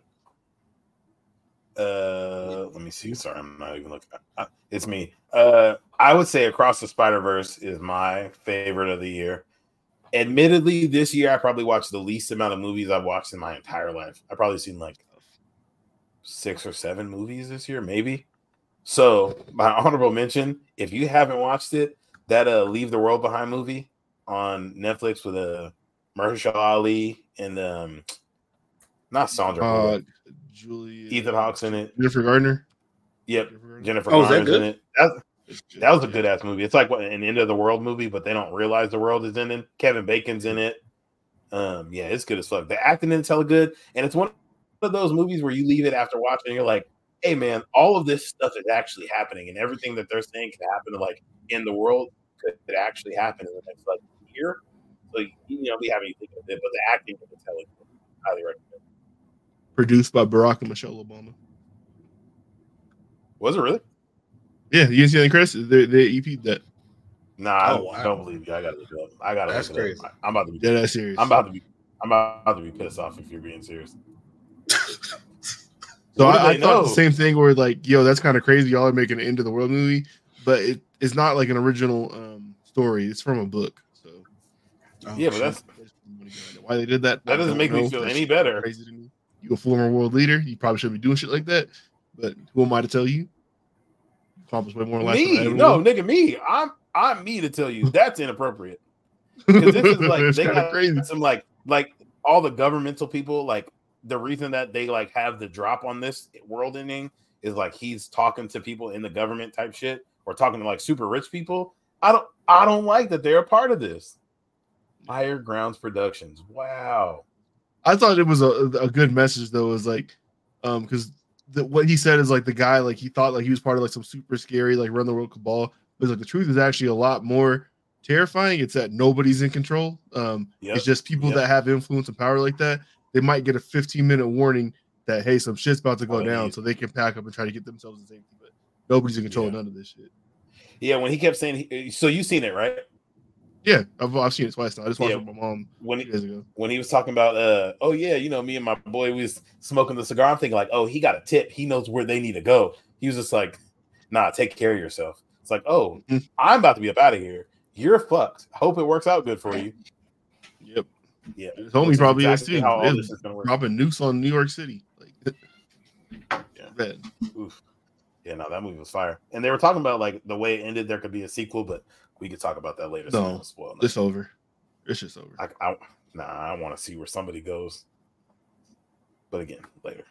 Uh, let me see. Sorry, I'm not even looking. Uh, It's me. Uh, I would say Across the Spider Verse is my favorite of the year. Admittedly, this year I probably watched the least amount of movies I've watched in my entire life. I've probably seen like six or seven movies this year, maybe. So my honorable mention, if you haven't watched it, that uh Leave the World Behind movie on Netflix with uh Mahershala Ali and um not Sandra Uh, Bullock, Julie, Ethan Hawke's in it. Jennifer Gardner. Yep, Jennifer Gardner? Oh, that Garner's in good? it. That, that was a good ass movie. It's like what, an end of the world movie, but they don't realize the world is ending. Kevin Bacon's in it. Um, yeah, it's good as fuck. The acting is hella good, and it's one of those movies where you leave it after watching, and you're like, "Hey, man, all of this stuff is actually happening, and everything that they're saying can happen, like in the world, could, could actually happen in the next like year." So you know, we haven't even think of it, but the acting is hella good. Highly recommend. Produced by Barack and Michelle Obama. Was it really? Yeah, you see any credits. They they EP'd that. Nah, I Oh, don't, wow. don't believe you. I gotta look it up. I gotta That's look crazy. up. I- I'm about to be Dead ass serious. I'm about to be I'm about to be pissed off if you're being serious. So I, I thought the same thing. Where like, yo, that's kind of crazy. Y'all are making an end of the world movie, but it, it's not like an original um story. It's from a book. So Oh, Yeah, but that's why they did that. that doesn't don't make me feel That any better. Crazy to me. You a former world leader. You probably shouldn't be doing shit like that. But who am I to tell you? You Accomplished way more in life. than I Me, ever no, will. nigga, me. I'm I'm me to tell you that's inappropriate. Because this is like they kinda got crazy. some like like all the governmental people, like the reason that they like have the drop on this world ending is like he's talking to people in the government type shit or talking to like super rich people. I don't I don't like that they're a part of this. Higher Grounds Productions. Wow. I thought it was a, a good message though. Is like, um, because what he said is like the guy like he thought like he was part of like some super scary like run the world cabal, but like the truth is actually a lot more terrifying. It's that nobody's in control. Um, Yep. it's just people Yep. that have influence and power like that. They might get a 15 minute warning that hey, some shit's about to go Oh, down, yeah. so they can pack up and try to get themselves in safety. But nobody's in control of none of this shit. Yeah, when he kept saying he, so you seen it, right? Yeah, I've, I've seen it twice now. I just watched Yeah. it with my mom When he, days ago. when he was talking about uh oh yeah, you know, me and my boy we was smoking the cigar. I'm thinking like, oh, he got a tip. He knows where they need to go. He was just like, nah, take care of yourself. It's like, oh, Mhm. I'm about to be up out of here. You're fucked. Hope it works out good for you. Yep, Yeah. his homie That's probably exactly is too. How is dropping nukes on New York City. Like, Yeah. Oof. Yeah, no, that movie was fire. And they were talking about like the way it ended. There could be a sequel, but we could talk about that later. No, we won't spoil nothing. It's over. It's just over. I, I nah, I want to see where somebody goes. But again, later.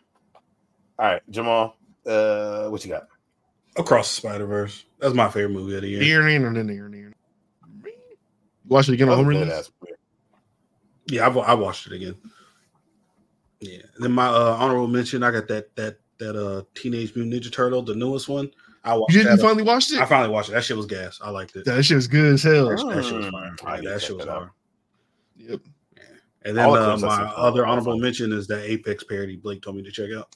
All right, Jamal, uh, what you got? Across the Spider Verse. That's my favorite movie of the year. Near, near, near, near, near. Watch it again on home That release. Yeah, I've, I watched it again. Yeah. Then my uh, honorable mention, I got that that that uh Teenage Mutant Ninja Turtle, the newest one. I watched You didn't that. uh, finally watch it? I finally watched it. That shit was gas. I liked it. that shit was good as hell. That, that shit was Mm, fire. I Yeah, need to that shit was that out. fire. Yep. And then uh, my other honorable mention is that Apex parody Blake told me to check out.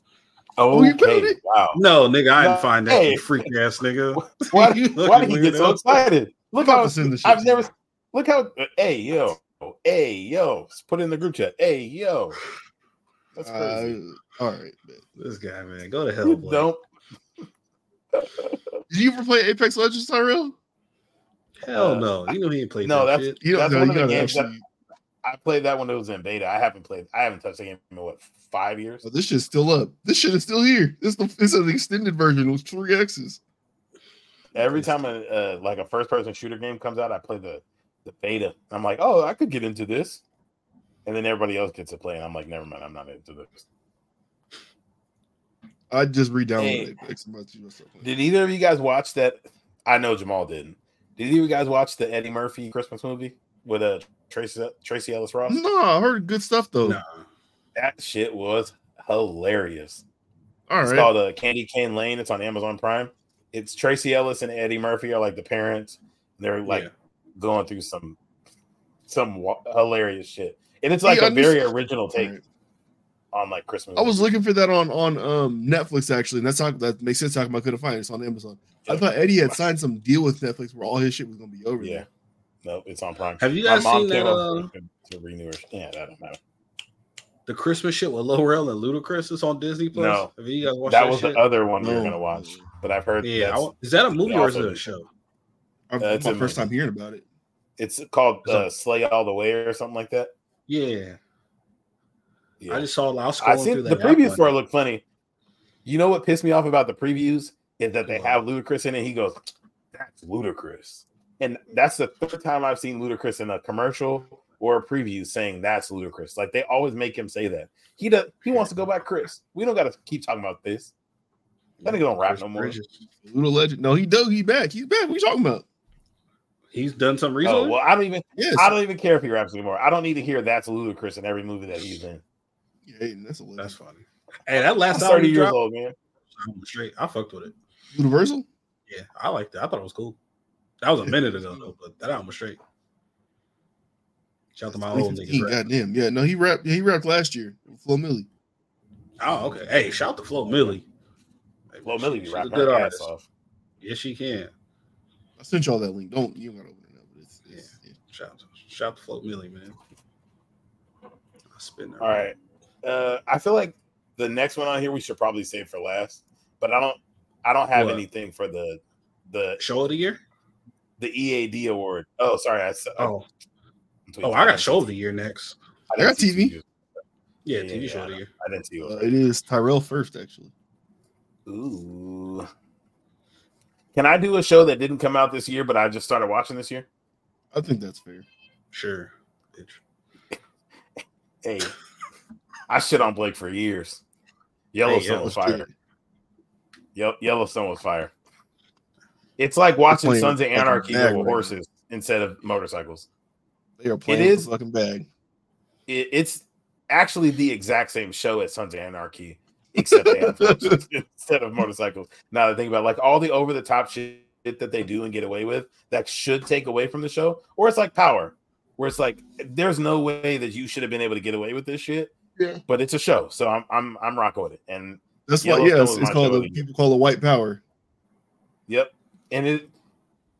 Oh, you found Okay, it? wow. No, nigga, I didn't find that hey. freak ass nigga. Why, You why did he get so excited? Look about how to send the shit I've to never. Look how. Hey yo, hey yo, put it in the group chat. Hey yo, that's crazy. Uh, all right. man. This guy, man, go to hell. you Blake. don't. Did you ever play Apex Legends, Tyrell? Hell Uh, no. You know he ain't played No, that that's shit. You don't that's know. one You of the games actually. I played that when it was in beta. I haven't played. I haven't touched the game in what five years. Oh, this shit's still up. This shit is still here. This the it's an extended version with three X's. Every time a uh, like a first person shooter game comes out, I play the the beta. I'm like, oh, I could get into this, and then everybody else gets to play, and I'm like, never mind, I'm not into this. I just re-downloaded Hey. Apex. I'm about to see what's up. Did either of you guys watch that? I know Jamal didn't. Did either of you guys watch the Eddie Murphy Christmas movie with uh, Tracee Tracee Ellis Ross? No, I heard good stuff though. Nah. That shit was hilarious. All it's right. called uh, Candy Cane Lane. It's on Amazon Prime. It's Tracee Ellis and Eddie Murphy are like the parents. They're like Yeah. going through some some wa- hilarious shit, and it's like Yeah, a very understand- original take right. On like Christmas. I was looking for that on on um Netflix actually, and that's not that makes sense. Talking about couldn't find it. It's on Amazon. I thought Eddie had signed some deal with Netflix where all his shit was gonna be over. Yeah. there. No, it's on Prime. Have you My guys mom seen that, over uh, to, to renew her. Yeah, that don't matter. The Christmas shit with Lil Rel and Ludacris is on Disney Plus. No. Have you guys watched That that, was shit? the other one we were gonna watch, but I've heard. yeah, I is that a movie or is it a show? I'm, Uh, it's my first movie. time hearing about it. it's called Is uh, Slay All the Way or something like that. Yeah, Yeah. I just saw. I was I scrolling seen through the that. previews one for it day. look funny. You know what pissed me off about the previews is that they have Ludacris in it. He goes, "That's Ludacris," and that's the third time I've seen Ludacris in a commercial or a preview saying that's Ludacris. Like they always make him say that. He does. He wants to go back, Chris. We don't got to keep talking about this. That nigga don't rap Chris no more. Bridges. Little legend. No, he dug. He back. He's back. What you talking about? He's done some Oh well, I don't even. Yes. I don't even care if he raps anymore. I don't need to hear that's Ludacris in every movie that he's in. Yeah, that's a legend. That's funny. Hey, that last I'm album thirty years dropped, old, man. I'm straight. I fucked with it. Universal. Yeah, I liked it. I thought it was cool. That was a minute ago though, but that album was straight. Shout out to my old 2015, niggas. Goddamn. Yeah. No, he rapped. He rapped last year. with Flo Milli. Oh, okay. Hey, shout out to Flo Milli. Hey, Flo Milli be she's a rapping good her ass artist. off. Yes, she can. I sent y'all that link. Don't you don't gotta open it up. But it's, it's, yeah. Shout out, shout to Flo Milli, man. I spin that. All right. Uh, I feel like the next one on here we should probably save for last, but I don't. I don't have What? anything for the the Show of the year. the EAD award. Oh, sorry. I, s- Oh, I'm oh, I got show of the year next. I I got didn't TV. Yeah, Yeah, TV yeah, show of the year. I didn't see it. Uh, it is Tyrell first, actually. Ooh. Can I do a show that didn't come out this year, but I just started watching this year? I think that's fair. Sure. Hey, I shit on Blake for years. Yellowstone was fire. Yep, Yellowstone was fire. It's like watching Sons of Anarchy with right horses instead of motorcycles. They are playing is- the fucking bag. It, it's actually the exact same show as Sons of Anarchy, except they have horses instead of motorcycles. Now that I think about it, like all the over the top shit that they do and get away with that should take away from the show, or it's like Power, where it's like there's no way that you should have been able to get away with this shit. Yeah. But it's a show, so I'm I'm I'm rocking with it. And That's why, yeah, it's, it's called the of the year. people call it white power. Yep. And it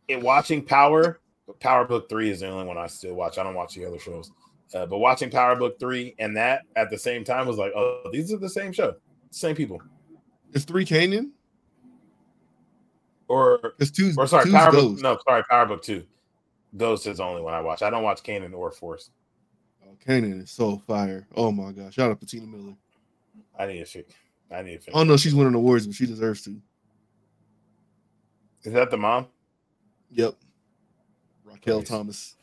in watching Power, Power Book Three is the only one I still watch. I don't watch the other shows. Uh, but watching Power Book Three and that at the same time was like, oh, these are the same show, same people. It's three Kanan. Or It's two. or sorry, Power Book. No, sorry, Power Book Two. Ghost is the only one I watch. I don't watch Kanan or Force. Oh, Kanan is so fire. Oh my gosh! Shout out to Tina Miller. I need to shit. I need to finish. I don't know she's winning awards, but she deserves to. Is that the mom? Yep. Raquel Nice. Thomas.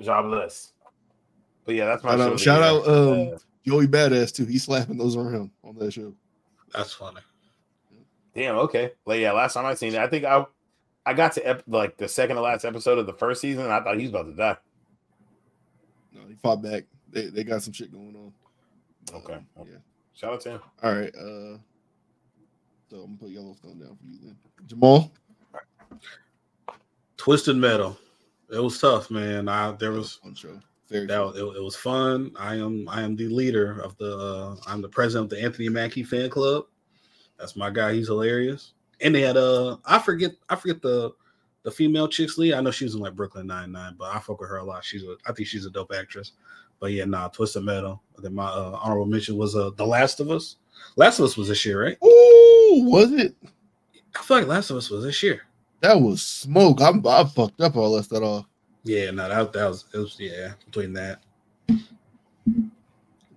Jobless. But yeah, that's my Shout out, shout out um, Joey Badass too. He's slapping those around on that show. That's funny. Damn. Okay. Like yeah, last time I seen it, I think I I got to ep- like the second to last episode of the first season. And I thought he was about to die. No, he fought back. They they got some shit going on. Okay. Um, yeah. Shout out to him. All right. Uh. So I'm gonna put Yellowstone down for you then. Jamal. Twisted Metal. It was tough, man. I there was fun show. Very that fun. was, it, it was fun. I am I am the leader of the uh, I'm the president of the Anthony Mackie fan club. That's my guy. He's hilarious. And they had uh I forget I forget the the female chicks lead. I know she was in like Brooklyn Nine Nine, but I fuck with her a lot. She's a I think she's a dope actress. But yeah, nah, Twisted Metal. Then my uh, honorable mention was uh The Last of Us. Last of Us was this year, right? Ooh, was it? I feel like Last of Us was this year. That was smoke. I'm I fucked up. I left that off. Yeah, no, that, that was it was yeah, between that.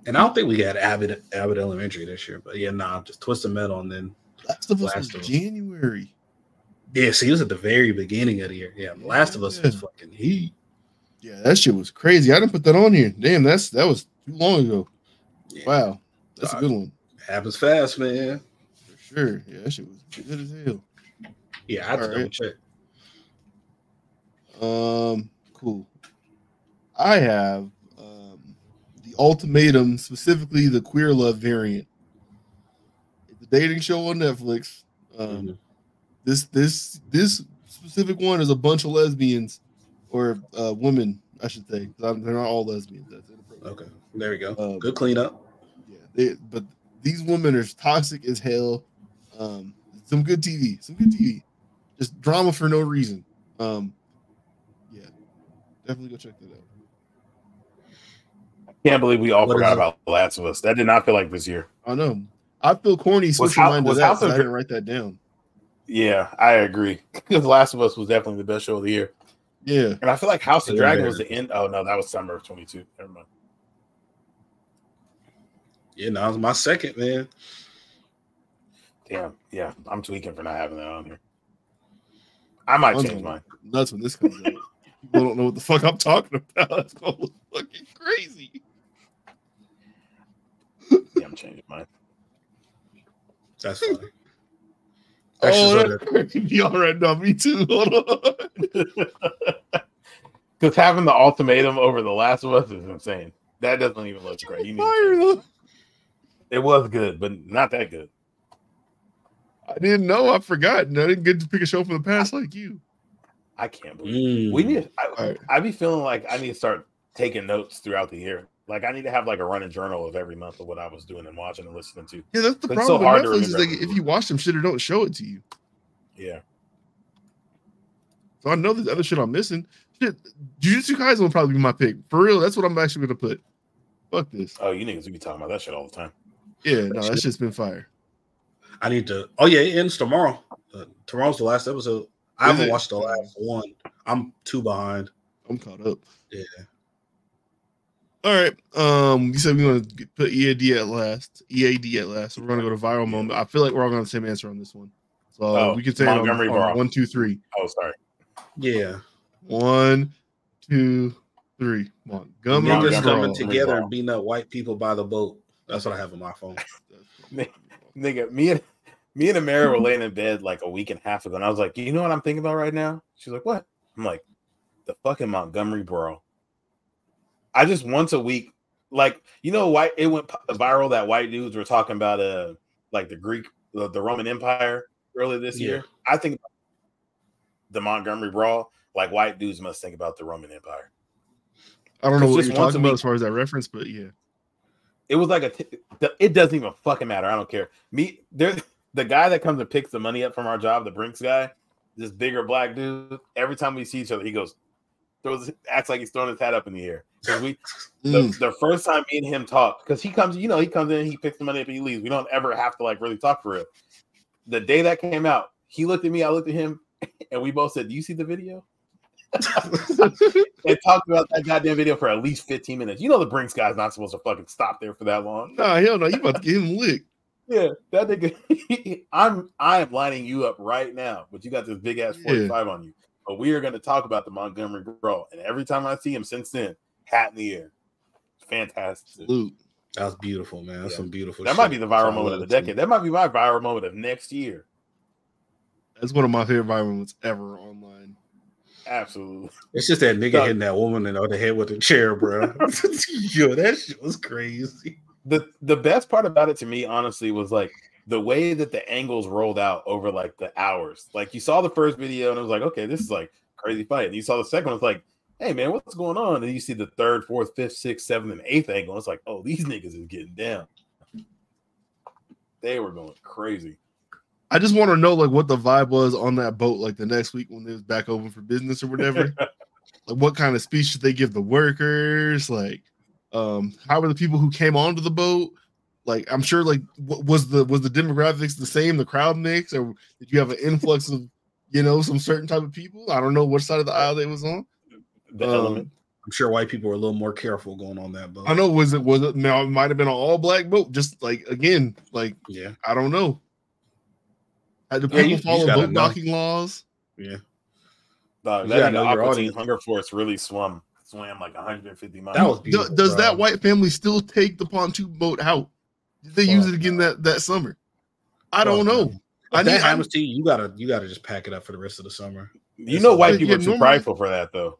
And I don't think we had Abbott Abbott Elementary this year, but yeah, nah, just Twisted Metal and then Last of Us Last was of Us. January. Yeah, see, it was at the very beginning of the year. Yeah, The Last of Us was Yeah. fucking heat. Yeah, that shit was crazy. I didn't put that on here. Damn, that's that was too long ago. Yeah, Wow, that's a good one happens fast, man. for sure. Yeah, that shit was good as hell. Yeah, I had to All right. check. Um, cool. I have um the ultimatum, specifically the queer love variant. It's a dating show on Netflix. Um, Mhm. This this this specific one is a bunch of lesbians or uh women, I should say. I'm- They're not all lesbians. That's inappropriate. Okay, there we go. Um, Good cleanup. Yeah, they, but these women are toxic as hell. Um, some good TV, some good TV, just drama for no reason. Um, yeah, definitely go check that out. Can't believe we all What forgot is it? about Last of Us. That did not feel like this year. I know. I feel corny switching Hou- mine to was that. House so of I Dra- didn't write that down. Yeah, I agree. Because Last of Us was definitely the best show of the year. Yeah, And I feel like House of Yeah. Dragon was the end. Oh no, that was summer of 22. Never mind. Yeah, no, it was my second, man. Damn. Yeah, I'm tweaking for not having that on here. I might change mine. nuts when this comes out. People don't know what the fuck I'm talking about. That's gonna look fucking crazy. Yeah, I'm changing mine. That's funny. That shit's oh, on that's crazy. Be all right now. Me too. Hold on. Because having the ultimatum over The Last of Us is insane. That doesn't even look great. You Fire, change it. it was good, but not that good. I didn't know. I forgot. I didn't get to pick a show from the past like you. I can't believe Mm. we need. I, All right. I be feeling like I need to start taking notes throughout the year. Like I need to have like a running journal of every month of what I was doing and watching and listening to. Yeah, that's the It's so problem hard with to Netflix is like if you watch some shit, it don't show it to you. Yeah, So I know there's other shit I'm missing. Shit, Jujutsu Kaisen will probably be my pick. For real, that's what I'm actually gonna put. Fuck this. Oh, you niggas we be talking about that shit all the time. Yeah, no, that shit's been fire. I need to. Oh yeah, it ends tomorrow. Uh, tomorrow's the last episode. I Is haven't it? watched the last one. I'm two behind. I'm caught up. Yeah. All right. Um, you said we want to put EAD at last. EAD at last. So we're gonna go to viral moment. I feel like we're all gonna have the same answer on this one. So Oh, we can say it on, Montgomery on one, two, three. Oh, sorry. Yeah. One, two, three. Montgomery. Niggas coming together and beating up white people by the boat. That's what I have on my phone. Nigga, me and me and Amara were laying in bed like a week and a half ago, and I was like, you know what I'm thinking about right now? She's like, what? I'm like, the fucking Montgomery Brawl. I just once a week, like you know, white it went viral that white dudes were talking about uh like the Greek, the, the Roman Empire earlier this Yeah. year. I think the Montgomery Brawl, like white dudes must think about the Roman Empire. I don't know what you're talking about as far as that reference, but yeah. It was like a. T- it doesn't even fucking matter. I don't care. Me, there, the guy that comes and picks the money up from our job, the Brinks guy, this bigger black dude. Every time we see each other, he goes, throws, acts like he's throwing his hat up in the air. Because we, the, Mm. the first time me and him talked, because he comes, you know, he comes in, he picks the money up, and he leaves. We don't ever have to like really talk for real. The day that came out, he looked at me, I looked at him, and we both said, "Do you see the video?" and talked about that goddamn video for at least 15 minutes. You know the Brinks guy's not supposed to fucking stop there for that long. Nah, hell no, you about to get him licked. Yeah, that nigga. I'm I am lining you up right now, but you got this big ass Yeah. 45 on you. But we are going to talk about the Montgomery Brawl, and every time I see him since then, hat in the air, fantastic. Salute. That was beautiful, man. That's Yeah. some beautiful. That might be the So I viral moment of the it, too. decade. That might be my viral moment of next year. That's one of my favorite viral moments ever online. Absolutely. It's just that nigga Dog. hitting that woman in the head with a chair, bro. Yo, that shit was crazy. the the best part about it to me honestly was like the way that the angles rolled out over like the hours like you saw the first video and it was like okay this is like crazy fight and you saw the second one it's like hey man what's going on and you see the third fourth fifth sixth seventh and eighth angle it's like oh these niggas is getting down they were going crazy I just want to know like what the vibe was on that boat like the next week when it was back open for business or whatever. like what kind of speech did they give the workers? Like um how were the people who came onto the boat? Like I'm sure like what was the was the demographics the same, the crowd mix, or did you have an influx of you know some certain type of people? I don't know what side of the aisle they was on. The Um, element I'm sure white people were a little more careful going on that boat. I know was it was it now it might have been an all black boat, just like again, like Yeah, I don't know. Had the Yeah, people you- you follow boat docking laws? yeah. dog, you that gotta nigga know your Aqua Teen audience. Hunger Force really swam swam like 150 miles That was beautiful. does bro. that white family still take the pontoon boat out? Did they use it again that, that summer? I Fuck don't no. know. If I that need, I, happens to you, you gotta you gotta just pack it up for the rest of the summer. you know white people are too normally- prideful for that though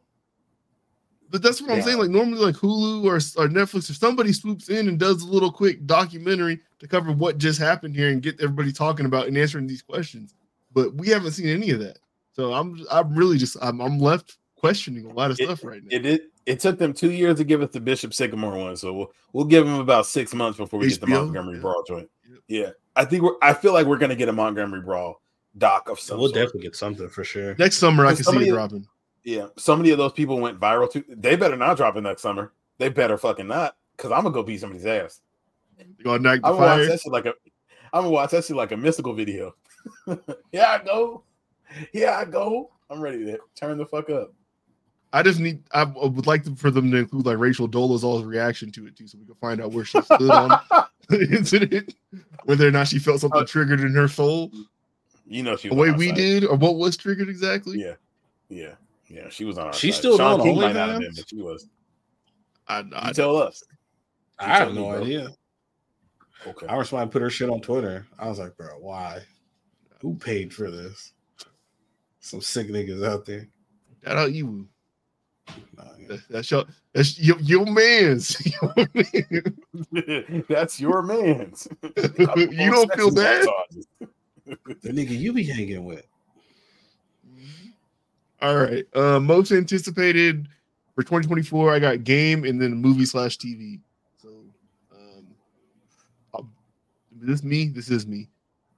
but that's what I'm saying. Like normally, like Hulu or, or Netflix, if somebody swoops in and does a little quick documentary to cover what just happened here and get everybody talking about and answering these questions, but we haven't seen any of that. So I'm I'm really just I'm, I'm left questioning a lot of It- stuff right now. It, it it took them two years to give us the Bishop Sycamore one, so we'll we'll give them about six months before we get the Montgomery Yeah. Brawl joint. Yep. Yeah, I think we're. I feel like we're gonna get a Montgomery Brawl doc of some we'll sort. definitely get something for sure. Next summer, I Because can see it dropping. Yeah, so many of those people went viral too. They better not drop it next summer. They better fucking not, because I'm gonna go beat somebody's ass. You gonna knock the I'm gonna watch that shit like a. I'm gonna watch that shit like a mystical video. yeah, I go. Yeah, I go. I'm ready to turn the fuck up. I just need. I would like to, for them to include like Rachel Dolezal's reaction to it too, so we can find out where she stood on the incident, whether or not she felt something Uh, triggered in her soul, You know she the way our we did, or what was triggered exactly. Yeah, yeah, yeah. She was on our. She's side. still Sean doing King might not have been, but she was. I, You I, tell us. I have tell me, no bro. idea. Okay. I remember somebody put her shit on Twitter. I was like, bro, why? Who paid for this? Some sick niggas out there. shout out you. Nah, yeah. That- That's your. That's your, your man's. That's your man's. you don't feel bad. The nigga you be hanging with. All right. Uh, most anticipated for 2024. I got game and then movie slash TV. So, um, I'll- this me. This is me.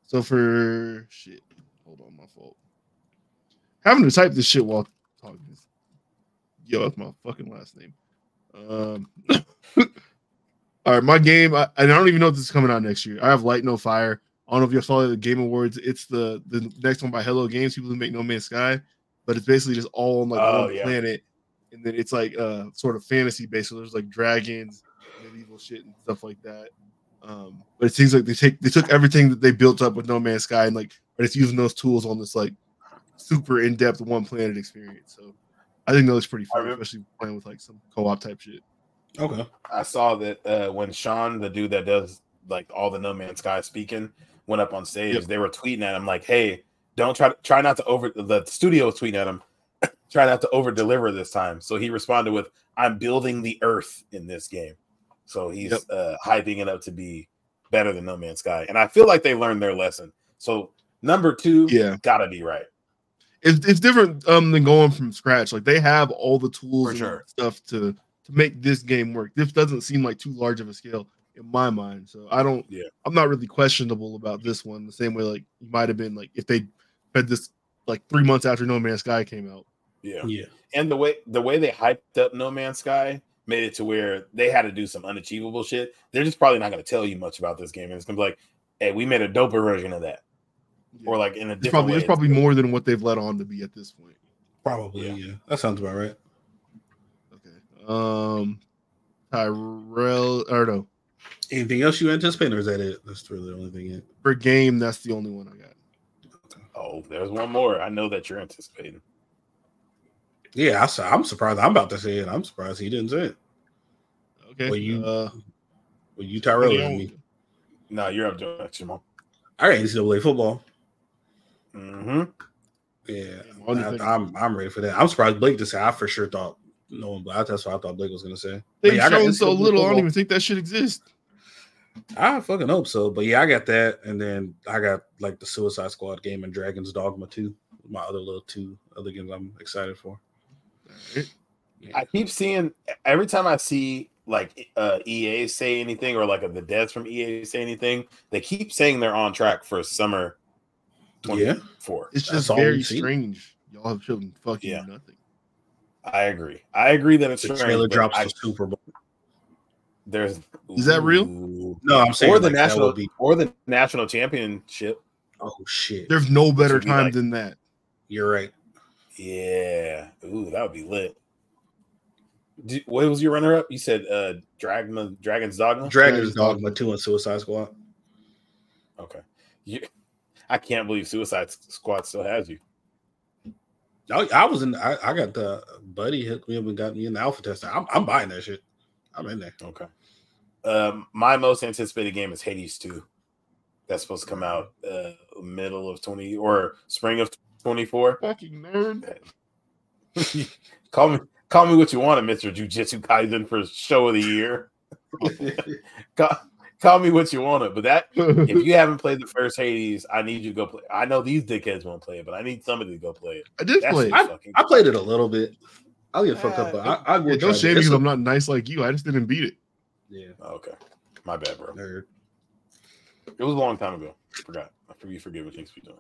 So for shit, hold on, my fault. Having to type this shit while talking. Yo, that's my fucking last name. Um. all right, my game, I, I don't even know if this is coming out next year. I have Light No Fire. I don't know if you saw the Game Awards. It's the the next one by Hello Games, people who make No Man's Sky, but it's basically just all on like Oh, one yeah. planet, and then it's like uh sort of fantasy based. So there's like dragons, medieval shit, and stuff like that. Um, but it seems like they take they took everything that they built up with No Man's Sky and like are just using those tools on this like super in depth one planet experience. So I think that looks pretty I fun, remember- especially playing with like some co-op type shit. Okay. I saw that uh, when Sean, the dude that does like all the No Man's Sky speaking, went up on stage. Yep. They were tweeting at him like, "Hey, don't try to try not to over." The studio tweeting at him, "Try not to over deliver this time." So he responded with, "I'm building the Earth in this game." So he's Yep. uh, hyping it up to be better than No Man's Sky, and I feel like they learned their lesson. So number two, Yeah. gotta be right. It's it's different um than going from scratch. Like they have all the tools For and stuff to to make this game work. This doesn't seem like too large of a scale in my mind. So I don't Yeah. I'm not really questionable about this one the same way like you might have been like if they fed this like three months after No Man's Sky came out. Yeah. Yeah. and the way the way they hyped up No Man's Sky made it to where they had to do some unachievable shit. They're just probably not going to tell you much about this game, and it's going to be like, "Hey, we made a doper version of that," or like in a It's different probably way. it's probably more than what they've let on to be at this point. Probably. Yeah. Yeah. That sounds about right. Okay. Um Tyrell or no. Anything else you anticipate, or is that it? That's really the only thing. Yet. For game, that's the only one I got. Oh, there's one more. I know that you're anticipating. Yeah, I, I'm surprised. I'm about to say it. I'm surprised he didn't say it. Okay. Well, you- uh Well, you Tyrell yeah, and me. No, you're up to Jamal. I got NCAA football. Mm-hmm. Yeah, What do? I, am I'm ready for that. I'm surprised Blake just said. I for sure thought no one, but that's what I thought Blake was gonna say. They've I got shown so NCAA little. I don't even think that should exist. I fucking hope so. But yeah, I got that, and then I got like the Suicide Squad game and Dragon's Dogma 2. My other little two other games I'm excited for. I keep seeing every time I see like uh, EA say anything or like the devs from EA say anything, they keep saying they're on track for summer Yeah. 24. It's just all very strange. Y'all have shown fucking Yeah. nothing. I agree. I agree that it's The strange, trailer drops I- the Super Bowl. there's Is that real? Ooh. No, I'm saying or the like, that national would be. or the national championship. Oh shit! There's no better would be time like- than that. You're right. Yeah. Ooh, that would be lit. Do, what was your runner up? You said uh Dragon Dragon's Dogma? Dragon's Dragon's Dogma 2 and Suicide Squad. Okay. You, I can't believe Suicide Squad still has you. I, I was in. I, I got the buddy hit me up and got me in the alpha test. I'm, I'm buying that shit. I'm in there. Okay. Um, my most anticipated game is Hades 2. That's supposed to come out uh middle of 20 or spring of 24. Fucking nerd. call me call me what you want, Mr. Jujutsu Kaisen for show of the year. call, call me what you want it, but that if you haven't played the first Hades, I need you to go play. I know these dickheads won't play it, but I need somebody to go play it. I did That's play. it. I- I played it a little bit. I'll get fucked up, but I, I will. try. don't shame me It's because a- I'm not nice like you. I just didn't beat it. Yeah, oh, okay. My bad, bro. nerd. It was a long time ago. I Forgot. I forget you forget what things we doing.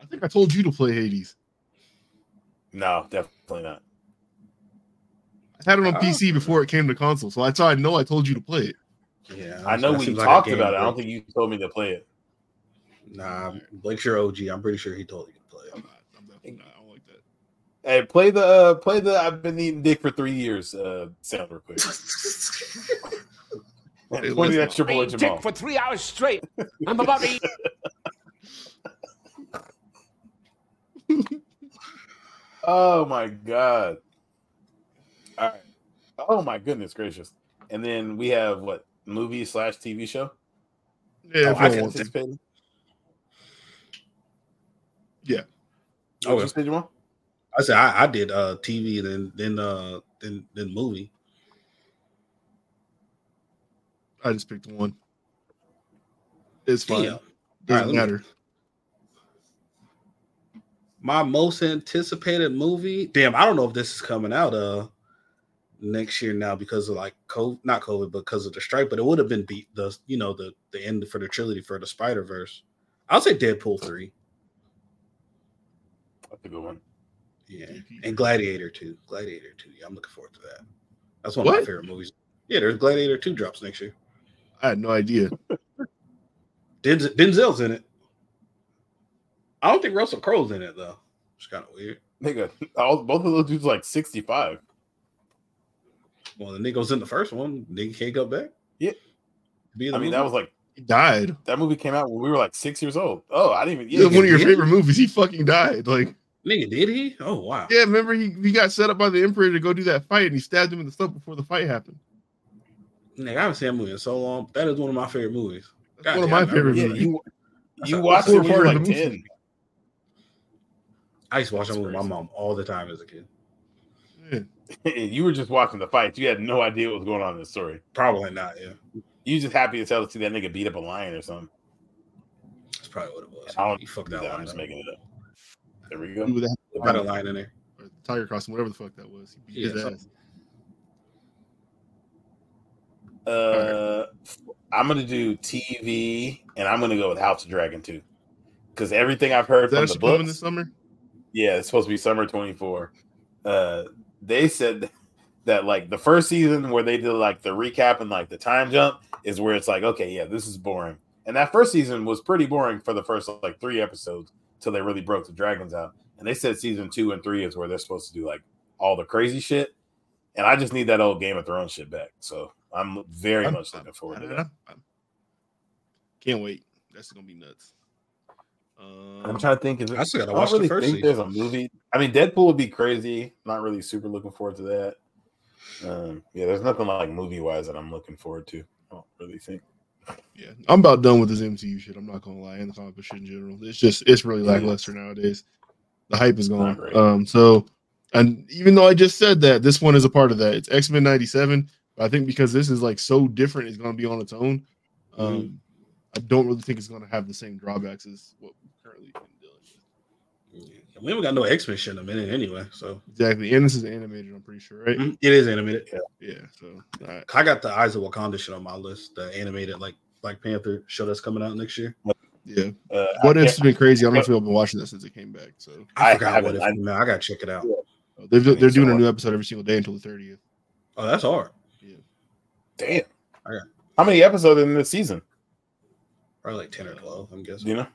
I think I told you to play Hades. No, definitely not. I had it on Oh. PC before it came to console, so that's how I know I told you to play it. Yeah, I know we seems like talked game about it. I don't think you told me to play it. Nah, Blake's your OG. I'm pretty sure he told you to play it. I'm not. I don't like that. Hey, play the uh, play the I've been eating dick for three years. Uh, sound real quick. Hey, And Pointing listen. at your boy Jamal. dick for three hours straight. I'm about to eat. Oh my god! All right. Oh my goodness gracious! And then we have what movie slash TV show? Yeah, oh, if I you can want to. anticipate. Yeah. What Okay. you say, Jamal? I said I, I did uh TV, then then uh then then movie. I just picked one. It's fine. Damn. Doesn't All right, let me- matter. My most anticipated movie. Damn, I don't know if this is coming out uh next year now because of like COVID, not COVID, but because of the strike. But it would have been the the you know the the end for the trilogy for the Spider Verse. I'll say Deadpool three. That's a good one. Yeah, and Gladiator two. Gladiator two. Yeah, I'm looking forward to that. That's one of my favorite movies. Yeah, there's Gladiator two drops next year. I had no idea. Denzel, Denzel's in it. I don't think Russell Crowe's in it though. It's kind of weird. Nigga, all, both of those dudes like sixty five. Well, the nigga was in the first one. Nigga can't go back. Yeah. Be I the mean, that was like He died. that movie came out when we were like six years old. Oh, I didn't even. Yeah, one of your favorite movies. He fucking died. Like Nigga, did he? Oh wow. Yeah, remember he, he got set up by the Emperor to go do that fight, and he stabbed him in the stomach before the fight happened. Nigga, I haven't seen that movie in so long. That is one of my favorite movies. That's one of my favorite Yeah, movies. you That's you watched it a when you were part of like the movie. ten. I used to watch that movie with my mom all the time as a kid. Yeah. you were just watching the fights. You had no idea what was going on in the story. Probably not. Yeah, You just happy as hell to see that nigga beat up a lion or something. that's probably what it was. I don't You fucked do that that. I'm just up. making it up. There we go. With that Put a line in there. or tiger crossing, whatever the fuck that was. He beat his ass. Uh, I'm gonna do TV, and I'm gonna go with House of Dragon two, because everything I've heard from the coming books, this summer? yeah, it's supposed to be summer 24. Uh, they said that like the first season where they did like the recap and like the time jump is where it's like, okay, yeah, this is boring. And that first season was pretty boring for the first like three episodes till they really broke the dragons out. And they said season two and three is where they're supposed to do like all the crazy shit. And I just need that old Game of Thrones shit back. So I'm very I'm- much looking forward to I- that. I- I- Can't wait. That's gonna be nuts. Um, I'm trying to think. Is it, I still gotta I don't watch the really first think season. there's a movie. I mean, Deadpool would be crazy. Not really super looking forward to that. Um, yeah, there's nothing like movie wise that I'm looking forward to. I don't really think. Yeah, I'm about done with this MCU shit. I'm not gonna lie, and the comic book shit in general. It's just it's really lackluster nowadays. The hype is gone. Um, so, and even though I just said that, this one is a part of that. It's X Men '97. But I think because this is like so different, it's gonna be on its own. Um, Mm-hmm. I don't really think it's gonna have the same drawbacks as what we're currently been dealing with. Yeah, We haven't got no X Men shit in a minute anyway. So Exactly, and this is animated. I'm pretty sure, right? Mhm. it is animated. Yeah. yeah. So, I, I got the Eyes of Wakanda shit on my list. The animated like Black Panther show that's coming out next year. yeah. Uh, What I, if's been crazy. I don't know if you've been watching that since it came back. So I, I forgot what if I- man. I gotta check it out. they've, mean, they're doing so a new what? episode every single day until the 30th. Oh, that's hard. Yeah. damn. Okay. How many episodes in this season? Probably like ten or twelve. I'm guessing. You know?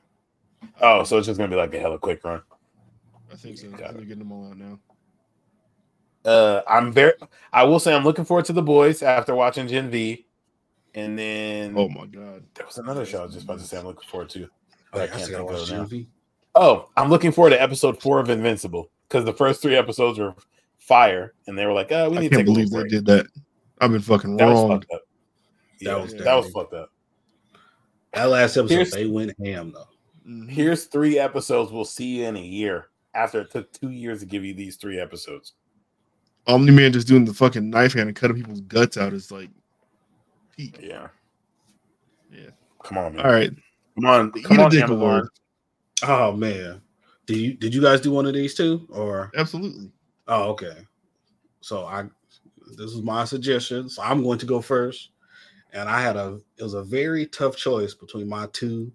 Oh, so it's just gonna be like a hella quick run. I think so. Got They're getting them all out now. Uh, I'm very. I will say I'm looking forward to the boys after watching Gen V, and then Oh my god. there was another show I was just about to say I'm looking forward to. Oh, but I I can't still gotta think watch of it now. GMV. Oh, I'm looking forward to episode four of Invincible because the first three episodes were fire, and they were like, "Oh, we I need to can't take a believe little they did that. I've been fucking That was wrong. fucked up. Yeah, That was that was fucked up. That last episode, Here's- they went ham though. Mhm. Here's three episodes we'll see you in a year after it took two years to give you these three episodes. Omni Man just doing the fucking knife hand and cutting people's guts out is like peak. Yeah, Yeah. come on, man. All right. come on, The come Eat a on, Dick Amazon. Award. Oh man, did you did you guys do one of these too, or Absolutely. oh okay? So I this is my suggestion. So I'm going to go first, and I had a it was a very tough choice between my two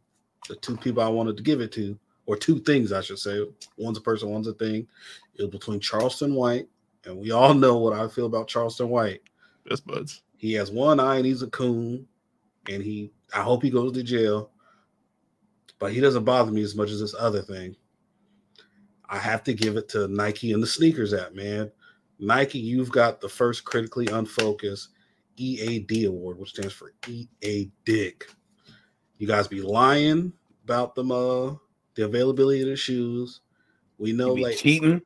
the two people I wanted to give it to, or two things I should say. One's a person, one's a thing. It was between Charleston White, and we all know what I feel about Charleston White. Best buds. He has one eye and he's a coon, and he I hope he goes to jail. But he doesn't bother me as much as this other thing. I have to give it to Nike and the sneakers app, man. Nike, you've got the first critically unfocused EAD award, which stands for EA Dick. You guys be lying about them uh the availability of the shoes. We know like cheating.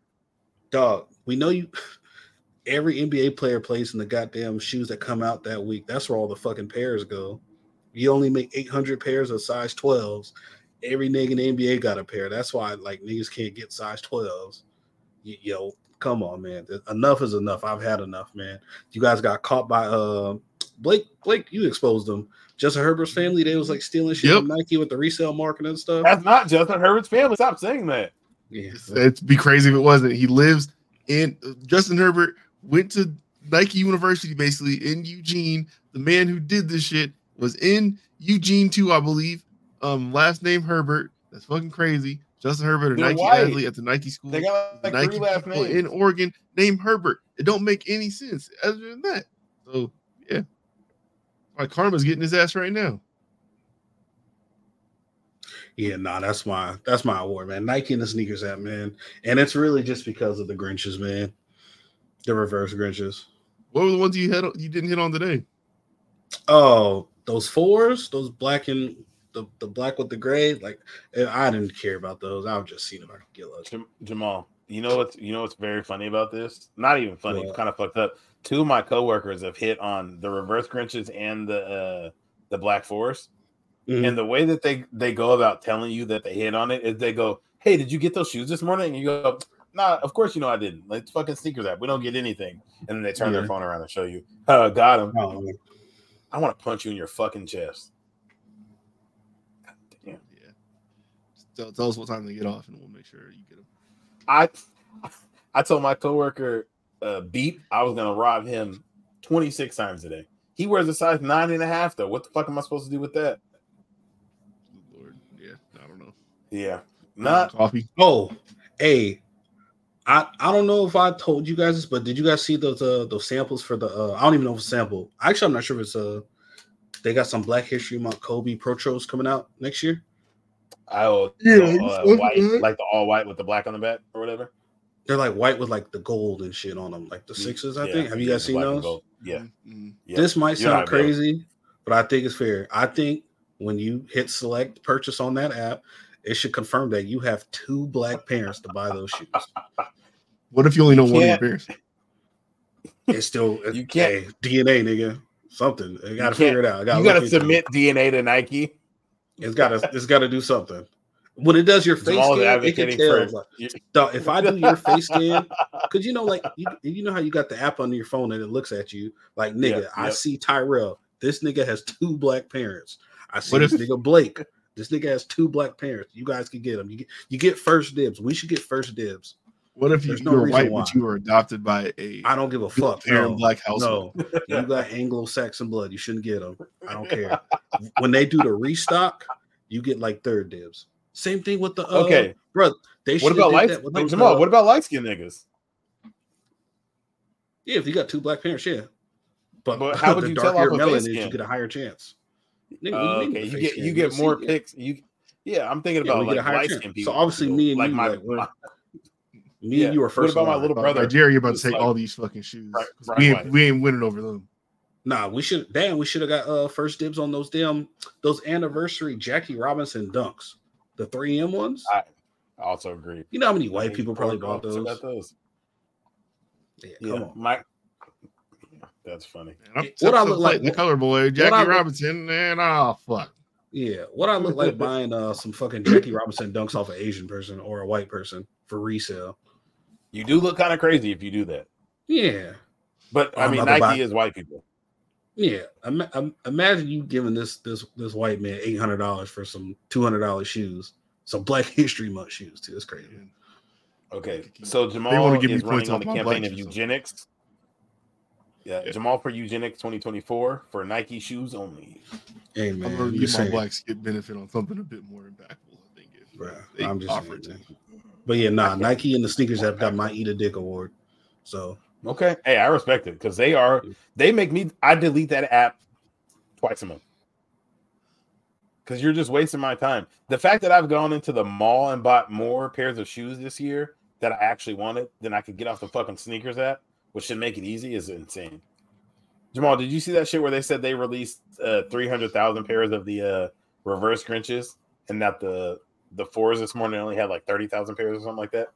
dog, we know you every NBA player plays in the goddamn shoes that come out that week. That's where all the fucking pairs go. You only make 800 pairs of size 12s. Every nigga in the NBA got a pair. That's why like niggas can't get size 12s. Y- Yo, come on, man. Enough is enough. I've had enough, man. You guys got caught by uh Blake. Blake, you exposed them. Justin Herbert's family, they was like stealing shit Yep. from Nike with the resale market and stuff. That's not Justin Herbert's family. Stop saying that. Yeah. It'd be crazy if it wasn't. He lives in Justin Herbert went to Nike University basically in Eugene. The man who did this shit was in Eugene too, I believe. Um, last name Herbert. That's fucking crazy. Justin Herbert, a They're Nike white. athlete at the Nike school. They got the like Nike three last people names. in Oregon named Herbert. It don't make any sense other than that. So yeah, my karma's getting his ass right now. Yeah, nah, that's my that's my award, man. Nike and the sneakers app, man. And it's really just because of the Grinches, man. The reverse Grinches. What were the ones you had? You didn't hit on today? Oh, those fours, those black and the, the black with the gray. Like eh, I didn't care about those. I was just seeing if I could get lucky. Jamal, you know what's you know what's very funny about this? Not even funny, What? it's kind of fucked up. Two of my coworkers have hit on the reverse Grinches and the uh the Black Forest. Mhm. And the way that they they go about telling you that they hit on it is they go, "Hey, did you get those shoes this morning?" And you go, "Nah, of course you know I didn't. Like fucking sneakers app. We don't get anything." And then they turn Yeah. their phone around and show you, "Uh, got him." Oh. I want to punch you in your fucking chest. God damn. Yeah. Tell, tell us what time they get off, and we'll make sure you get them. I I told my coworker uh beat I was gonna rob him 26 times a day. He wears a size nine and a half though. What the fuck am I supposed to do with that? Lord, yeah, I don't know. Yeah. Not coffee. Oh, hey, I I don't know if I told you guys this, but did you guys see those uh those samples for the uh I don't even know if it's a sample. Actually, I'm not sure if it's uh they got some Black History Month Kobe Pro Protros coming out next year. oh Yeah, uh, white, like the all white with the black on the back or whatever. They're like white with like the gold and shit on them, like the sixes. I Yeah, think. Have you guys the seen those? Yeah. Mm, yeah. This might You're sound not really- crazy, but I think it's fair. I think when you hit select purchase on that app, it should confirm that you have two black parents to buy those shoes. What if you only know one of your can't- parents? It's still You you can't- can't DNA, nigga. Something. I gotta can't- figure it out. I gotta You gotta look into it. submit DNA to Nike. It's gotta it's gotta do something. When it does your face scan, it can tell. for like, you- if I do your face scan, because you know, like you, you know how you got the app on your phone and it looks at you, like nigga, Yep, I yep. see Tyrell. This nigga has two black parents. I see What this if- nigga Blake. This nigga has two black parents. You guys can get them. You get you get first dibs. We should get first dibs. What if you, There's you no were white, why. but you were adopted by a I don't give a fuck. parent No, black household? no, you got Anglo-Saxon blood. You shouldn't get them. I don't care. when they do the restock, you get like third dibs. Same thing with the uh, Okay. bro. They What about did light? that with Like, Jamal, uh, what about light skinned niggas? Yeah, if you got two black parents, yeah. But, But how would you tell darker off a melon face is you get a higher chance. Nigga, what do you mean okay, you get scan? you get more see it. picks. You yeah, I'm thinking about we get a like higher light chance. skinned So people. obviously me and like you, my, like, my- Me Yeah. and you were What first. about in my line. little Jerry, you're about to take like- all these fucking shoes. Right- right we ain't white. we ain't winning over them. Nah, we should. Damn, we should have got uh first dibs on those damn those anniversary Jackie Robinson dunks, the three M ones. I also agree. You know how many white people probably bought those? got those. Yeah, Yeah, come on. my that's funny. I'm, What I look like- the color boy, Jackie I Robinson, and oh fuck. Yeah, what I look like buying uh some fucking Jackie Robinson dunks off an Asian person or a white person for resale. You do look kind of crazy if you do that. Yeah, But I I'm mean, Nike buy- is white people. Yeah. Ima- im- imagine you giving this this this white man eight hundred dollars for some two hundred dollars shoes, some Black History Month shoes too. It's crazy. Okay, so They Jamal wanna give me is points running on the campaign of eugenics. Yeah, Yeah. Jamal for eugenics 2024 for Nike shoes only. Hey I'm man, I'm get just my saying. black skip benefit on something a bit more impactful. I think if Bruh, they I'm just offer saying, But yeah, nah, Nike and the sneakers have got my Eat a Dick award. So Okay, hey, I respect it because they are they make me. I delete that app twice a month because you're just wasting my time. The fact that I've gone into the mall and bought more pairs of shoes this year that I actually wanted than I could get off the fucking sneakers app, which should make it easy, is insane. Jamal, did you see that shit where they said they released uh, three hundred thousand pairs of the uh, reverse Grinches and that the the fours this morning only had like thirty thousand pairs or something like that?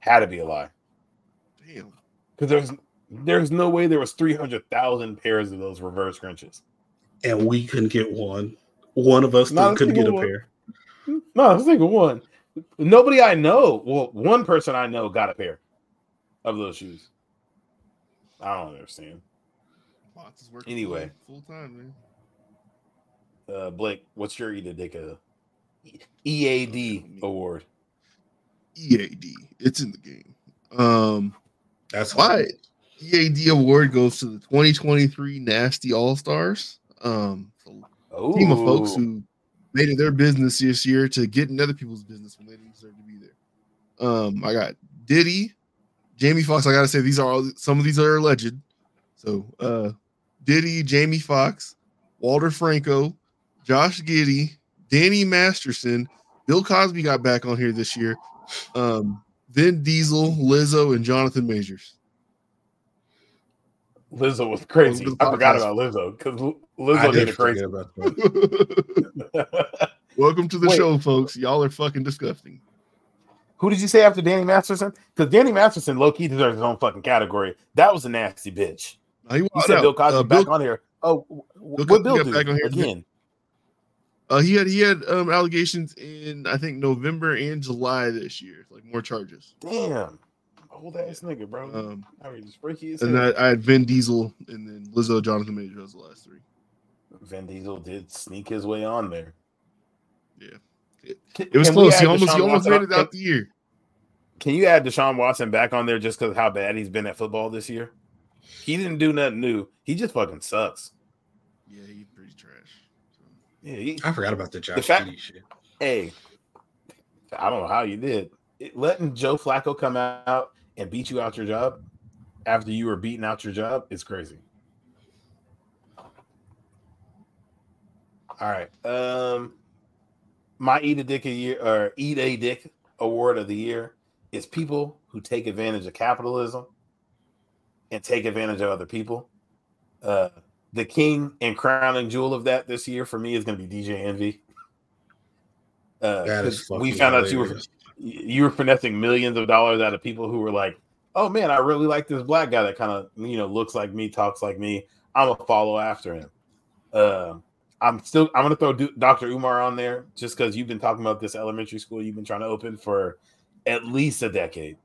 Had to be a lie Damn. Because there's there's no way there was three hundred thousand pairs of those reverse Grinches. and we couldn't get one. One of us Not couldn't get a one. pair. No, a single one. Nobody I know. Well, one person I know got a pair of those shoes. I don't understand. Lots is working Anyway. full time, man. Uh, Blake, what's your Eat a uh, EAD award? EAD. It's in the game. Um, That's why EAD award goes to the 2023 Nasty All Stars. Um, team of folks who made it their business this year to get in other people's business when they didn't deserve to be there. Um, I got Diddy, Jamie Foxx. I gotta say these are all some of these are alleged. So uh Diddy, Jamie Foxx, Wander Franco, Josh Giddey, Danny Masterson, Bill Cosby got back on here this year. Um, Vin Diesel, Lizzo, and Jonathan Majors. Lizzo was crazy. I forgot about Lizzo because Lizzo did did a crazy. about. Welcome to the Wait. show, folks. Y'all are fucking disgusting. Who did you say after Danny Masterson? Because Danny Masterson low key deserves his own fucking category. That was a nasty bitch. He You said out. Bill Cosby Uh, back on here. Oh, Bill what Bill do back on here again? Uh, he had he had um, allegations in I think November and July this year, like more charges. Damn, old ass nigga, bro. Um, I mean, freaky as and. I, I had Vin Diesel and then Lizzo, Jonathan Major as the last three. Vin Diesel did sneak his way on there. Yeah. Can- It was can close. He almost he almost Watson made it out the year. Can you add Deshaun Watson back on there just because how bad he's been at football this year? He didn't do nothing new. He just fucking sucks. Yeah, he's pretty trash. So, Yeah, he, I forgot about the Josh fact- Giddey shit. hey, I don't know how you did it, letting Joe Flacco come out and beat you out your job after you were beating out your job is crazy. All right, um, my eat a dick a year or eat a dick award of the year is people who take advantage of capitalism and take advantage of other people. Uh, the king and crowning jewel of that this year for me is going to be DJ Envy. Uh, That is 'cause we found out you were you were finessing millions of dollars out of people who were like, "Oh man, I really like this black guy that kind of you know looks like me, talks like me. I'm gonna follow after him." Uh, I'm still I'm gonna throw Du- Dr. Umar on there just because you've been talking about this elementary school you've been trying to open for at least a decade.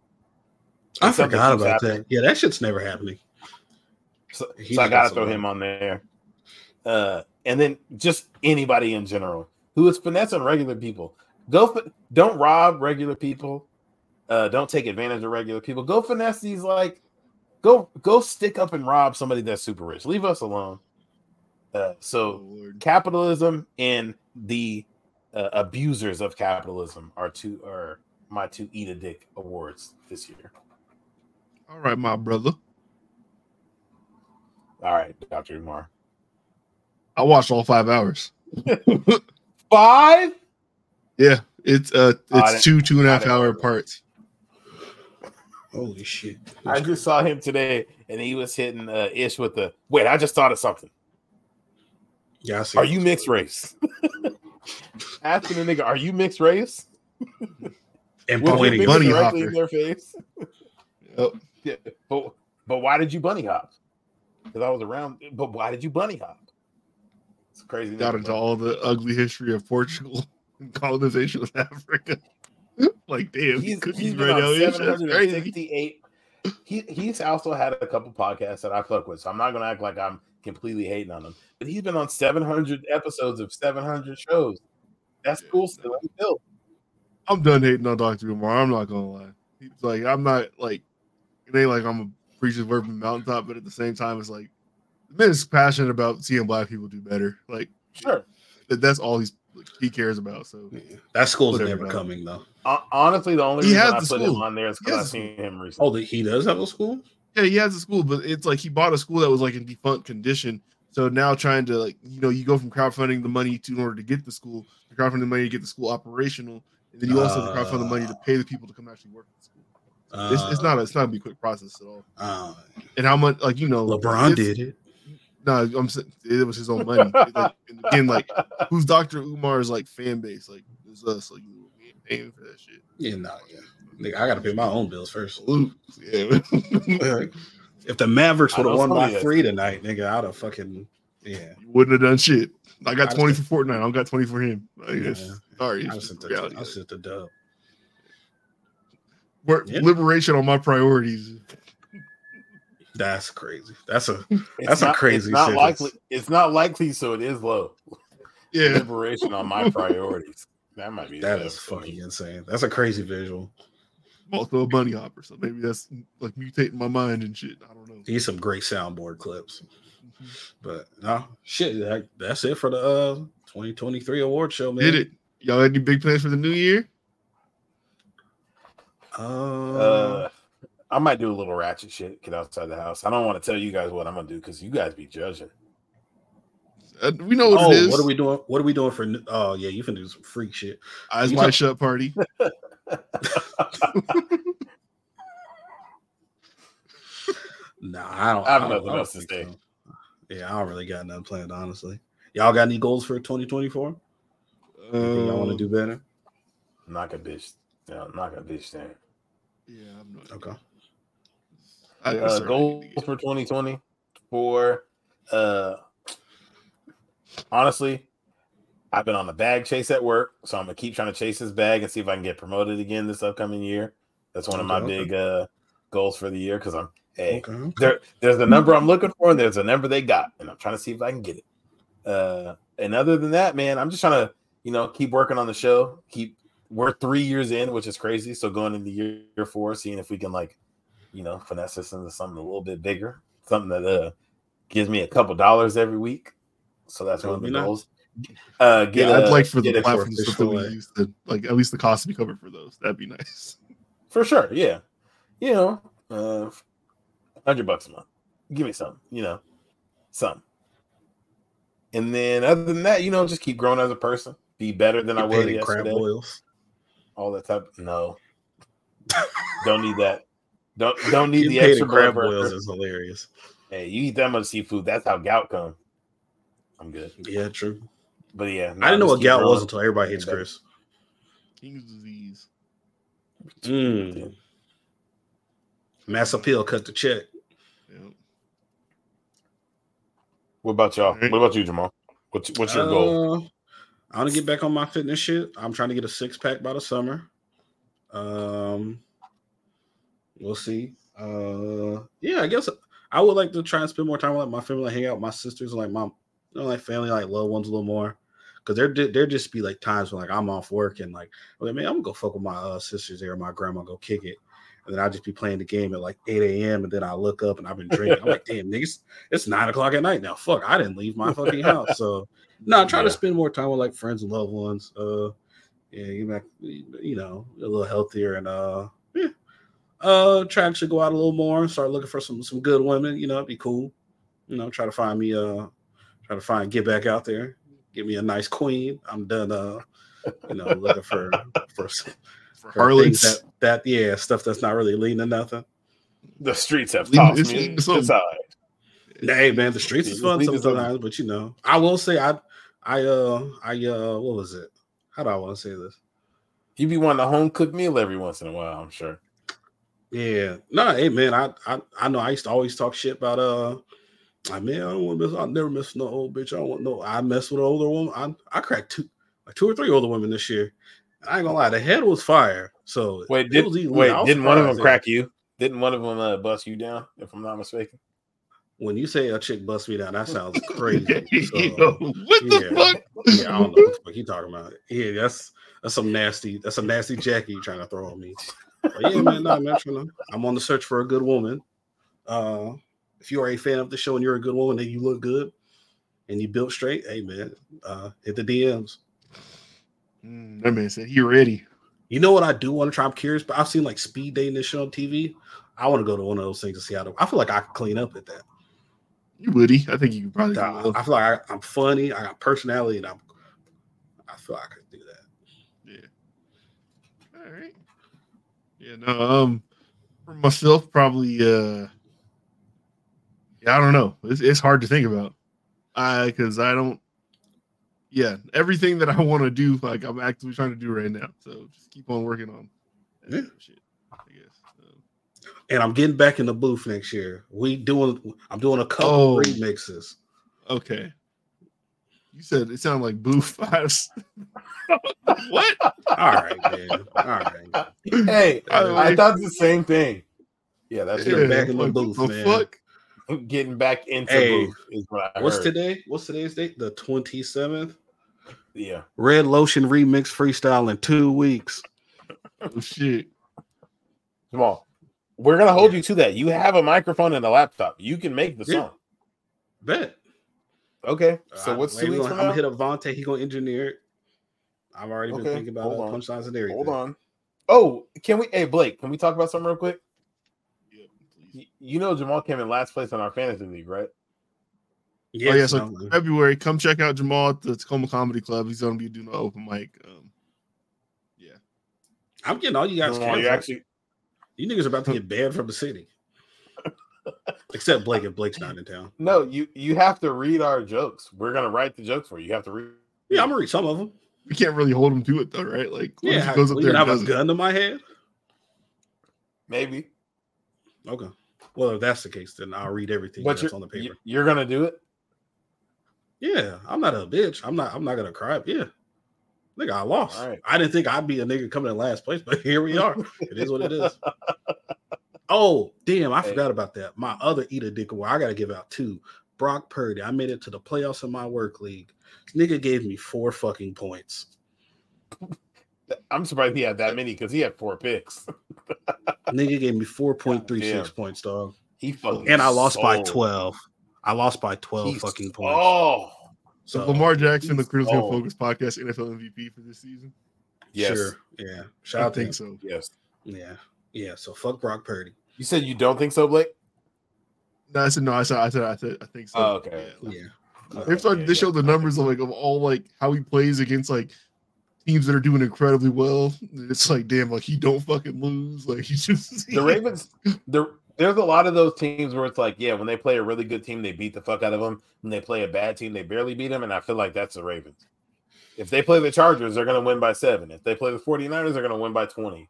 I forgot about happening. that. Yeah, that shit's never happening. So, so I got gotta throw him on there. Uh, and then just anybody in general who is finessing regular people. Go, fi- don't rob regular people. Uh, don't take advantage of regular people. Go finesse these like, go go stick up and rob somebody that's super rich. Leave us alone. Uh, oh, so Lord. capitalism and the uh, abusers of capitalism are two are my two eat a dick awards this year. All right, my brother. All right, Dr. Umar. I watched all five hours. Five. Yeah, it's uh it's two two and a I half didn't hour parts. Holy shit. I just saw him today, and he was hitting uh, Ish with the wait. I just thought of something. yeah, I see Are you mixed race? Asking the nigga, are you mixed race? and pointing bunny directly hopper. in their face. Yep. Yeah, but but why did you bunny hop? Because I was around. But why did you bunny hop? It's crazy. Got into all the ugly history of Portugal and colonization of Africa. like damn, He's, cookies he's been right on now. Crazy. 768. He he's also had a couple podcasts that I fuck with, so I'm not gonna act like I'm completely hating on him. But he's been on 700 episodes of 700 shows. That's cool. Still, Let him. I'm done hating on Dr. Umar. I'm not gonna lie. He's like, I'm not like it ain't like I'm a preacher's word from the mountaintop, but at the same time, it's like the man is passionate about seeing black people do better. Like Sure. that- that's all he's like, he cares about. So Yeah. That school's Whatever, never man. coming though. Hon- Honestly, the only He reason has I the put him school. on there is He because I've the seen him recently. Oh, the- he does have a school? yeah, he has a school, but it's like he bought a school that was like in defunct condition. So now trying to like you know you go from crowdfunding the money to in order to get the school, to crowdfunding the money to get the school operational, and then you also have to crowdfund the money to ah. pay the people to come actually work at the school. It's, it's Uh, not a, it's not gonna be a quick process at all. uh, And how much like you know LeBron did it. No, I'm saying it was his own money. like, and again, like who's Dr. Umar's like fan base? Like it's us. Like we ain't paying for that shit. Yeah, no, yeah. Nigga, I gotta pay my own bills first. Salute. Yeah. If the Mavericks would have won by somebody that's- three tonight, nigga, I'd have fucking yeah. You wouldn't have done shit. I got I 20 for Fortnite. I don't got 20 for him. Like, it's, Yeah. Sorry, I it's sent just the, reality. I sent the dub. Work- Yeah. Liberation on my priorities. That's crazy. That's a It's That's a crazy It's not sentence. likely. It's not likely, so it is low. Yeah. Liberation on my priorities. That might be. that is the is best for me. fucking insane. That's a crazy visual. Also a bunny hopper. So maybe that's like mutating my mind and shit. I don't know. These some great soundboard clips. But no, shit, that, that's it for the uh 2023 award show, man. Did it. Y'all had any big plans for the new year? Uh, Uh, I might do a little ratchet shit. Get outside the house. I don't want to tell you guys what I'm gonna do because you guys be judging. Uh, we know what oh, it is. what are we doing? What are we doing for? Oh yeah, you can do some freak shit. Eyes you wide talk- shut party. Nah, I I don't. I have don't- nothing don't else to say. so. Yeah, I don't really got nothing planned, honestly. Y'all got any goals for 2024? Anything y'all want to Um, do better? Knock a bitch. Yeah, knock a bitch down. Yeah, I'm not. Okay. I gotta Uh, goals for 2020 for uh honestly, I've been on a bag chase at work, so I'm gonna keep trying to chase this bag and see if I can get promoted again this upcoming year. That's one of my Okay, okay. big uh goals for the year because I'm hey Okay. there there's the number I'm looking for and there's a number they got, and I'm trying to see if I can get it. Uh and other than that, man, I'm just trying to, you know, keep working on the show. Keep we're three years in, which is crazy. So going into year, year four, seeing if we can like, you know, finesse this into something a little bit bigger, something that uh gives me a couple dollars every week. So that's one of would the goals. Uh get Yeah, I'd like for the a- platforms stuff that we use to like at least the cost to be covered for those. That'd be nice. for sure, yeah. You know, uh hundred bucks a month. Give me some, you know, some. And then other than that, you know, just keep growing as a person, be better than I was paid in crab yesterday. Boils. All that type. No, don't need that. Don't don't need Getting the extra in crab blood boils is hilarious. Hey, you eat that much seafood, that's how gout come. I'm good. Yeah, true. But yeah, I didn't know what gout growing. was until everybody hates Chris. King's disease. Mm. Mass appeal, cut the check. Yeah. What about y'all? What about you, Jamal? What's what's your goal? I want to get back on my fitness shit. I'm trying to get a six pack by the summer. Um, we'll see. Uh, yeah, I guess I would like to try and spend more time with like, my family, like, hang out with my sisters, and like my, you know, like family, like loved ones a little more. Cause there, there just be like times when like I'm off work and like, I'm like, man, I'm gonna go fuck with my uh, sisters there, my grandma, go kick it, and then I'll just be playing the game at like 8 a.m. and then I look up and I've been drinking. I'm like, damn, niggas, it's nine o'clock at night now. Fuck, I didn't leave my fucking house, so no, I try to spend more time with like friends and loved ones. Uh, yeah, you back, you know, a little healthier and uh, yeah. Uh, try to go out a little more. And start looking for some some good women. You know, it'd be cool. You know, try to find me uh, try to find get back out there, get me a nice queen. I'm done. Uh, you know, looking for for, some- For for things harlots. that that yeah stuff that's not really leading to nothing. The streets have Leave- tossed me. it's It's, something. Hey man, the streets is fun sometimes, but you know, I will say I I uh I uh what was it? How do I want to say this? You be wanting a home cooked meal every once in a while, I'm sure. Yeah, no, hey man, I, I I know I used to always talk shit about uh, I mean I don't want to miss, I never miss no old bitch. I don't want no. I mess with an older woman. I I cracked two like two or three older women this year. I ain't gonna lie, the head was fire. So Wait, did, wait, didn't one of them crack you? Didn't one of them uh, bust you down, if I'm not mistaken? When you say a chick bust me down, that sounds crazy. So, Yo, what the yeah. fuck? yeah, I don't know what the fuck you talking about. Yeah, that's that's some nasty. That's some nasty Jackie you trying to throw on me. But yeah, man, nah, man, to- I'm on the search for a good woman. Uh, if you are a fan of the show and you're a good woman and you look good and you built straight, hey man, uh, hit the DMs. Mm, that man said he ready. You know what I do want to try? I'm curious, but I've seen like speed dating this show on TV. I want to go to one of those things to see how to. I feel like I could clean up at that. You would I think you could probably. do I, feel like I, I'm funny. I got personality, and I'm. I feel like I could do that. Yeah. All right. Yeah. No. Um. For myself, probably. Uh. Yeah, I don't know. It's, it's hard to think about. I because I don't. Yeah, everything that I want to do, like I'm actively trying to do right now. So just keep on working on. Yeah. Shit. I guess. And I'm getting back in the booth next year. We doing I'm doing a couple Oh. remixes. okay. You said it sounded like boof. I was- what? All right, man. All right. Hey, I, I thought the same thing. Yeah, that's Yeah, back in the what booth, the man. Fuck? Getting back into Hey, booth is what I What's heard. today? What's today's date? The 27th. Yeah. Red Lotion remix freestyle in two weeks. Oh shit. Jamal, we're gonna hold you to that. You have a microphone and a laptop. You can make the Yeah. song. Bet. Okay. So I- what's wait, two weeks gonna- I'm gonna hit up Vontae. He gonna engineer it. I've already been thinking about hold uh, punchlines and everything. Hold on. Oh, can we? Hey, Blake, can we talk about something real quick? Yeah. Y- You know, Jamal came in last place in our fantasy league, right? Yeah, oh yeah, so no, February, come check out Jamal at the Tacoma Comedy Club. He's gonna be doing an open mic. Um, yeah, I'm getting all you guys. Jamal, you canceled. actually you niggas are about to get banned from the city. Except Blake if Blake's not in town. No, you you have to read our jokes. We're gonna write the jokes for you. You have to read. Yeah, I'm gonna read some of them. We can't really hold him to it though, right? Like, what Yeah, goes up we there can have does a it? gun to my head. Maybe, Okay. Well, if that's the case, then I'll read everything but that's on the paper. you- you're gonna do it. Yeah, I'm not a bitch. I'm not. I'm not gonna cry. Yeah, nigga, I lost. Right. I didn't think I'd be a nigga coming in last place, but here we are. it is what it is. Oh, damn! I Hey. forgot about that. My other eat a dick award. I gotta give out two. Brock Purdy. I made it to the playoffs in my work league. This nigga gave me four fucking points. I'm surprised he had that many because he had four picks. Nigga gave me four point three six points, dog. He fucking And I lost by twelve. I lost by twelve He fucking points. Oh, So So Lamar Jackson, the he's Critical old. Focus podcast NFL MVP for this season. yes, sure. Yeah. I Shout out to think him. so. yes. Yeah. Yeah. So fuck Brock Purdy. You said you don't think so, Blake? No, I said no. I said I said I said I think so. Oh, okay. Yeah, like, Yeah. They've started Yeah, to yeah. show the numbers of like of all like how he plays against like teams that are doing incredibly well. It's like damn, like he don't fucking lose. Like he just The Ravens, the there's a lot of those teams where it's like, yeah, when they play a really good team, they beat the fuck out of them. When they play a bad team, they barely beat them. And I feel like that's the Ravens. If they play the Chargers, they're going to win by seven. If they play the 49ers, they're going to win by 20.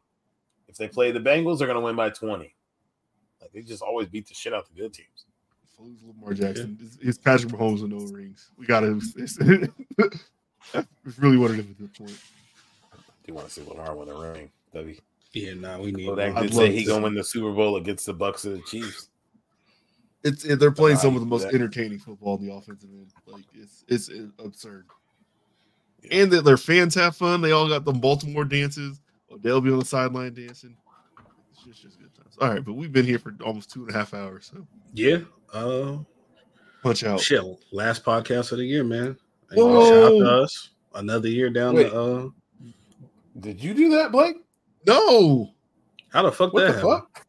If they play the Bengals, they're going to win by 20. Like they just always beat the shit out the good teams. Lose Lamar Jackson. It's, it's Patrick Mahomes with no rings. We got to. It's, it's really what it is at this point. Do you want to see Lamar win a ring? W. Yeah. Nah, we need. Well, that one. I'd did say he gonna win the Super Bowl against the Bucks and the Chiefs. It's it, they're playing Nah, some of the most that. entertaining football in the offensive end. Like it's it's, it's absurd. And that their fans have fun. They all got them Baltimore dances. They'll be on the sideline dancing. It's just, just good times. All right, but we've been here for almost two and a half hours. So Yeah. Uh. punch out. Shit. Last podcast of the year, man. Whoa. Shout out to us. Another year down Wait. the. Uh. Did you do that, Blake? No, How the fuck What that the happened? fuck?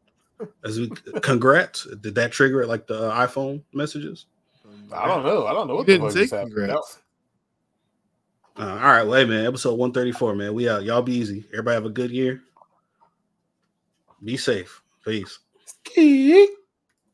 As we congrats. Did that trigger it like the uh, iPhone messages? I don't know. I don't know You what the didn't fuck say just happened. congrats. Uh, all right, well, hey, man. Episode one thirty four, man. We out. Y'all be easy. Everybody have a good year. Be safe. Peace. That-